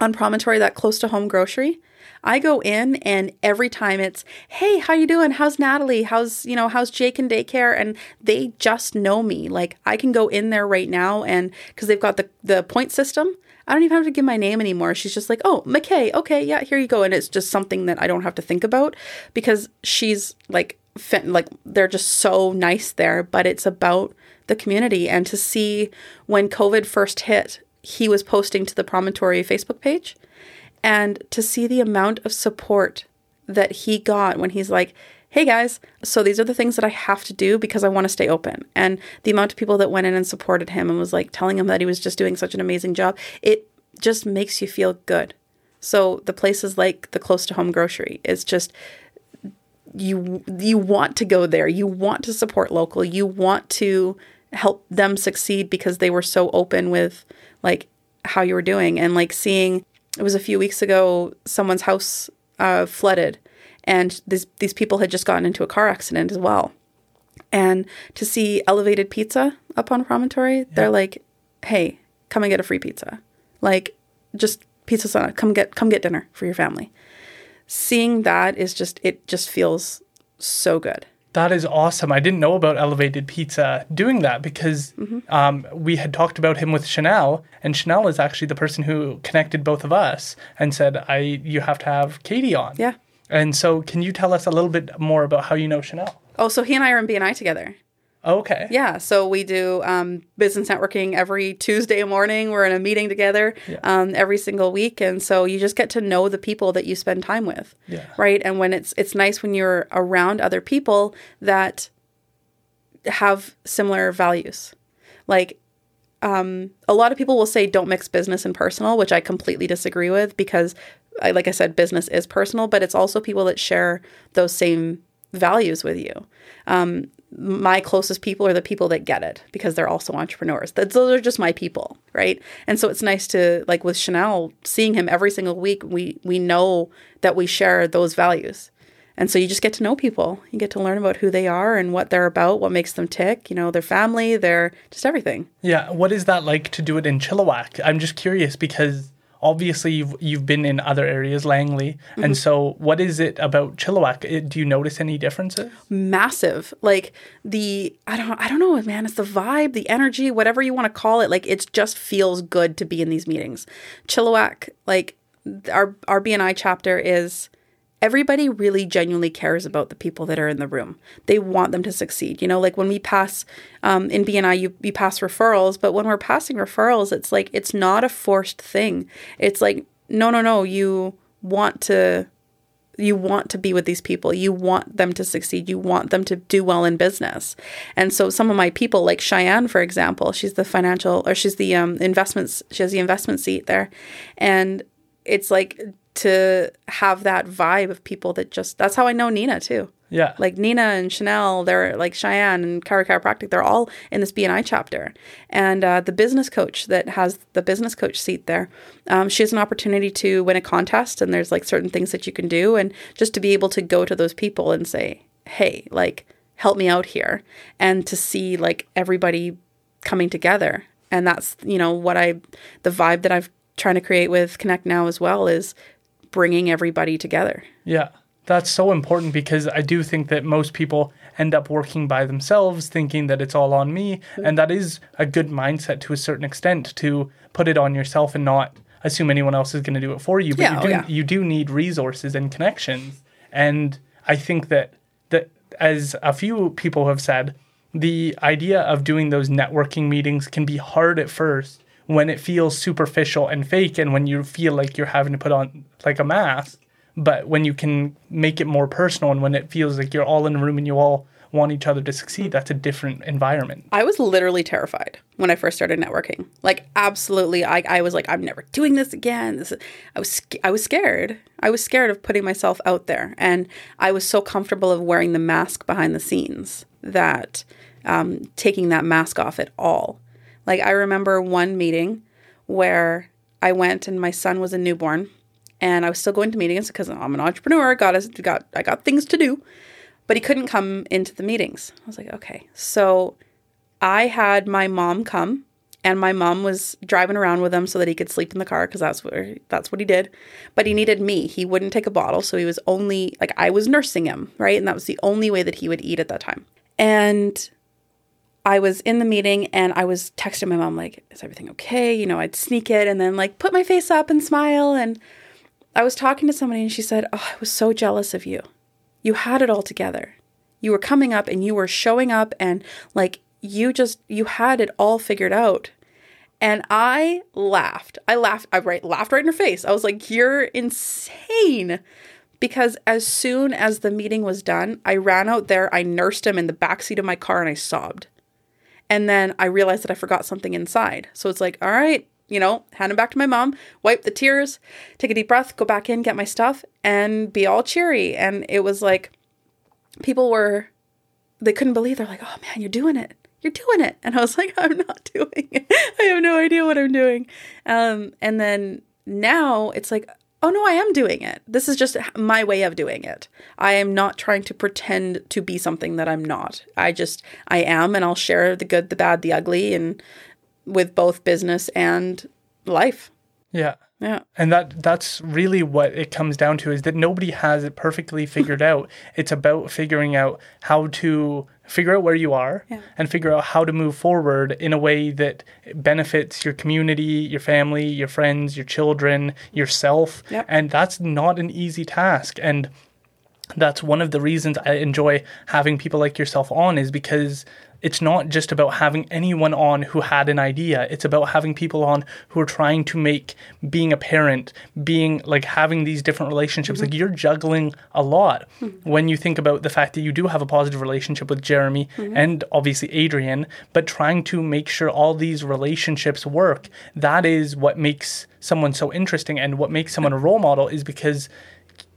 on Promontory that close to home grocery. I go in and every time it's, "Hey, how you doing? How's Natalie? How's, you know, how's Jake in daycare?" and they just know me. Like I can go in there right now and cuz they've got the the point system, I don't even have to give my name anymore. She's just like, "Oh, McKay. Okay, yeah, here you go." And it's just something that I don't have to think about because she's like like they're just so nice there, but it's about the community and to see when COVID first hit, he was posting to the Promontory Facebook page and to see the amount of support that he got when he's like, hey guys, so these are the things that I have to do because I want to stay open. And the amount of people that went in and supported him and was like telling him that he was just doing such an amazing job, it just makes you feel good. So the places like the close to home grocery is just you you want to go there. You want to support local. You want to help them succeed because they were so open with like how you were doing and like seeing it was a few weeks ago someone's house uh, flooded and this, these people had just gotten into a car accident as well. And to see elevated pizza up on promontory yeah. they're like hey come and get a free pizza. Like just pizza sana come get come get dinner for your family. Seeing that is just it just feels so good that is awesome. I didn't know about Elevated Pizza doing that because mm-hmm. um, we had talked about him with Chanel, and Chanel is actually the person who connected both of us and said, "I you have to have Katie on." Yeah. And so, can you tell us a little bit more about how you know Chanel? Oh, so he and I are in BNI together. Okay. Yeah. So we do um, business networking every Tuesday morning. We're in a meeting together yeah. um, every single week, and so you just get to know the people that you spend time with. Yeah. Right. And when it's it's nice when you're around other people that have similar values. Like um, a lot of people will say don't mix business and personal, which I completely disagree with because, I, like I said, business is personal, but it's also people that share those same values with you. Um, my closest people are the people that get it because they're also entrepreneurs. That's, those are just my people, right? And so it's nice to like with Chanel, seeing him every single week. We we know that we share those values, and so you just get to know people. You get to learn about who they are and what they're about, what makes them tick. You know, their family, their just everything. Yeah, what is that like to do it in Chilliwack? I'm just curious because obviously you've you've been in other areas langley. Mm-hmm. and so what is it about chilliwack? Do you notice any differences? Massive. Like the i don't i don't know man it's the vibe the energy whatever you want to call it like it just feels good to be in these meetings. Chilliwack like our our bni chapter is everybody really genuinely cares about the people that are in the room. They want them to succeed. You know, like when we pass um, in BNI, you, you pass referrals, but when we're passing referrals, it's like it's not a forced thing. It's like, no, no, no, you want to you want to be with these people you want them to succeed you want them to do well in business and so some of my people like cheyenne for example she's the financial or she's the um, investments she has the investment seat there and it's like to have that vibe of people that just that's how I know Nina too. Yeah. Like Nina and Chanel, they're like Cheyenne and Kara Chiropractic, they're all in this BNI chapter. And uh, the business coach that has the business coach seat there, um, she has an opportunity to win a contest and there's like certain things that you can do. And just to be able to go to those people and say, hey, like, help me out here. And to see like everybody coming together. And that's, you know, what I, the vibe that I've trying to create with Connect Now as well is bringing everybody together. Yeah. That's so important because I do think that most people end up working by themselves, thinking that it's all on me. And that is a good mindset to a certain extent to put it on yourself and not assume anyone else is going to do it for you. But yeah, you, do, oh, yeah. you do need resources and connections. And I think that, that, as a few people have said, the idea of doing those networking meetings can be hard at first when it feels superficial and fake and when you feel like you're having to put on like a mask but when you can make it more personal and when it feels like you're all in a room and you all want each other to succeed that's a different environment. I was literally terrified when i first started networking. Like absolutely i, I was like i'm never doing this again. This is, i was i was scared. I was scared of putting myself out there. And i was so comfortable of wearing the mask behind the scenes that um, taking that mask off at all like I remember one meeting where I went and my son was a newborn and I was still going to meetings because I'm an entrepreneur. Got us, got I got things to do, but he couldn't come into the meetings. I was like, okay, so I had my mom come, and my mom was driving around with him so that he could sleep in the car because that's where that's what he did. But he needed me. He wouldn't take a bottle, so he was only like I was nursing him, right, and that was the only way that he would eat at that time. And I was in the meeting and I was texting my mom, like, is everything okay? You know, I'd sneak it and then like put my face up and smile. And I was talking to somebody and she said, Oh, I was so jealous of you. You had it all together. You were coming up and you were showing up and like you just, you had it all figured out. And I laughed. I laughed. I right, laughed right in her face. I was like, You're insane because as soon as the meeting was done, I ran out there, I nursed him in the backseat of my car, and I sobbed. And then I realized that I forgot something inside. So it's like, all right, you know, hand him back to my mom, wipe the tears, take a deep breath, go back in, get my stuff, and be all cheery. And it was like, people were, they couldn't believe. They're like, oh man, you're doing it. You're doing it. And I was like, I'm not doing it. I have no idea what I'm doing. Um, and then now it's like, oh no, I am doing it. This is just my way of doing it. I am not trying to pretend to be something that I'm not. I just, I am, and I'll share the good, the bad, the ugly, and with both business and life. Yeah. Yeah. And that that's really what it comes down to is that nobody has it perfectly figured out. It's about figuring out how to figure out where you are Yeah. and figure out how to move forward in a way that benefits your community, your family, your friends, your children, yourself. Yep. And that's not an easy task. And that's one of the reasons I enjoy having people like yourself on is because it's not just about having anyone on who had an idea. It's about having people on who are trying to make being a parent, being like having these different relationships. Like mm-hmm. you're juggling a lot hmm. when you think about the fact that you do have a positive relationship with Jeremy mm-hmm. and obviously Adrian, but trying to make sure all these relationships work. That is what makes someone so interesting and what makes someone a role model is because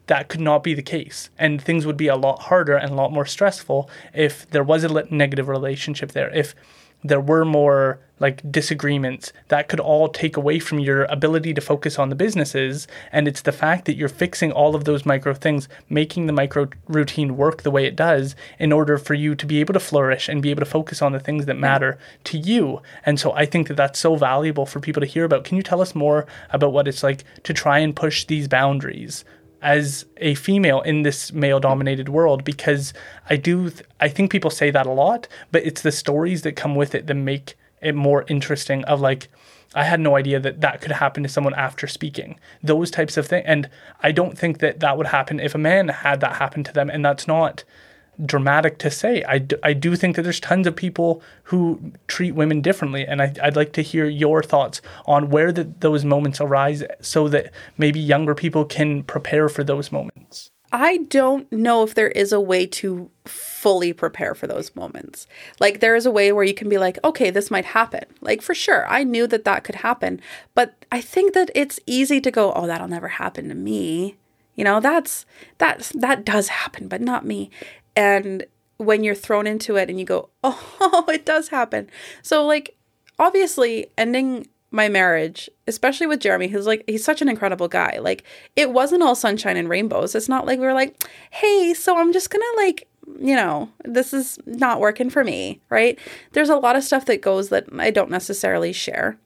that could not be the case. And things would be a lot harder and a lot more stressful if there was a negative relationship there. If there were more like disagreements that could all take away from your ability to focus on the businesses. And it's the fact that you're fixing all of those micro things, making the micro routine work the way it does in order for you to be able to flourish and be able to focus on the things that matter to you. And so I think that that's so valuable for people to hear about. Can you tell us more about what it's like to try and push these boundaries? As a female in this male dominated world because I do th- I think people say that a lot but it's the stories that come with it that make it more interesting of like I had no idea that that could happen to someone after speaking those types of things and I don't think that that would happen if a man had that happen to them and that's not dramatic to say. I, d- I do think that there's tons of people who treat women differently, and I, I'd like to hear your thoughts on where the, those moments arise so that maybe younger people can prepare for those moments. I don't know if there is a way to fully prepare for those moments. Like, there is a way where you can be like, okay, this might happen. Like, for sure, I knew that that could happen. But I think that it's easy to go, oh, that'll never happen to me. You know, that's, that's, that does happen, but not me. And when you're thrown into it and you go, oh, it does happen. So, like, obviously, ending my marriage, especially with Jeremy, who's like, he's such an incredible guy. Like, it wasn't all sunshine and rainbows. It's not like we were like, hey, so I'm just gonna, like, you know, this is not working for me, right? There's a lot of stuff that goes that I don't necessarily share,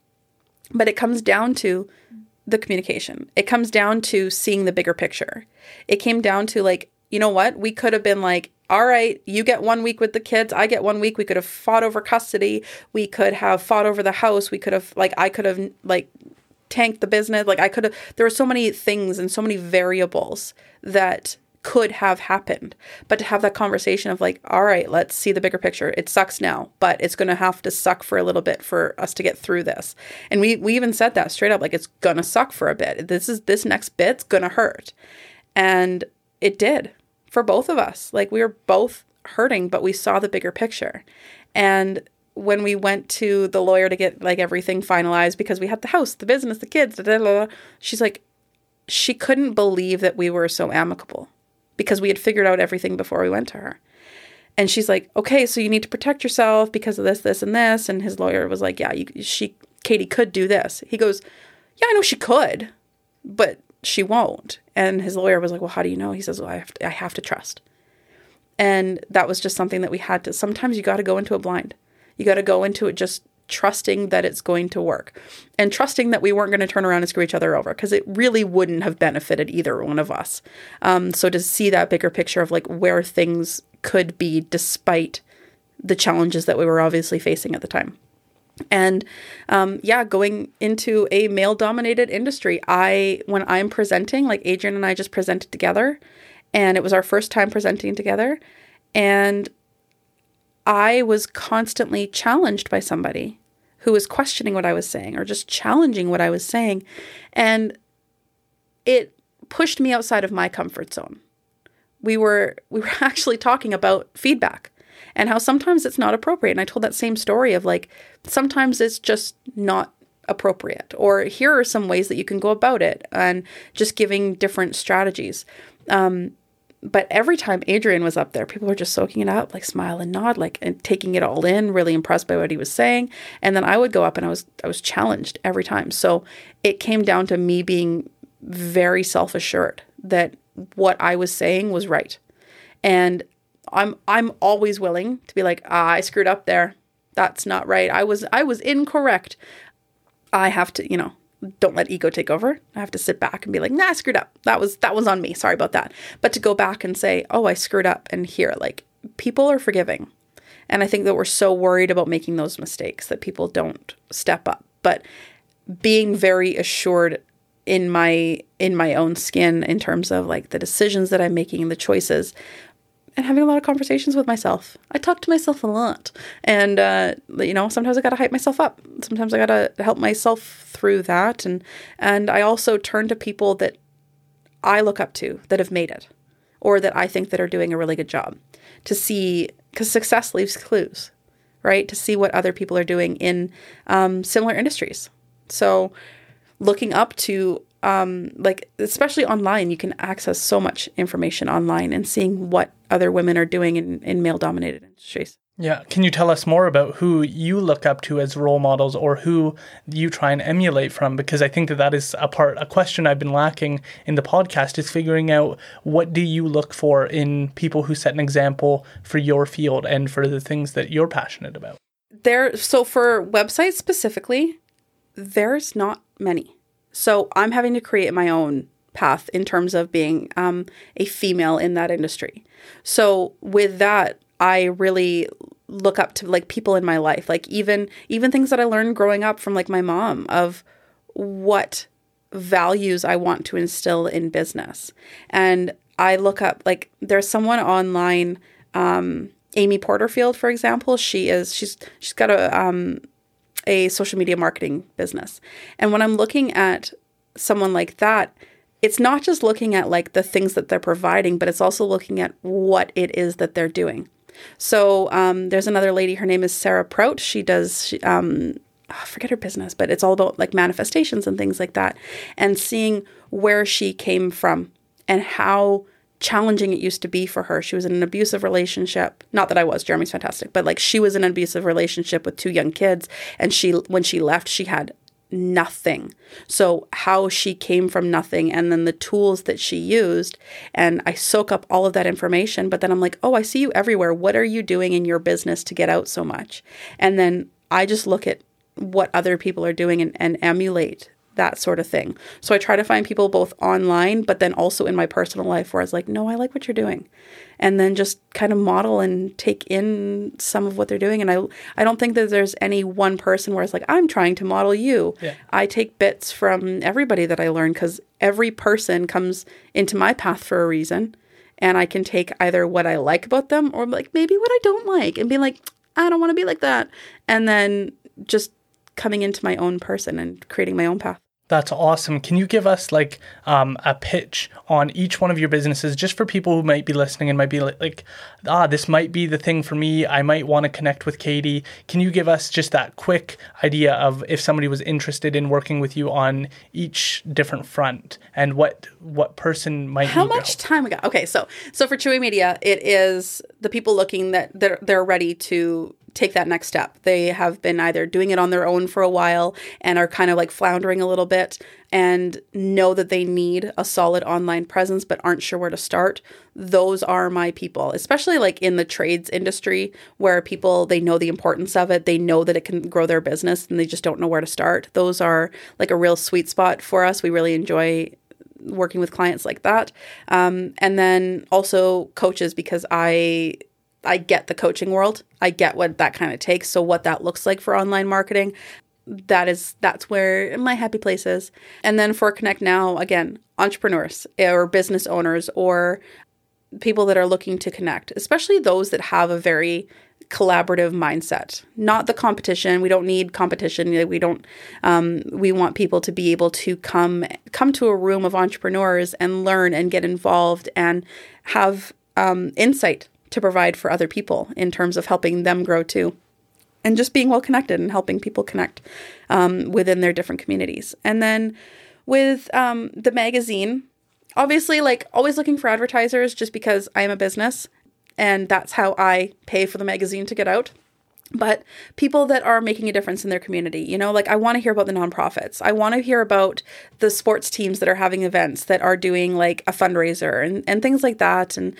but it comes down to the communication. It comes down to seeing the bigger picture. It came down to, like, you know what? We could have been like, all right, you get one week with the kids, I get one week. We could have fought over custody. We could have fought over the house. We could have, like, I could have, like, tanked the business. Like, I could have, there were so many things and so many variables that could have happened. But to have that conversation of, like, all right, let's see the bigger picture. It sucks now, but it's going to have to suck for a little bit for us to get through this. And we, we even said that straight up, like, it's going to suck for a bit. This is, this next bit's going to hurt. And it did for both of us. Like we were both hurting, but we saw the bigger picture. And when we went to the lawyer to get like everything finalized because we had the house, the business, the kids, she's like, she couldn't believe that we were so amicable because we had figured out everything before we went to her. And she's like, okay, so you need to protect yourself because of this, this, and this. And his lawyer was like, yeah, you, she, Katie could do this. He goes, yeah, I know she could, but she won't. And his lawyer was like, Well, how do you know? He says, Well, I have to, I have to trust. And that was just something that we had to. Sometimes you got to go into a blind. You got to go into it just trusting that it's going to work and trusting that we weren't going to turn around and screw each other over because it really wouldn't have benefited either one of us. Um, so to see that bigger picture of like where things could be despite the challenges that we were obviously facing at the time. And um, yeah, going into a male dominated industry, I, when I'm presenting, like Adrian and I just presented together, and it was our first time presenting together. And I was constantly challenged by somebody who was questioning what I was saying or just challenging what I was saying. And it pushed me outside of my comfort zone. We were we were actually talking about feedback and how sometimes it's not appropriate. And I told that same story of like sometimes it's just not appropriate or here are some ways that you can go about it and just giving different strategies. Um, but every time Adrian was up there, people were just soaking it up, like smile and nod, like and taking it all in, really impressed by what he was saying. And then I would go up and I was I was challenged every time. So it came down to me being very self-assured that what I was saying was right. And I'm I'm always willing to be like, ah, I screwed up there. That's not right. I was I was incorrect. I have to, you know, don't let ego take over. I have to sit back and be like, nah, I screwed up. That was that was on me. Sorry about that. But to go back and say, oh, I screwed up and here, like people are forgiving. And I think that we're so worried about making those mistakes that people don't step up. But being very assured in my in my own skin in terms of like the decisions that I'm making and the choices and having a lot of conversations with myself. I talk to myself a lot. And, uh, you know, sometimes I got to hype myself up. Sometimes I got to help myself through that. And, and I also turn to people that I look up to that have made it or that I think that are doing a really good job to see, because success leaves clues, right? To see what other people are doing in um, similar industries. So looking up to um, like especially online, you can access so much information online and seeing what other women are doing in, in male dominated industries. Yeah. Can you tell us more about who you look up to as role models or who you try and emulate from? Because I think that that is a part, a question I've been lacking in the podcast is figuring out what do you look for in people who set an example for your field and for the things that you're passionate about? There, so for websites specifically, there's not many. So I'm having to create my own path in terms of being um, a female in that industry. So with that, I really look up to like people in my life, like even even things that I learned growing up from like my mom of what values I want to instill in business. And I look up like there's someone online um, Amy Porterfield for example, she is she's she's got a um, a social media marketing business. And when I'm looking at someone like that, it's not just looking at like the things that they're providing, but it's also looking at what it is that they're doing. So um, there's another lady. Her name is Sarah Prout. She does. She, um, forget her business, but it's all about like manifestations and things like that, and seeing where she came from and how challenging it used to be for her. She was in an abusive relationship. Not that I was, Jeremy's fantastic, but like she was in an abusive relationship with two young kids and she when she left, she had nothing. So how she came from nothing and then the tools that she used and I soak up all of that information, but then I'm like, "Oh, I see you everywhere. What are you doing in your business to get out so much?" And then I just look at what other people are doing and, and emulate that sort of thing. So I try to find people both online, but then also in my personal life where I was like, no, I like what you're doing. And then just kind of model and take in some of what they're doing. And I, I don't think that there's any one person where it's like, I'm trying to model you. Yeah. I take bits from everybody that I learn because every person comes into my path for a reason. And I can take either what I like about them or like maybe what I don't like and be like, I don't want to be like that. And then just coming into my own person and creating my own path. That's awesome. Can you give us like um, a pitch on each one of your businesses, just for people who might be listening and might be like, like, ah, this might be the thing for me. I might want to connect with Katie. Can you give us just that quick idea of if somebody was interested in working with you on each different front and what what person might? How much time we got? Okay, so so for Chewy Media, it is the people looking that they're they're ready to take that next step. They have been either doing it on their own for a while and are kind of like floundering a little bit and know that they need a solid online presence but aren't sure where to start. Those are my people, especially like in the trades industry where people they know the importance of it, they know that it can grow their business and they just don't know where to start. Those are like a real sweet spot for us. We really enjoy working with clients like that. Um, and then also coaches because I I get the coaching world. I get what that kind of takes. So what that looks like for online marketing, that is that's where my happy place is. And then for Connect Now, again, entrepreneurs or business owners or people that are looking to connect, especially those that have a very collaborative mindset not the competition we don't need competition we don't um, we want people to be able to come come to a room of entrepreneurs and learn and get involved and have um, insight to provide for other people in terms of helping them grow too and just being well connected and helping people connect um, within their different communities and then with um, the magazine obviously like always looking for advertisers just because i am a business and that's how I pay for the magazine to get out. But people that are making a difference in their community, you know, like I want to hear about the nonprofits. I want to hear about the sports teams that are having events that are doing like a fundraiser and, and things like that. And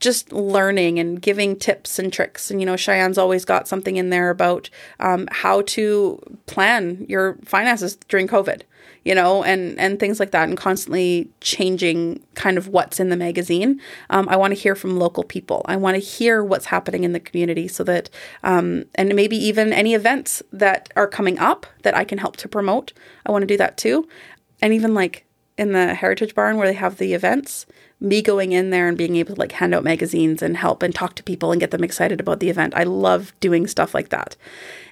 just learning and giving tips and tricks. And, you know, Cheyenne's always got something in there about um, how to plan your finances during COVID, you know, and, and things like that, and constantly changing kind of what's in the magazine. Um, I want to hear from local people. I want to hear what's happening in the community so that, um, and maybe even any events that are coming up that I can help to promote. I want to do that too. And even like in the Heritage Barn where they have the events, me going in there and being able to like hand out magazines and help and talk to people and get them excited about the event. I love doing stuff like that.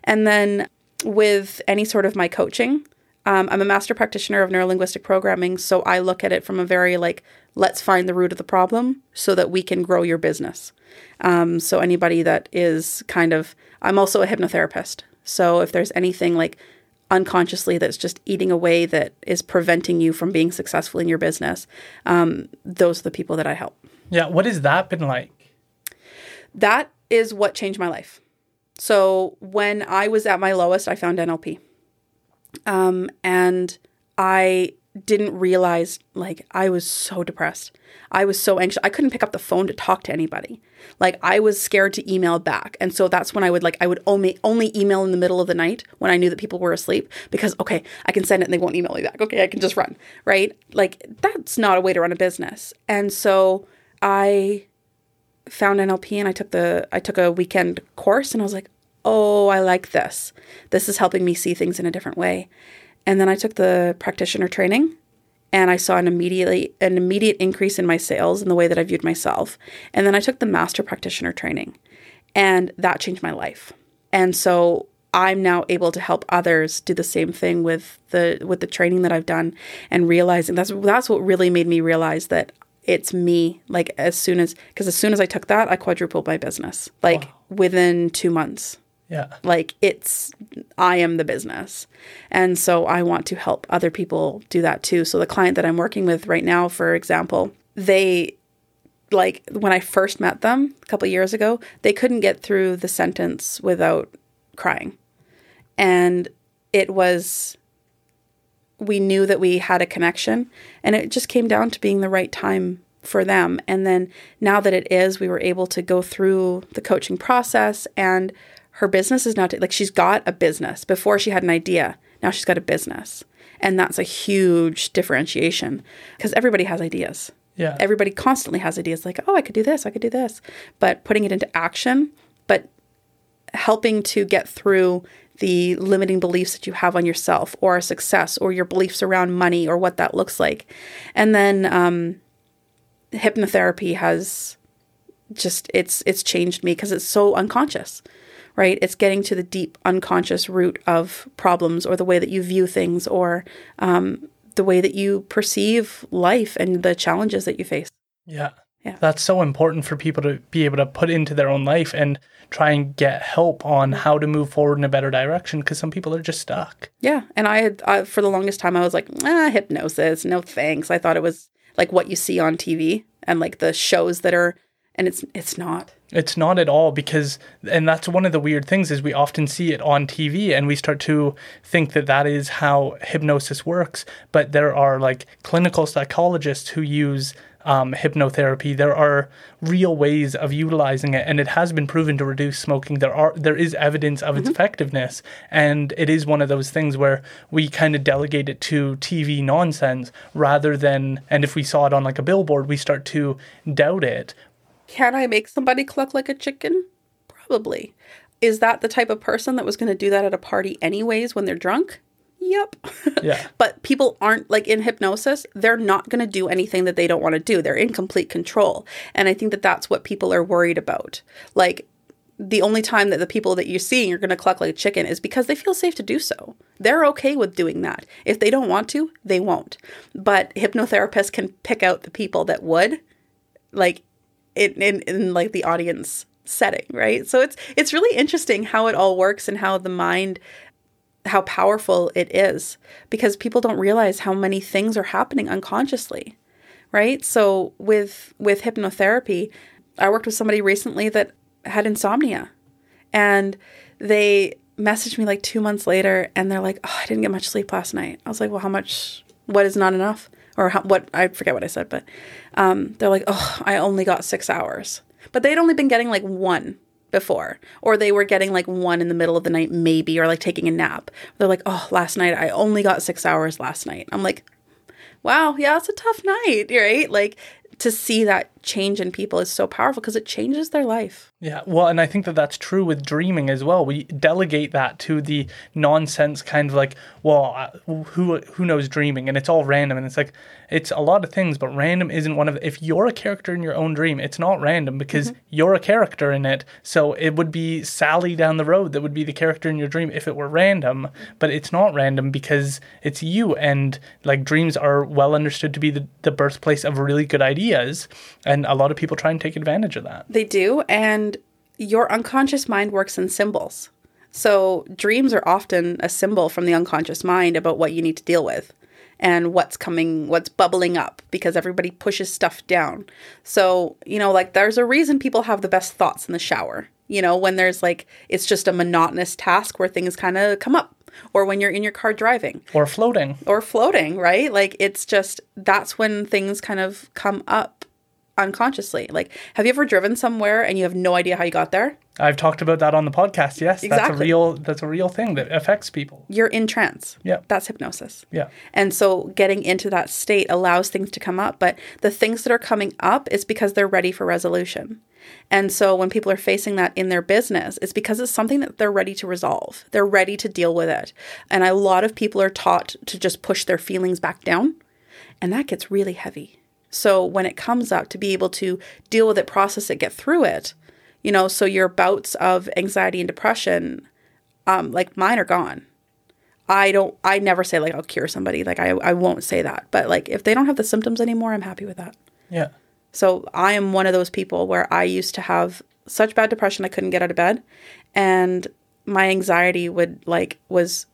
And then with any sort of my coaching, um, I'm a master practitioner of neurolinguistic programming, so I look at it from a very like, let's find the root of the problem so that we can grow your business. Um, so anybody that is kind of, I'm also a hypnotherapist. So if there's anything like unconsciously that's just eating away that is preventing you from being successful in your business, um, those are the people that I help. Yeah. What has that been like? That is what changed my life. So when I was at my lowest, I found NLP. Um, and I didn't realize like I was so depressed. I was so anxious. I couldn't pick up the phone to talk to anybody. Like I was scared to email back. And so that's when I would like I would only only email in the middle of the night when I knew that people were asleep because okay, I can send it and they won't email me back. Okay, I can just run, right? Like that's not a way to run a business. And so I found NLP and I took the I took a weekend course and I was like, "Oh, I like this. This is helping me see things in a different way." And then I took the practitioner training and I saw an immediately an immediate increase in my sales and the way that I viewed myself. And then I took the master practitioner training and that changed my life. And so I'm now able to help others do the same thing with the with the training that I've done and realizing that's that's what really made me realize that it's me like as soon as because as soon as I took that I quadrupled my business like wow. within 2 months. Yeah. Like it's, I am the business. And so I want to help other people do that too. So the client that I'm working with right now, for example, they, like when I first met them a couple years ago, they couldn't get through the sentence without crying. And it was, we knew that we had a connection and it just came down to being the right time for them. And then now that it is, we were able to go through the coaching process and her business is not like she's got a business. Before she had an idea, now she's got a business. And that's a huge differentiation because everybody has ideas. Yeah. Everybody constantly has ideas like, oh, I could do this, I could do this. But putting it into action, but helping to get through the limiting beliefs that you have on yourself or success or your beliefs around money or what that looks like. And then um, hypnotherapy has just it's it's changed me because it's so unconscious right? It's getting to the deep unconscious root of problems or the way that you view things or um, the way that you perceive life and the challenges that you face. Yeah. Yeah. That's so important for people to be able to put into their own life and try and get help on how to move forward in a better direction because some people are just stuck. Yeah. And I had, uh, for the longest time, I was like, ah, hypnosis, no thanks. I thought it was like what you see on TV and like the shows that are, and it's, it's not It's not at all because, and that's one of the weird things is we often see it on TV and we start to think that that is how hypnosis works. But there are like clinical psychologists who use um, hypnotherapy. There are real ways of utilizing it, and it has been proven to reduce smoking. There are there is evidence of its effectiveness, and it is one of those things where we kind of delegate it to TV nonsense rather than, and if we saw it on like a billboard, we start to doubt it. Can I make somebody cluck like a chicken? Probably. Is that the type of person that was going to do that at a party anyways when they're drunk? Yep. Yeah. but people aren't like in hypnosis, they're not going to do anything that they don't want to do. They're in complete control. And I think that that's what people are worried about. Like the only time that the people that you're seeing are going to cluck like a chicken is because they feel safe to do so. They're okay with doing that. If they don't want to, they won't. But hypnotherapists can pick out the people that would, like in, in, in like the audience setting, right? So it's it's really interesting how it all works and how the mind how powerful it is because people don't realize how many things are happening unconsciously right? So with with hypnotherapy i worked with somebody recently that had insomnia and they messaged me like 2 months later and they're like oh, i didn't get much sleep last night. I was like well how much what is not enough or how, what i forget what i said but um, they're like oh i only got 6 hours. But they'd only been getting like one before or they were getting like one in the middle of the night maybe or like taking a nap. They're like oh last night i only got six hours last night. I'm like wow yeah it's a tough night right? Like to see that change in people is so powerful because it changes their life Yeah, well, and I think that that's true with dreaming as well. We delegate that to the nonsense kind of like, well, who who knows dreaming, and it's all random, and it's like it's a lot of things, but random isn't one of. If you're a character in your own dream, it's not random because mm-hmm. you're a character in it. So it would be Sally down the road that would be the character in your dream if it were random, but it's not random because it's you, and like dreams are well understood to be the, the birthplace of really good ideas, and a lot of people try and take advantage of that. They do. And your unconscious mind works in symbols. So dreams are often a symbol from the unconscious mind about what you need to deal with and what's coming, what's bubbling up because everybody pushes stuff down. So, you know, like there's a reason people have the best thoughts in the shower, you know, when there's like, it's just a monotonous task where things kind of come up or when you're in your car driving Or floating. or floating, right? Like it's just that's when things kind of come up unconsciously. Like, have you ever driven somewhere and you have no idea how you got there? I've talked about that on the podcast. Yes, that's a real that's a real thing that affects people. You're in trance. Yeah. That's hypnosis. Yeah. And so getting into that state allows things to come up, but the things that are coming up is because they're ready for resolution. And so when people are facing that in their business, it's because it's something that they're ready to resolve. They're ready to deal with it. And a lot of people are taught to just push their feelings back down, and that gets really heavy. So when it comes up to be able to deal with it, process it, get through it, you know, so your bouts of anxiety and depression um like mine are gone. I don't I never say like I'll cure somebody. Like I I won't say that. But like if they don't have the symptoms anymore, I'm happy with that. Yeah. So I am one of those people where I used to have such bad depression I couldn't get out of bed and my anxiety would like was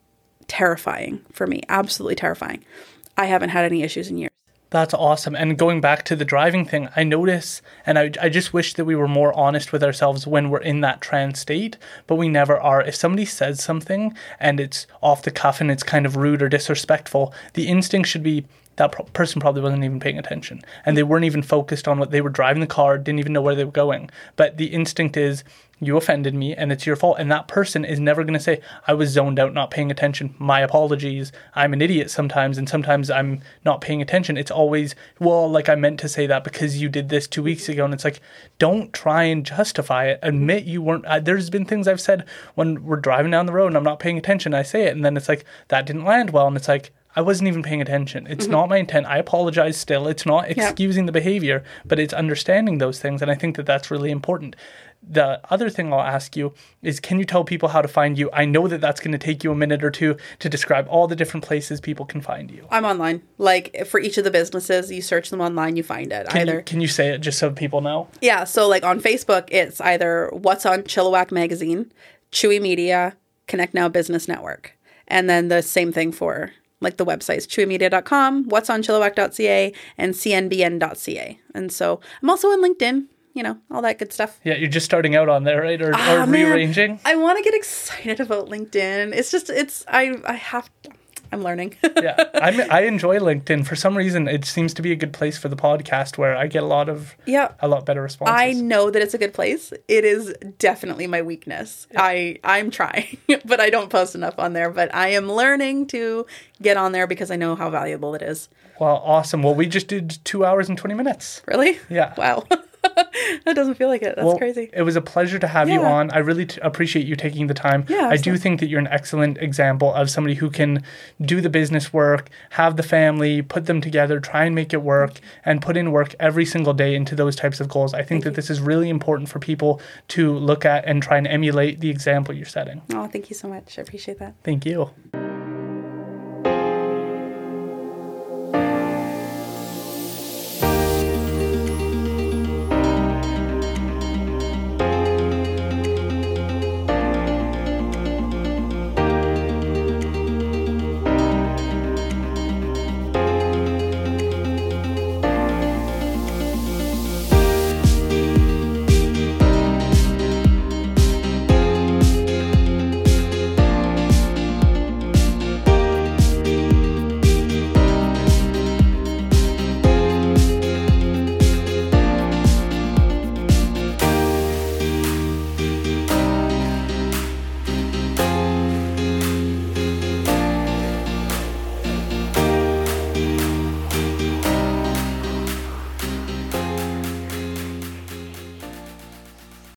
terrifying for me, absolutely terrifying. I haven't had any issues in years. That's awesome. And going back to the driving thing, I notice, and I, I just wish that we were more honest with ourselves when we're in that trance state, but we never are. If somebody says something and it's off the cuff and it's kind of rude or disrespectful, the instinct should be that pro- person probably wasn't even paying attention and they weren't even focused on what they were driving the car, didn't even know where they were going. But the instinct is, you offended me and it's your fault. And that person is never going to say, I was zoned out, not paying attention. My apologies. I'm an idiot sometimes. And sometimes I'm not paying attention. It's always, well, like I meant to say that because you did this two weeks ago. And it's like, don't try and justify it. Admit you weren't. Uh, there's been things I've said when we're driving down the road and I'm not paying attention. I say it. And then it's like, that didn't land well. And it's like, I wasn't even paying attention. It's not my intent. I apologize still. It's not excusing the behavior, but it's understanding those things. And I think that that's really important. The other thing I'll ask you is can you tell people how to find you? I know that that's going to take you a minute or two to describe all the different places people can find you. I'm online. Like for each of the businesses, you search them online, you find it. Can, either you, can you say it just so people know? Yeah, so like on Facebook, it's either What's on Chilliwack Magazine, Chewy Media, Connect Now Business Network. And then the same thing for like the websites, chewymedia.com, what's on chilliwack.ca, and cnbn.ca. And so I'm also on LinkedIn. You know, all that good stuff. Yeah, you're just starting out on there, right? Or, Ah, or man. rearranging. I want to get excited about LinkedIn. It's just, it's, I, I have, I'm learning. yeah, I'm, I enjoy LinkedIn. For some reason, it seems to be a good place for the podcast where I get a lot of yeah. a lot better responses. I know that it's a good place. It is definitely my weakness. I I'm trying, but I don't post enough on there. But I am learning to get on there because I know how valuable it is. well, awesome. Well, we just did two hours and twenty minutes. Really? Yeah. Wow. that doesn't feel like it. That's Well, crazy. It was a pleasure to have you on. I really t- appreciate you taking the time. Yeah, I do think that you're an excellent example of somebody who can do the business work, have the family, put them together, try and make it work, and put in work every single day into those types of goals. I think that this is really important for people to look at and try and emulate the example you're setting. Oh, thank you so much. I appreciate that. Thank you.